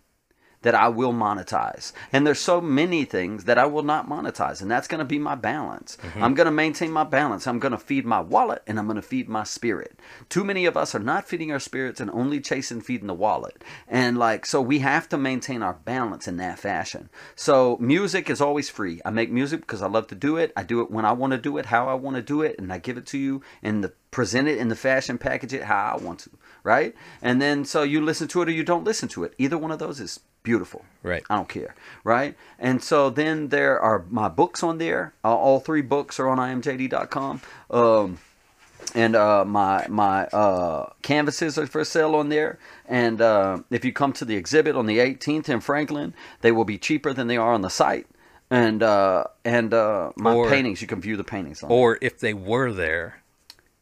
that I will monetize. And there's so many things that I will not monetize. And that's going to be my balance. Mm-hmm. I'm going to maintain my balance. I'm going to feed my wallet and I'm going to feed my spirit. Too many of us are not feeding our spirits and only chasing feeding the wallet. And like, so we have to maintain our balance in that fashion. So music is always free. I make music because I love to do it. I do it when I want to do it, how I want to do it. And I give it to you and the present it in the fashion, package it how I want to, right? And then so you listen to it or you don't listen to it. Either one of those is beautiful. Right. I don't care, right? And so then there are my books on there. Uh, all three books are on imjd.com. Um, and uh, my my uh, canvases are for sale on there. And uh, if you come to the exhibit on the 18th in Franklin, they will be cheaper than they are on the site. And uh, and uh, my Or- paintings, you can view the paintings on or if they were there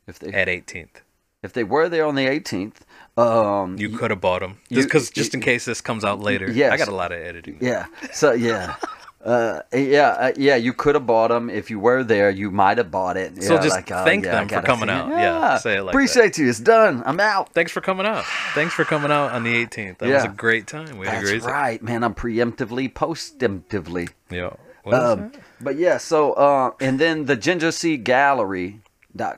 if they at 18th, if they were there on the 18th. Um, you could have bought them. Just because, just in case this comes out later. Yeah, I got a lot of editing. Yeah. So yeah. Uh, yeah, uh, yeah, you could have bought them if you were there. You might have bought it. So Yeah, just like, oh, thank yeah, them for coming out. Yeah, say it like that. appreciate you. It's done. I'm out. Thanks for coming out. Thanks for coming out on the 18th. That was a great time. We had a That's great time. right, man. I'm preemptively, postemptively. Yeah. Um, but yeah, so uh, and then the Ginger Sea Gallery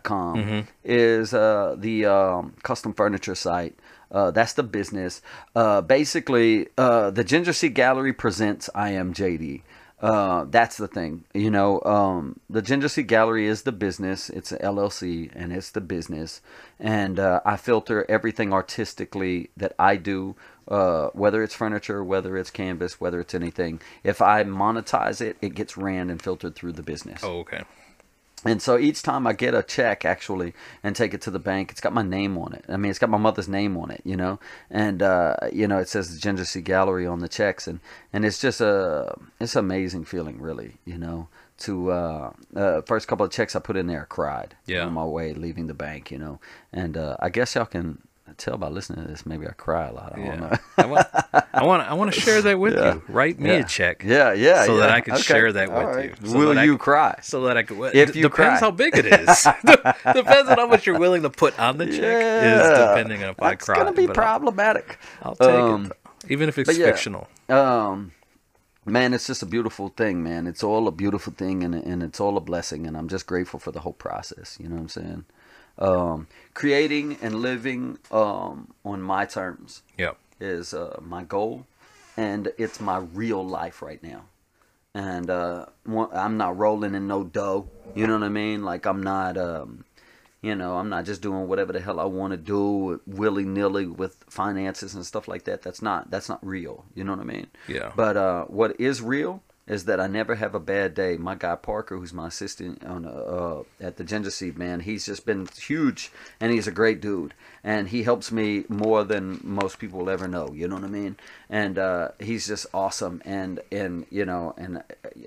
com Mm-hmm. is uh, the um, custom furniture site. Uh, that's the business. Uh, basically, uh, the Ginger Sea Gallery presents I Am JD. Uh, that's the thing. You know, um, the Ginger Sea Gallery is the business. It's an LLC and it's the business. And uh, I filter everything artistically that I do, uh, whether it's furniture, whether it's canvas, whether it's anything. If I monetize it, it gets ran and filtered through the business. Oh, okay. And so each time I get a check actually and take it to the bank, it's got my name on it. I mean, it's got my mother's name on it, you know, and uh, you know it says the Ginger Sea Gallery on the checks, and and it's just a it's an amazing feeling, really, you know. To uh, uh, first couple of checks I put in there, I cried Yeah. on my way leaving the bank, you know, and uh, I guess y'all can tell by listening to this, maybe I cry a lot. I don't know. I want, I want, I want to share that with Yeah. you. Write me Yeah. a check. Yeah, yeah, So yeah. that I can Okay. share that with All right. you. So Will that I you cry? So that I can. If d- you depends cry. how big it is. depends on how much you're willing to put on the check. Is depending on if I cry. It's gonna be but I'll- problematic. I'll, take Um, it, even if it's yeah. fictional. um man it's just a beautiful thing man it's all a beautiful thing and, and it's all a blessing and i'm just grateful for the whole process you know what i'm saying um creating and living um on my terms Yeah. is uh, my goal and it's my real life right now and uh i'm not rolling in no dough you know what i mean like i'm not um you know i'm not just doing whatever the hell i want to do willy-nilly with finances and stuff like that that's not that's not real you know what i mean Yeah. but uh what is real is that I never have a bad day. My guy Parker, who's my assistant on uh, uh, at the Ginger Seed man, he's just been huge, and he's a great dude, and he helps me more than most people will ever know. You know what I mean? And uh, he's just awesome, and and you know, and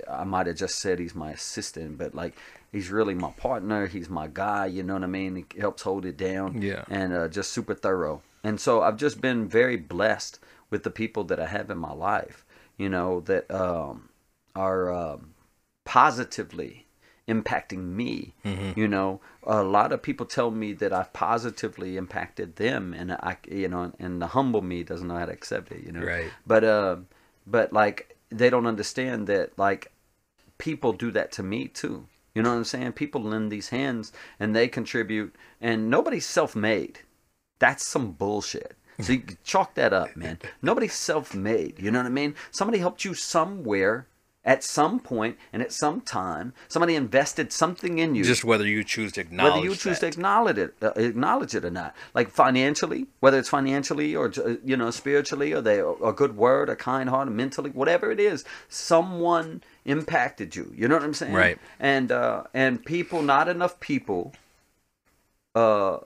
I might have just said he's my assistant, but like he's really my partner. He's my guy. You know what I mean? He helps hold it down. Yeah. And uh, just super thorough. And so I've just been very blessed with the people that I have in my life. You know that um, are um, positively impacting me. You know, a lot of people tell me that I've positively impacted them, and I, you know, and the humble me doesn't know how to accept it. You know, Right. But uh, but like they don't understand that like people do that to me too. You know what I'm saying? People lend these hands and they contribute, and nobody's self-made. That's some bullshit. So you chalk that up, man. Nobody's self-made. You know what I mean? Somebody helped you somewhere at some point and at some time. Somebody invested something in you Just whether you choose to acknowledge whether you choose to acknowledge it, uh, acknowledge it or not, like financially, whether it's financially or uh, you know spiritually, or they a good word, a kind heart, mentally, whatever it is, someone impacted you. You know what I'm saying? Right. And uh, and people, not enough people, uh,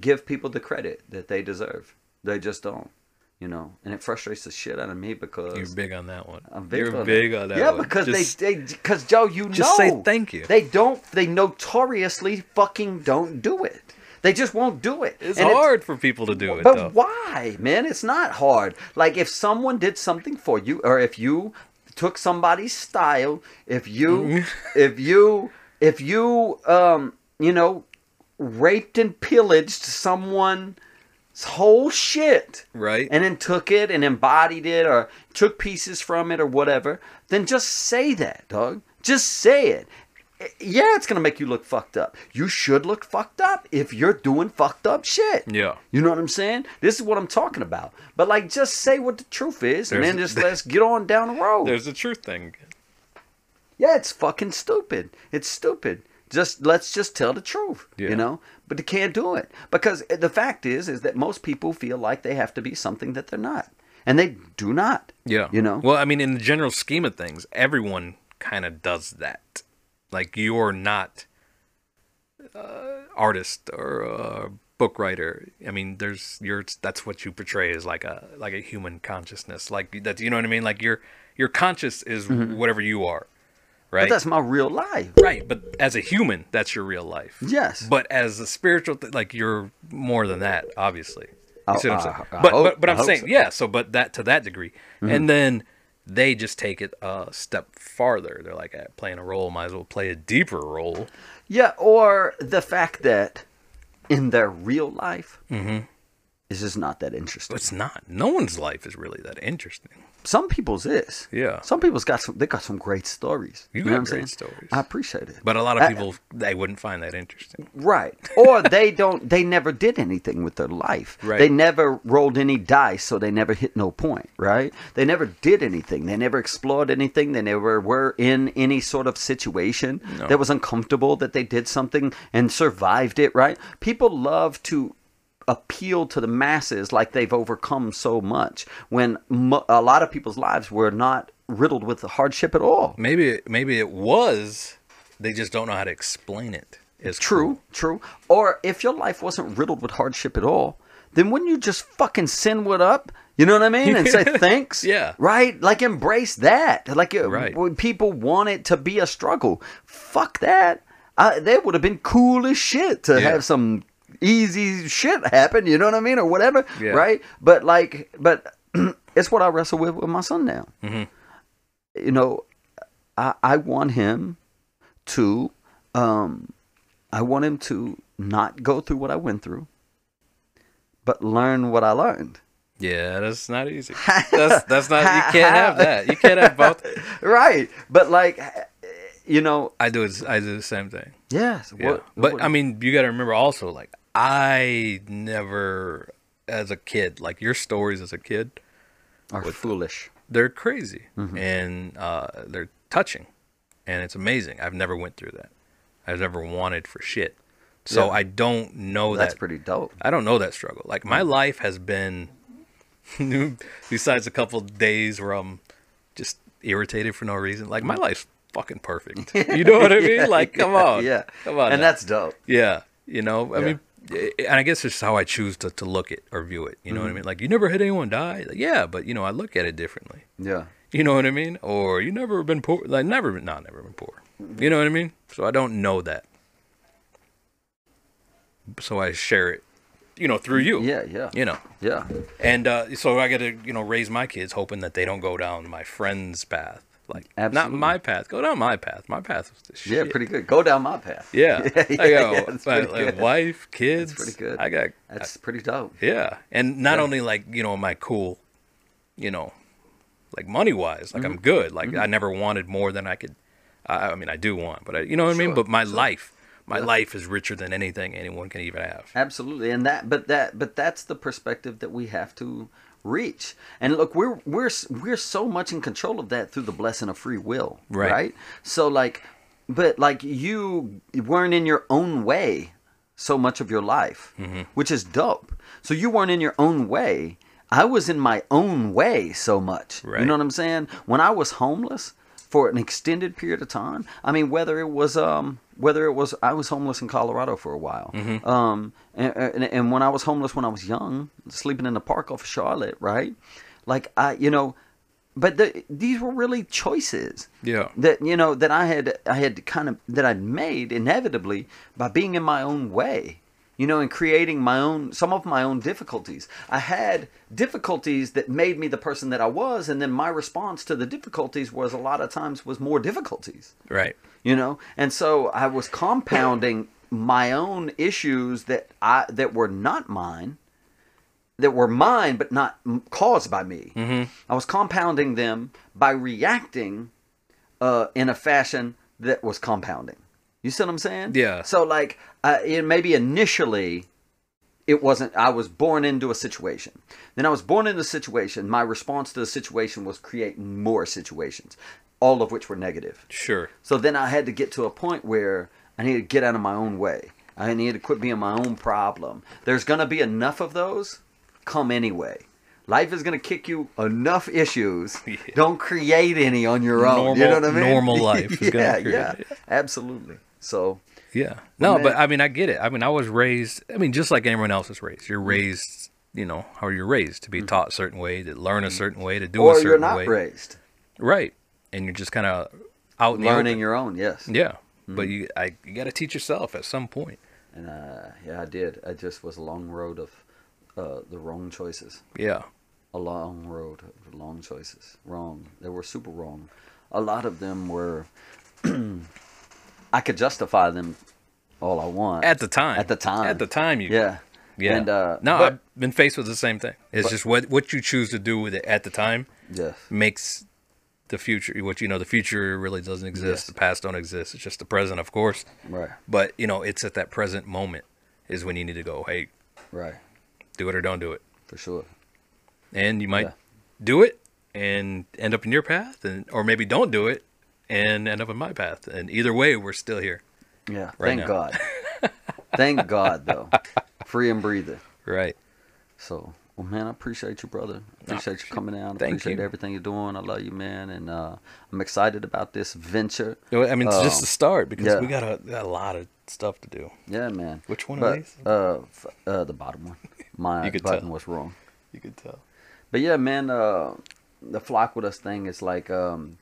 give people the credit that they deserve. They just don't. You know, and it frustrates the shit out of me because You're big on that one. I'm big You're on big it. on that yeah, one. because Just- they, they, because Joe, you just know, say thank you. They don't. They notoriously fucking don't do it. They just won't do it. It's And hard for people to do it, But though. why, man? It's not hard. Like if someone did something for you, or if you took somebody's style, if you, if you, if you, um, you know, raped and pillaged someone's whole shit Right? and then took it and embodied it or took pieces from it or whatever, then just say that, dog. Just say it. Yeah, it's gonna make you look fucked up. You should look fucked up if you're doing fucked up shit. Yeah. You know what I'm saying? This is what I'm talking about. But like, just say what the truth is, and There's- then just let's get on down the road. There's the truth thing. Yeah, it's fucking stupid. It's stupid. Just let's just tell the truth, Yeah. you know. But they can't do it because the fact is, is that most people feel like they have to be something that they're not, and they do not. Yeah. You know? Well, I mean, in the general scheme of things, everyone kind of does that. Like you're not uh, artist or a book writer. I mean, there's you're that's what you portray as like a like a human consciousness. Like that, you know what I mean? Like your your conscious is whatever you are, right? Mm-hmm. But that's my real life. right. But as a human, that's your real life. Yes. But as a spiritual, th- like you're more than that, obviously. You Oh, see what I'm uh, saying? I but, hope- but but I I'm saying so. yeah. So but that to that degree, and then they just take it a step farther. They're like playing a role, might as well play a deeper role. Yeah, or the fact that in their real life, is just not that interesting. It's not. No one's life is really that interesting. Some people's is. Yeah. Some people's got some. They got some great stories. You know got what I'm great saying? stories. I appreciate it. But a lot of I- people they wouldn't find that interesting. Right. Or they don't they never did anything with their life. Right. They never rolled any dice, so they never hit no point, right? They never did anything. They never explored anything. They never were in any sort of situation No. that was uncomfortable that they did something and survived it, right? People love to appeal to the masses like they've overcome so much when mo- a lot of people's lives were not riddled with hardship at all. Maybe maybe it was. They just don't know how to explain it. It's True, true. Or if your life wasn't riddled with hardship at all, then wouldn't you just fucking send what up? You know what I mean? And say thanks. Yeah. Right? Like embrace that. Like Right. when people want it to be a struggle. Fuck that. I, that would have been cool as shit to Yeah. have some easy shit happen. You know what I mean? Or whatever. Yeah. Right? But like, but it's what I wrestle with with my son now. Mhm. You know, I, I want him to um I want him to not go through what I went through, but learn what I learned. Yeah, that's not easy. That's that's not. You can't have that. You can't have both. Right. But like you know, I do. I do the same thing. yes. Yeah. What, but what- I mean, you got to remember also, like I never, as a kid, like your stories as a kid, are foolish. they're crazy Mm-hmm. and uh, they're touching, and it's amazing. I've never went through that. I've never wanted for shit, so Yeah. I don't know That's that. pretty dope. I don't know that struggle. Like my Mm. life has been, besides a couple days where I'm just irritated for no reason. Like my life's fucking perfect. You know what I mean? Yeah, like, come on, Yeah. come on. And now. that's dope. yeah, you know. I Yeah. mean, and I guess it's how I choose to, to look at or view it. You know Mm-hmm. what I mean? Like you never had anyone die. Like, yeah, but you know I look at it differently. Yeah. You know what I mean? Or you never been poor. Like never been. Not never been poor. You know what I mean? So I don't know that. So I share it, you know, through you. Yeah, yeah. You know. Yeah. And uh, so I got to, you know, raise my kids hoping that they don't go down my friend's path. Like, Absolutely. not my path. Go down my path. My path was the shit. Yeah, pretty good. Go down my path. Yeah. Yeah, I got yeah, my- like, wife, kids. pretty good. I got, That's pretty dope. yeah. And not Yeah. only like, you know, my cool, you know, like money wise, like Mm-hmm. I'm good. Like I never wanted more than I could. I, I mean, I do want, but I, you know what I mean? But my sure. life, my life is richer than anything anyone can even have. Absolutely, and that, but that, but that's the perspective that we have to reach. And look, we're we're we're so much in control of that through the blessing of free will, Right. So like, but like you weren't in your own way so much of your life, Mm-hmm. which is dope. So you weren't in your own way. I was in my own way so much. You know what I'm saying? When I was homeless for an extended period of time, I mean, whether it was um, whether it was I was homeless in Colorado for a while, um, and, uh, and, and when I was homeless when I was young, sleeping in the park off of Charlotte, right? Like I, you know, but the, these were really choices Yeah. that you know that I had I had kind of that I'd made inevitably by being in my own way you know and creating my own some of my own difficulties I had difficulties that made me the person that I was and then my response to the difficulties was a lot of times was more difficulties Right. you know and so I was compounding my own issues that I that were not mine that were mine but not caused by me Mm-hmm. I was compounding them by reacting uh, in a fashion that was compounding. You see what I'm saying? Yeah. So like, uh, it, maybe initially, it wasn't. I was born into a situation. Then I was born into a situation. My response to the situation was create more situations, all of which were negative. Sure. So then I had to get to a point where I need to get out of my own way. I need to quit being my own problem. There's going to be enough of those. Come anyway. Life is going to kick you enough issues. Yeah. Don't create any on your own. you know what I mean? normal life is gonna yeah, create yeah, it. absolutely. So Yeah. No, man- but I mean, I get it. I mean, I was raised. I mean, just like anyone else is raised. You're raised. You know how you're raised to be mm-hmm. taught a certain way, to learn a mm-hmm. certain way, to do a certain way. or you're not way. raised Right. And you're just kind of out learning your own. Yes. Yeah. But you, I, you got to teach yourself at some point. And uh, yeah, I did. I just was a long road of uh, the wrong choices. Yeah. a long road of long choices. Wrong. They were super wrong. A lot of them were. I could justify them all I want At the time. At the time. At the time, you. Yeah, Yeah. And uh, no, but- I've been faced with the same thing. It's just what what you choose to do with it at the time yes, makes the future. What you know, the future really doesn't exist. Yes. The past don't exist. It's just the present, of course. right, But you know, it's at that present moment is when you need to go. Hey, right, do it or don't do it. for sure. And you might Yeah. do it and end up in your path, and or maybe don't do it and end up in my path. And either way, we're still here. Yeah, Right thank now. God. thank God, though. Free and breathing. Right. So, well, man, I appreciate you, brother. Appreciate you coming out. Thank appreciate you. everything you're doing. I love you, man, and uh, I'm excited about this venture. I mean, it's just Um, the start because yeah. we got a, got a lot of stuff to do. Yeah, man. Which one but, of these? Uh, uh, the bottom one. My You could button tell. was wrong. You could tell. But yeah, man, uh, the flock with us thing is like, um,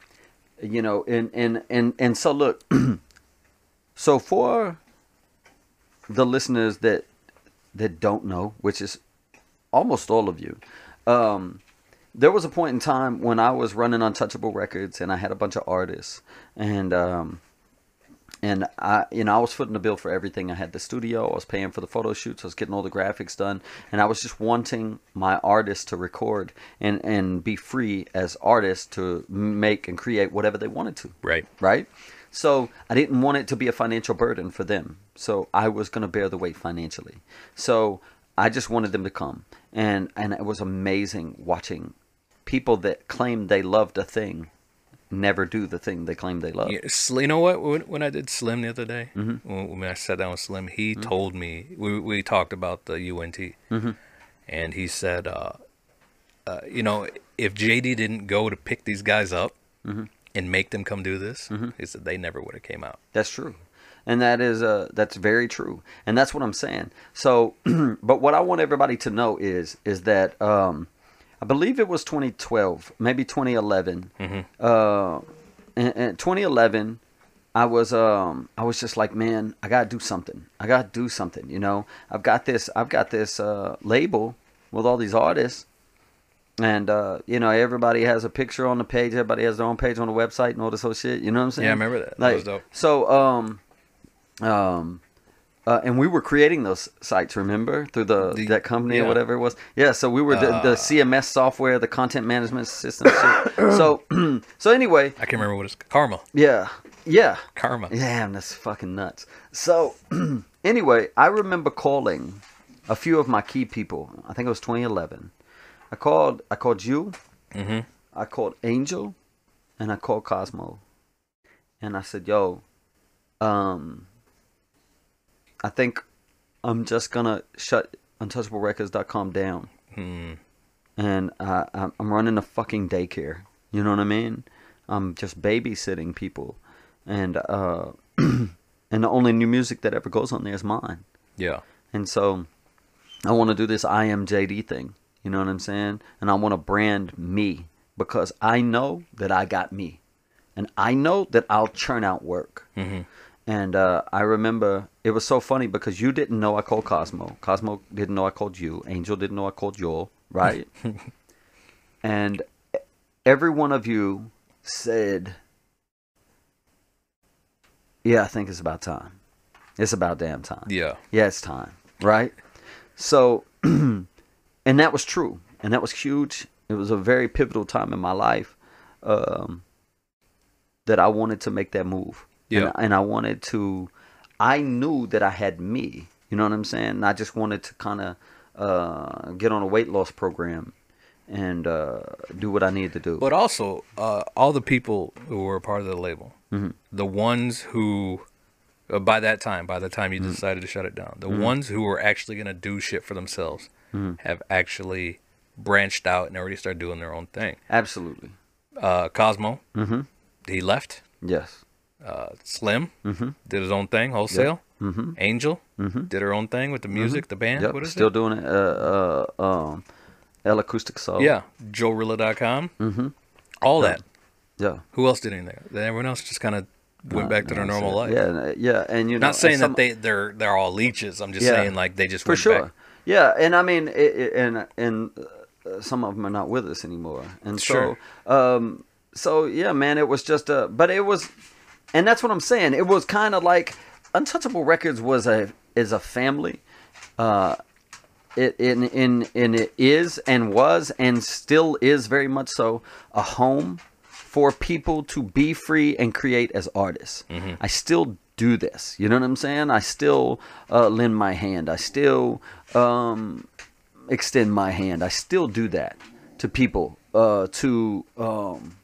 you know, and and and and so look, so for the listeners that that don't know, which is almost all of you, um, there was a point in time when I was running Untouchable Records and I had a bunch of artists and um, and I, you know, I was footing the bill for everything. I had the studio, I was paying for the photo shoots, I was getting all the graphics done, and I was just wanting my artists to record and and be free as artists to make and create whatever they wanted to Right. right? So I didn't want it to be a financial burden for them. So I was going to bear the weight financially. So I just wanted them to come, and and it was amazing watching people that claim they loved a thing never do the thing they claim they love. You know what? When, when I did Slim the other day, Mm-hmm. when, I sat down with Slim, he told me we we talked about the UNT, Mm-hmm. and he said, uh, uh, you know, if JD didn't go to pick these guys up Mm-hmm. and make them come do this, he said they never would have came out. That's true. And that is uh that's very true. And that's what I'm saying. So but what I want everybody to know is is that um I believe it was 2012, maybe 2011. Uh in, in 2011 I was um I was just like, man, I got to do something. I got to do something, you know. I've got this I've got this uh label with all these artists and uh, you know everybody has a picture on the page. Everybody has their own page on the website and all this whole shit. You know what I'm saying? Yeah, I remember that. That Like, was dope. So, um, um, uh, and we were creating those sites. Remember through the, The- that company or whatever it was. Yeah. So we were the, Uh, the CMS software, the content management system. so, so anyway, I can't remember what it's Karma. yeah, yeah. Karma. Damn, that's fucking nuts. So, anyway, I remember calling a few of my key people. I think it was 2011. I called. I called you. hmm I called Angel, and I called Cosmo, and I said, "Yo, um, I think I'm just gonna shut UntouchableRecords.com down, Hmm. and uh, I'm running a fucking daycare. You know what I mean? I'm just babysitting people, and uh, and the only new music that ever goes on there is mine. Yeah. And so I want to do this I am JD thing. You know what I'm saying? And I want to brand me because I know that I got me. And I know that I'll churn out work. hmm And uh, I remember it was so funny because you didn't know I called Cosmo. Cosmo didn't know I called you. Angel didn't know I called Joel, right? and every one of you said, Yeah, I think it's about time. It's about damn time Yeah. yeah, it's time, right? So, and that was true, and that was huge. It was a very pivotal time in my life um, that I wanted to make that move. Yeah. and, and I wanted to. I knew that I had me. You know what I'm saying? And I just wanted to kind of uh, get on a weight loss program and uh, do what I needed to do. But also, uh, all the people who were part of the label, Mm-hmm. the ones who, uh, by that time, by the time you Mm-hmm. decided to shut it down, the ones who were actually going to do shit for themselves Mm-hmm. have actually branched out and already started doing their own thing. Absolutely, Uh, Cosmo, Mm-hmm. he left. yes. Uh, Slim Mm-hmm. did his own thing, wholesale. Mm-hmm. Angel Mm-hmm. did her own thing with the music, the band. Yep. What is Still it? doing it. Uh, uh, um, El Acoustic Soul. Yeah, JoeRilla.com. Mm-hmm. All that. Yeah. Who else did anything? Then everyone else just kind of went Uh, back to their normal life. Yeah, and, uh, yeah, and you know, Not saying some- that they they're they're all leeches. I'm just Yeah. saying like they just for went sure. back. Yeah, and I mean, it, it, and and uh, some of them are not with us anymore, and Sure. so, um, so yeah, man, it was just a, but it was, and that's what I'm saying. It was kind of like Untouchable Records was a is a family, uh, it in in in it is and was and still is very much so a home for people to be free and create as artists. I still do this. You know what I'm saying? I still uh, lend my hand. I still um, extend my hand. I still do that to people uh, to um,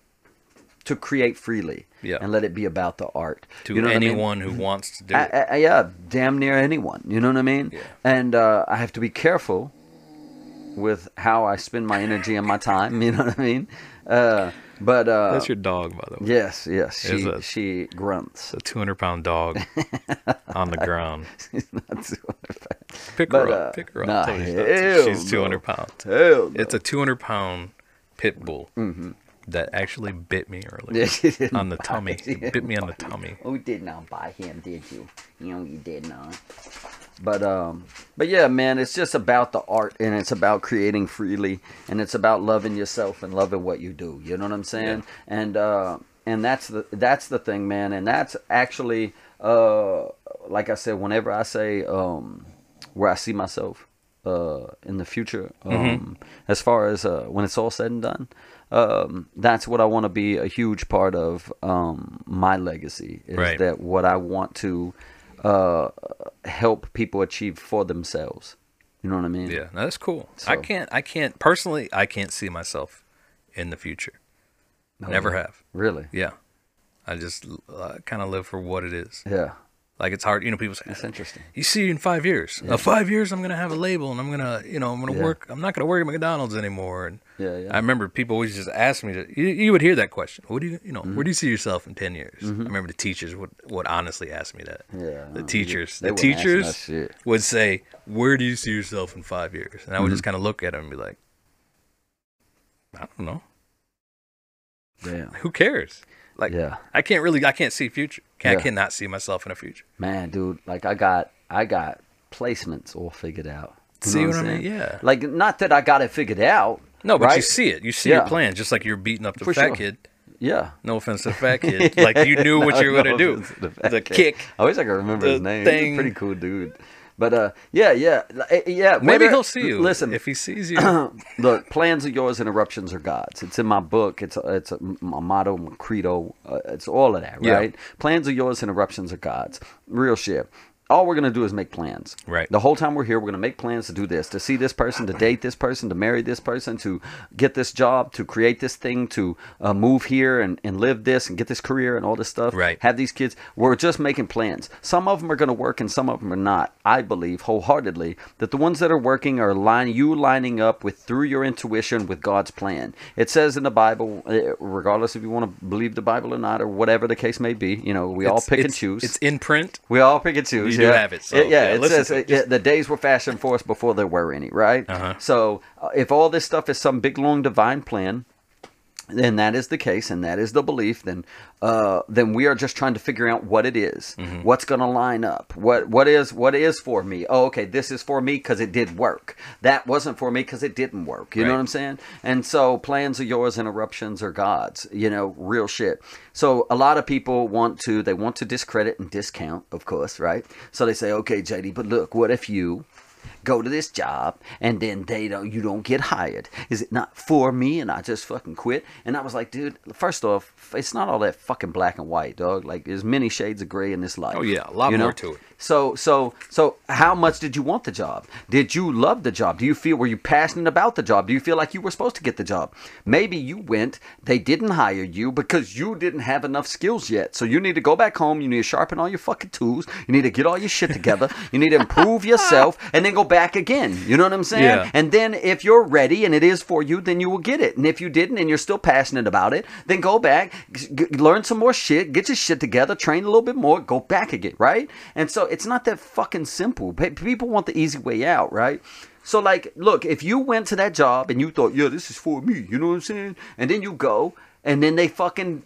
to create freely Yeah. and let it be about the art. To You know what I mean? anyone who wants to do I, it. I, yeah, damn near anyone. You know what I mean? Yeah. And uh, I have to be careful with how I spend my energy and my time. You know what I mean? Uh, but uh, That's your dog, by the way. yes, yes. She it? she grunts. A 200 pound dog on the ground. She's not too Pick But, her uh, up. Pick her up. nah, she's hell not- She's no. 200 pounds. Hell, It's a 200 pound pit bull Mm-hmm. That actually bit me earlier on the tummy. It bit me on the tummy. Oh, you did not buy him, did you? You know, you did not. But um, but yeah, man, it's just about the art, and it's about creating freely, and it's about loving yourself and loving what you do. You know what I'm saying? And uh, and that's the that's the thing, man. And that's actually uh, like I said, whenever I say um, where I see myself uh, in the future, um, as far as uh, when it's all said and done. Um, that's what I want to be a huge part of um, my legacy is Right. that what I want to uh, help people achieve for themselves. You know what I mean? Yeah, no, that's cool. I can't. I can't personally. I can't see myself in the future. Never have. Really? Yeah, I just uh, kind of live for what it is. Yeah. Like it's hard. You know, people say, That's interesting. "You see, in five years, uh, five years, I'm gonna have a label, and I'm gonna, you know, I'm gonna Yeah. work. I'm not gonna work at McDonald's anymore." And Yeah, yeah. I remember people always just ask me. To, you, you would hear that question. What do you, you know, Mm-hmm. where do you see yourself in ten years? I remember the teachers would would honestly ask me that. Yeah, The teachers, the teachers would say, "Where do you see yourself in five years?" And I would Mm-hmm. just kind of look at them and be like, "I don't know. Yeah. Who cares?" Like, Yeah. I can't really, I can't see future. Can, Yeah. I cannot see myself in a future. Man, dude, like I got I got placements all figured out. You See know what I mean? Yeah. Like not that I got it figured out. No, but you see it. You see Yeah. your plan, just like you're beating up the For fat sure. kid. Yeah. No offense to the fat kid. Like you knew what you were gonna do. to the The kick. I wish I could remember his the name. He's a pretty cool dude. But uh, yeah, yeah, uh, yeah. Maybe he'll see you. Listen, if he sees you. look, plans are yours and eruptions are God's. It's in my book. It's it's my motto, my credo. Uh, it's all of that, Yeah. right? Plans are yours and eruptions are God's. Real shit. All we're gonna do is make plans. Right. The whole time we're here, we're gonna make plans to do this, to see this person, to date this person, to marry this person, to get this job, to create this thing, to uh, move here and, and live this and get this career and all this stuff. Right. Have these kids. We're just making plans. Some of them are gonna work and some of them are not. I believe wholeheartedly that the ones that are working are line you lining up with through your intuition with God's plan. It says in the Bible, uh, regardless if you want to believe the Bible or not, or whatever the case may be, you know, we all pick and choose. It's in print. We all pick and choose. Do yeah. have it, so, yeah, yeah, it says it. uh, yeah, the days were fashioned for us before there were any, right? Uh-huh. So uh, if all this stuff is some big long divine plan, then that is the case, and that is the belief. Then, uh, then we are just trying to figure out what it is, Mm-hmm. what's going to line up, what what is what is for me. Oh, okay, this is for me because it did work. That wasn't for me because it didn't work. You know what I'm saying? And so plans are yours, and eruptions are God's. You know, real shit. So a lot of people want to they want to discredit and discount, of course, right? So they say, okay, JD, but look, what if you go to this job and then they don't you don't get hired. Is it not for me and i just fucking quit? And i was like dude first off it's not all that fucking black and white dog. Like there's many shades of gray in this life Oh, yeah, a lot you more know? to it. so so so how much did you want the job? Did you love the job? Do you feel were you passionate about the job? Do you feel like you were supposed to get the job? Maybe you went they didn't hire you because you didn't have enough skills yet. So you need to go back home you need to sharpen all your fucking tools you need to get all your shit together you need to improve yourself and then go back again. You know what i'm saying? Yeah. and then if you're ready and it is for you then you will get it. And if you didn't and you're still passionate about it then go back g- learn some more shit get your shit together train a little bit more go back again right? And so it's not that fucking simple. Pe- people want the easy way out right? So like look if you went to that job and you thought yeah this is for me you know what i'm saying? And then you go and then they fucking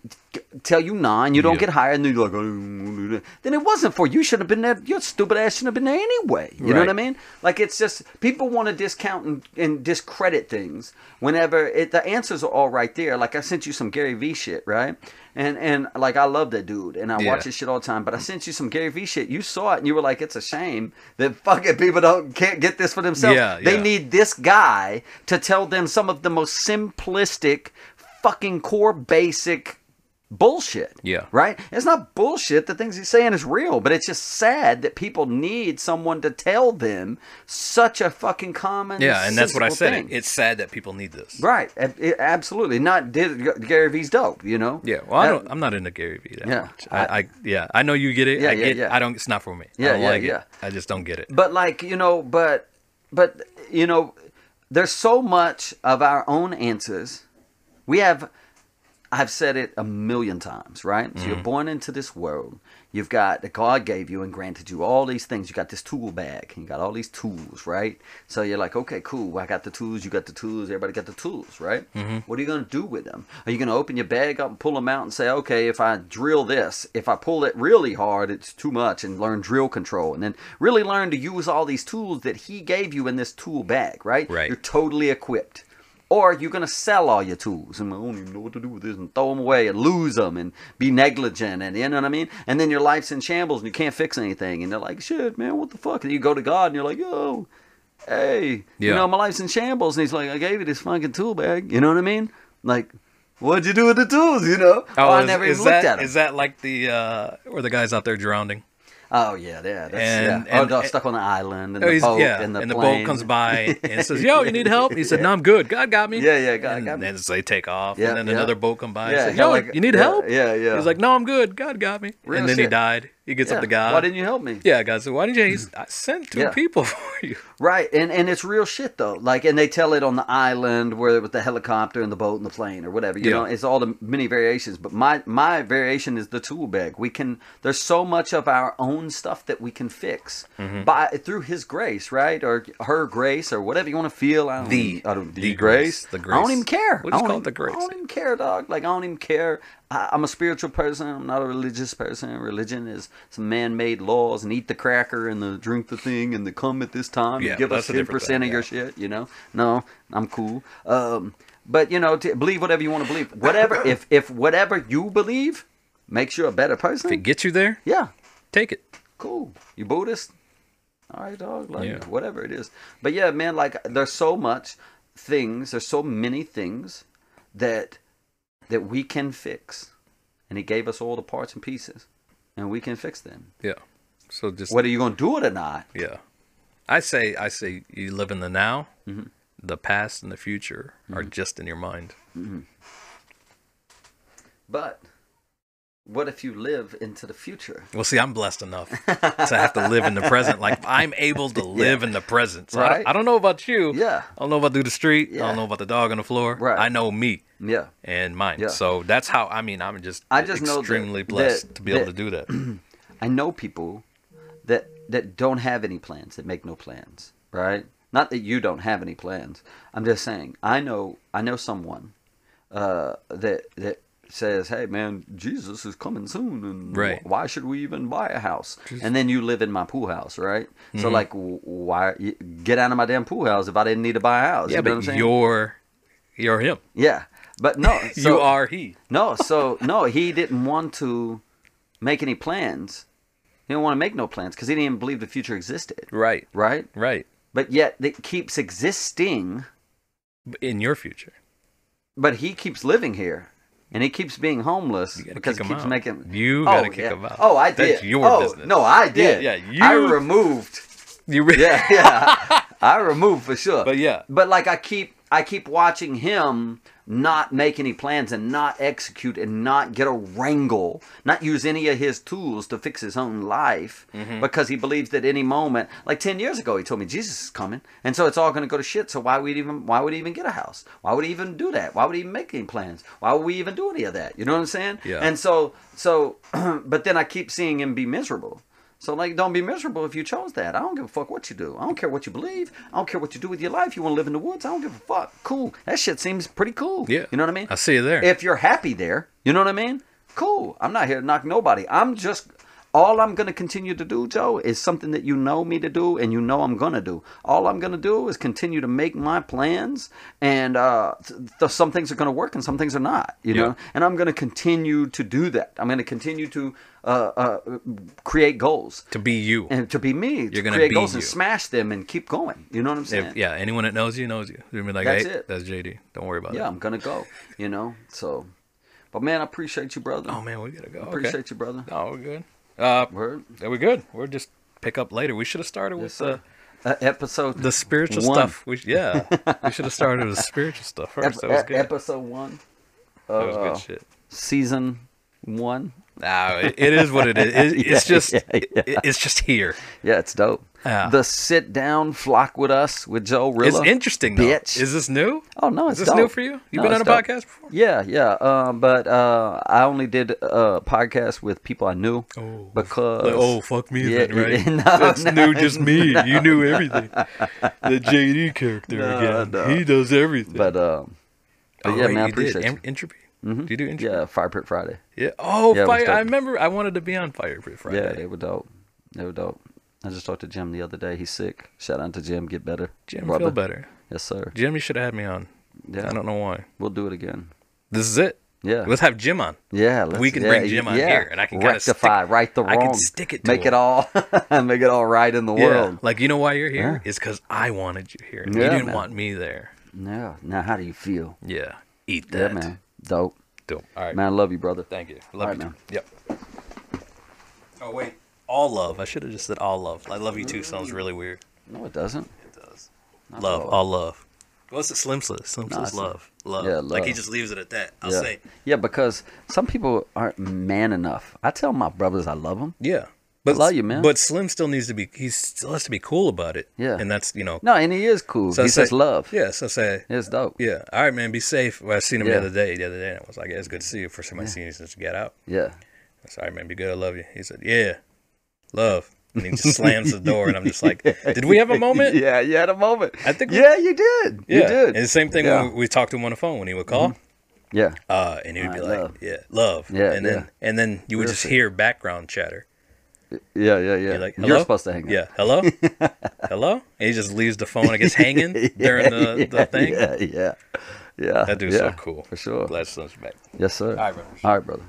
tell you nah, and you don't Yeah. get hired, and then you're like, oh, then it wasn't for you. You should have been there. Your stupid ass shouldn't have been there anyway. You know what I mean? Like it's just people want to discount and, and discredit things whenever it, the answers are all right there. Like I sent you some Gary Vee shit, right? And and like I love that dude, and I Yeah. watch his shit all the time. But I sent you some Gary Vee shit. You saw it, and you were like, "It's a shame that fucking people don't can't get this for themselves. Yeah, they need this guy to tell them some of the most simplistic, fucking core basic." Bullshit. Yeah. Right? It's not bullshit. The things he's saying is real, but it's just sad that people need someone to tell them such a fucking common. Yeah, and that's what I said. thing. It's sad that people need this. Right. It- absolutely. Not did Gary Vee's dope, you know? Yeah, well, I don't, I'm not into Gary Vee that Yeah, much. I, I, yeah, I know you get it. Yeah, I yeah, get. yeah. I don't. It's not for me. Yeah, I don't yeah, like yeah. it. I just don't get it. But like, you know, but but you know, there's so much of our own answers. We have I've said it a million times, right? So Mm-hmm. you're born into this world. You've got that God gave you and granted you all these things. You got this tool bag. You got all these tools, right? So you're like, okay, cool. I got the tools. You got the tools. Everybody got the tools, right? Mm-hmm. What are you gonna do with them? Are you gonna open your bag up and pull them out and say, okay, if I drill this, if I pull it really hard, it's too much, and learn drill control, and then really learn to use all these tools that He gave you in this tool bag, right? Right. You're totally equipped. Or you're gonna sell all your tools and I don't even know what to do with this and throw them away and lose them and be negligent and you know what I mean. And then your life's in shambles and you can't fix anything and they're like, shit, man, what the fuck? And you go to God and you're like, yo, hey, you know my life's in shambles. And He's like, I gave you this fucking tool bag. You know what I mean? Like, what'd you do with the tools? You know? oh, I is, never is even looked that, at them. Is that like the uh, where the guys out there drowning? Oh yeah, yeah, that's And- yeah. and- oh, no, stuck on the island and Oh, the boat yeah, and the and the boat comes by and says, "Yo, you need help?" He said, "No, I'm good. God got me." Yeah, yeah, God and got me. then they take off, Yeah, and then yeah. another boat comes by. Yeah, and says, "Yo, like- you need yeah, help?" yeah, yeah. He's like, "No, I'm good. God got me." And then he died. He gets Yeah. up to God. Why didn't you help me? Yeah, God said, "Why didn't you?" I sent two Yeah. people for you. Right, and and it's real shit though. Like, and they tell it on the island where with the helicopter and the boat and the plane or whatever. You Yeah. know, it's all the many variations. But my my variation is the tool bag. We can. There's so much of our own stuff that we can fix Mm-hmm. by through His grace, right, or her grace, or whatever you want to feel. I don't, The- I don't, the, the grace. grace, the I don't even care. We'll I don't call it even- the grace. I don't even care, dog. Like I don't even care. I'm a spiritual person. I'm not a religious person. Religion is some man-made laws and eat the cracker and the drink the thing and the come at this time Yeah, and give us 10% thing, of your shit. You know, no, I'm cool. Um, but you know, believe whatever you want to believe. Whatever, if if whatever you believe makes you a better person, If it gets you there, yeah, take it. cool. You Buddhist? All right, dog. Like Yeah. whatever it is. But yeah, man, like there's so much things, there's so many things that that we can fix. And he gave us all the parts and pieces. And we can fix them. Yeah. So just Whether you're gonna do it or not. yeah. I say I say you live in the now. Mm-hmm. The past and the future are just in your mind. But what if you live into the future? Well, see, I'm blessed enough to have to live in the present. Like I'm able to live in the present. So I, Right. don't, I don't know about you. Yeah. I don't know about through the street. I don't know about the dog on the floor. Right. I know me Yeah. and mine. Yeah. So that's how. I mean, I'm just. I just know that- extremely blessed that- to be able to do that. I know people that that don't have any plans, that make no plans, right? Not that you don't have any plans. I'm just saying I know I know someone uh, that that says, "Hey, man, Jesus is coming soon, and Right. wh- why should we even buy a house?" And then you live in my pool house, right? Mm-hmm. So like, why get out of my damn pool house if I didn't need to buy a house? yeah, you know but you're you're him. yeah, but no, you are he. no, so no, he didn't want to make any plans. He didn't want to make no plans because he didn't even believe the future existed, Right. right? Right. But yet it keeps existing, In your future. but he keeps living here. And he keeps being homeless because he keeps out. making. You oh, gotta oh, kick yeah. him out. Oh, I did. That's your oh, business. No, I did. yeah, I you- removed. You really. Yeah, yeah. I removed for sure. But yeah. But like I keep I keep watching him not make any plans and not execute and not get a wrangle, not use any of his tools to fix his own life Mm-hmm. because he believes that any moment, like 10 years ago, he told me Jesus is coming. And so it's all going to go to shit. So why would he even, why would he even get a house? Why would he even do that? Why would he even make any plans? Why would we even do any of that? You know what I'm saying? Yeah. And so, so, but then I keep seeing him be miserable. So like, don't be miserable if you chose that. I don't give a fuck what you do. I don't care what you believe. I don't care what you do with your life. You want to live in the woods? I don't give a fuck. Cool. That shit seems pretty cool. Yeah. You know what I mean? I see you there. If you're happy there, you know what I mean? Cool. I'm not here to knock nobody. I'm just all I'm gonna continue to do, Joe, is something that you know me to do and you know I'm gonna do. All I'm gonna do is continue to make my plans, and uh, th- th- some things are gonna work and some things are not. You Yeah. know, and I'm gonna continue to do that. I'm gonna continue to uh, uh, create goals to be you. and to be me. You're to gonna create goals and smash them and keep going. You know what I'm saying? If, yeah, anyone that knows you knows you. Be like, That's hey, it. that's JD. Don't worry about yeah, it. Yeah, I'm gonna go. You know, so. But man, I appreciate you, brother. Oh man, we gotta go. appreciate okay. you, brother. Oh, we're good. Uh, are we good? We're just pick up later. We should have started with Yes, the Uh, episode the spiritual One. stuff. We, yeah, we should have started with spiritual stuff first. Ep- that was good. episode one. that was uh, good shit. Season one. Nah, it, it is what it is. It, it's just yeah, yeah. It, it's just here. Yeah, it's dope. Yeah. The sit down flock with us with Joe Rilla. It's interesting though. bitch. Is this new? Oh no, Is it's this dope. new for you? You've No, been on a dope. podcast before? Yeah, yeah. Um, but uh, I only did a podcast with people I knew Oh, because Like, oh fuck me, Yeah, then, right? yeah, no, That's no, new, just me. You knew everything. The JD character No, again. no. He does everything. But um, but oh, yeah, man, I appreciate did. you. Entropy. Mhm. Do you do entropy? Yeah, Fire Pit Friday. Yeah. Oh, Yeah, fire! I remember. I wanted to be on Fire Pit Friday. Yeah, it was dope. It was dope. I just talked to Jim the other day. He's sick. Shout out to Jim. Get better. Jim, brother. feel better. Yes, sir. Jim, you should have had me on. Yeah, I don't know why. we'll do it again. This is it. Yeah. Let's have Jim on. Yeah, let's, We can yeah, bring Jim on yeah. here, and I can rectify, stick- right the I wrong, can stick it to make him. it all, make it all right in the Yeah. world. Like you know why you're here? It's because I wanted you here. and you didn't man. want me there. No. Now, how do you feel? Yeah. Eat that. man. Dope. Dope. All right. Man, I love you, brother. Thank you. Love All you right, too. Yep. Oh wait. All love. I should have just said all love. I love you too sounds really weird. No, it doesn't. It does. Not love. all. All love. What's it? Slim says. Slim No, love. Love. yeah, Like he just leaves it at that. I'll yeah. say. Yeah, because some people aren't man enough. I tell my brothers I love them. Yeah. But love you, man. But Slim still needs to be. He still has to be cool about it. Yeah. And that's you know. No, and he is cool. So he says love. Yeah. So say. It's dope. Yeah. All right, man. Be safe. Well, I seen him Yeah. the other day. The other day, and I was like, yeah, "It's good to see you." First time I seen you since you got out. Yeah. I said, "All right, man. Be good. I love you." He said, "Yeah, love." And he just slams the door, and I'm just like, "Did we have a moment?" yeah, you had a moment. I think we- Yeah, you did. Yeah. You did. And the same thing Yeah. when we, we talked to him on the phone when he would call, Yeah. uh, and he would be Alright, like, love. "Yeah, love." Yeah, And then yeah. and then you would Real just hear background chatter. Yeah, yeah, yeah. You're like, You're "Hello?" supposed to hang up. Yeah. Hello. Hello. And he just leaves the phone. and gets hanging during the, the thing. Yeah, yeah. Yeah. That dude's yeah, so cool. For sure. Glad Slim's back. Yes, sir. All right, brother. All right, brother.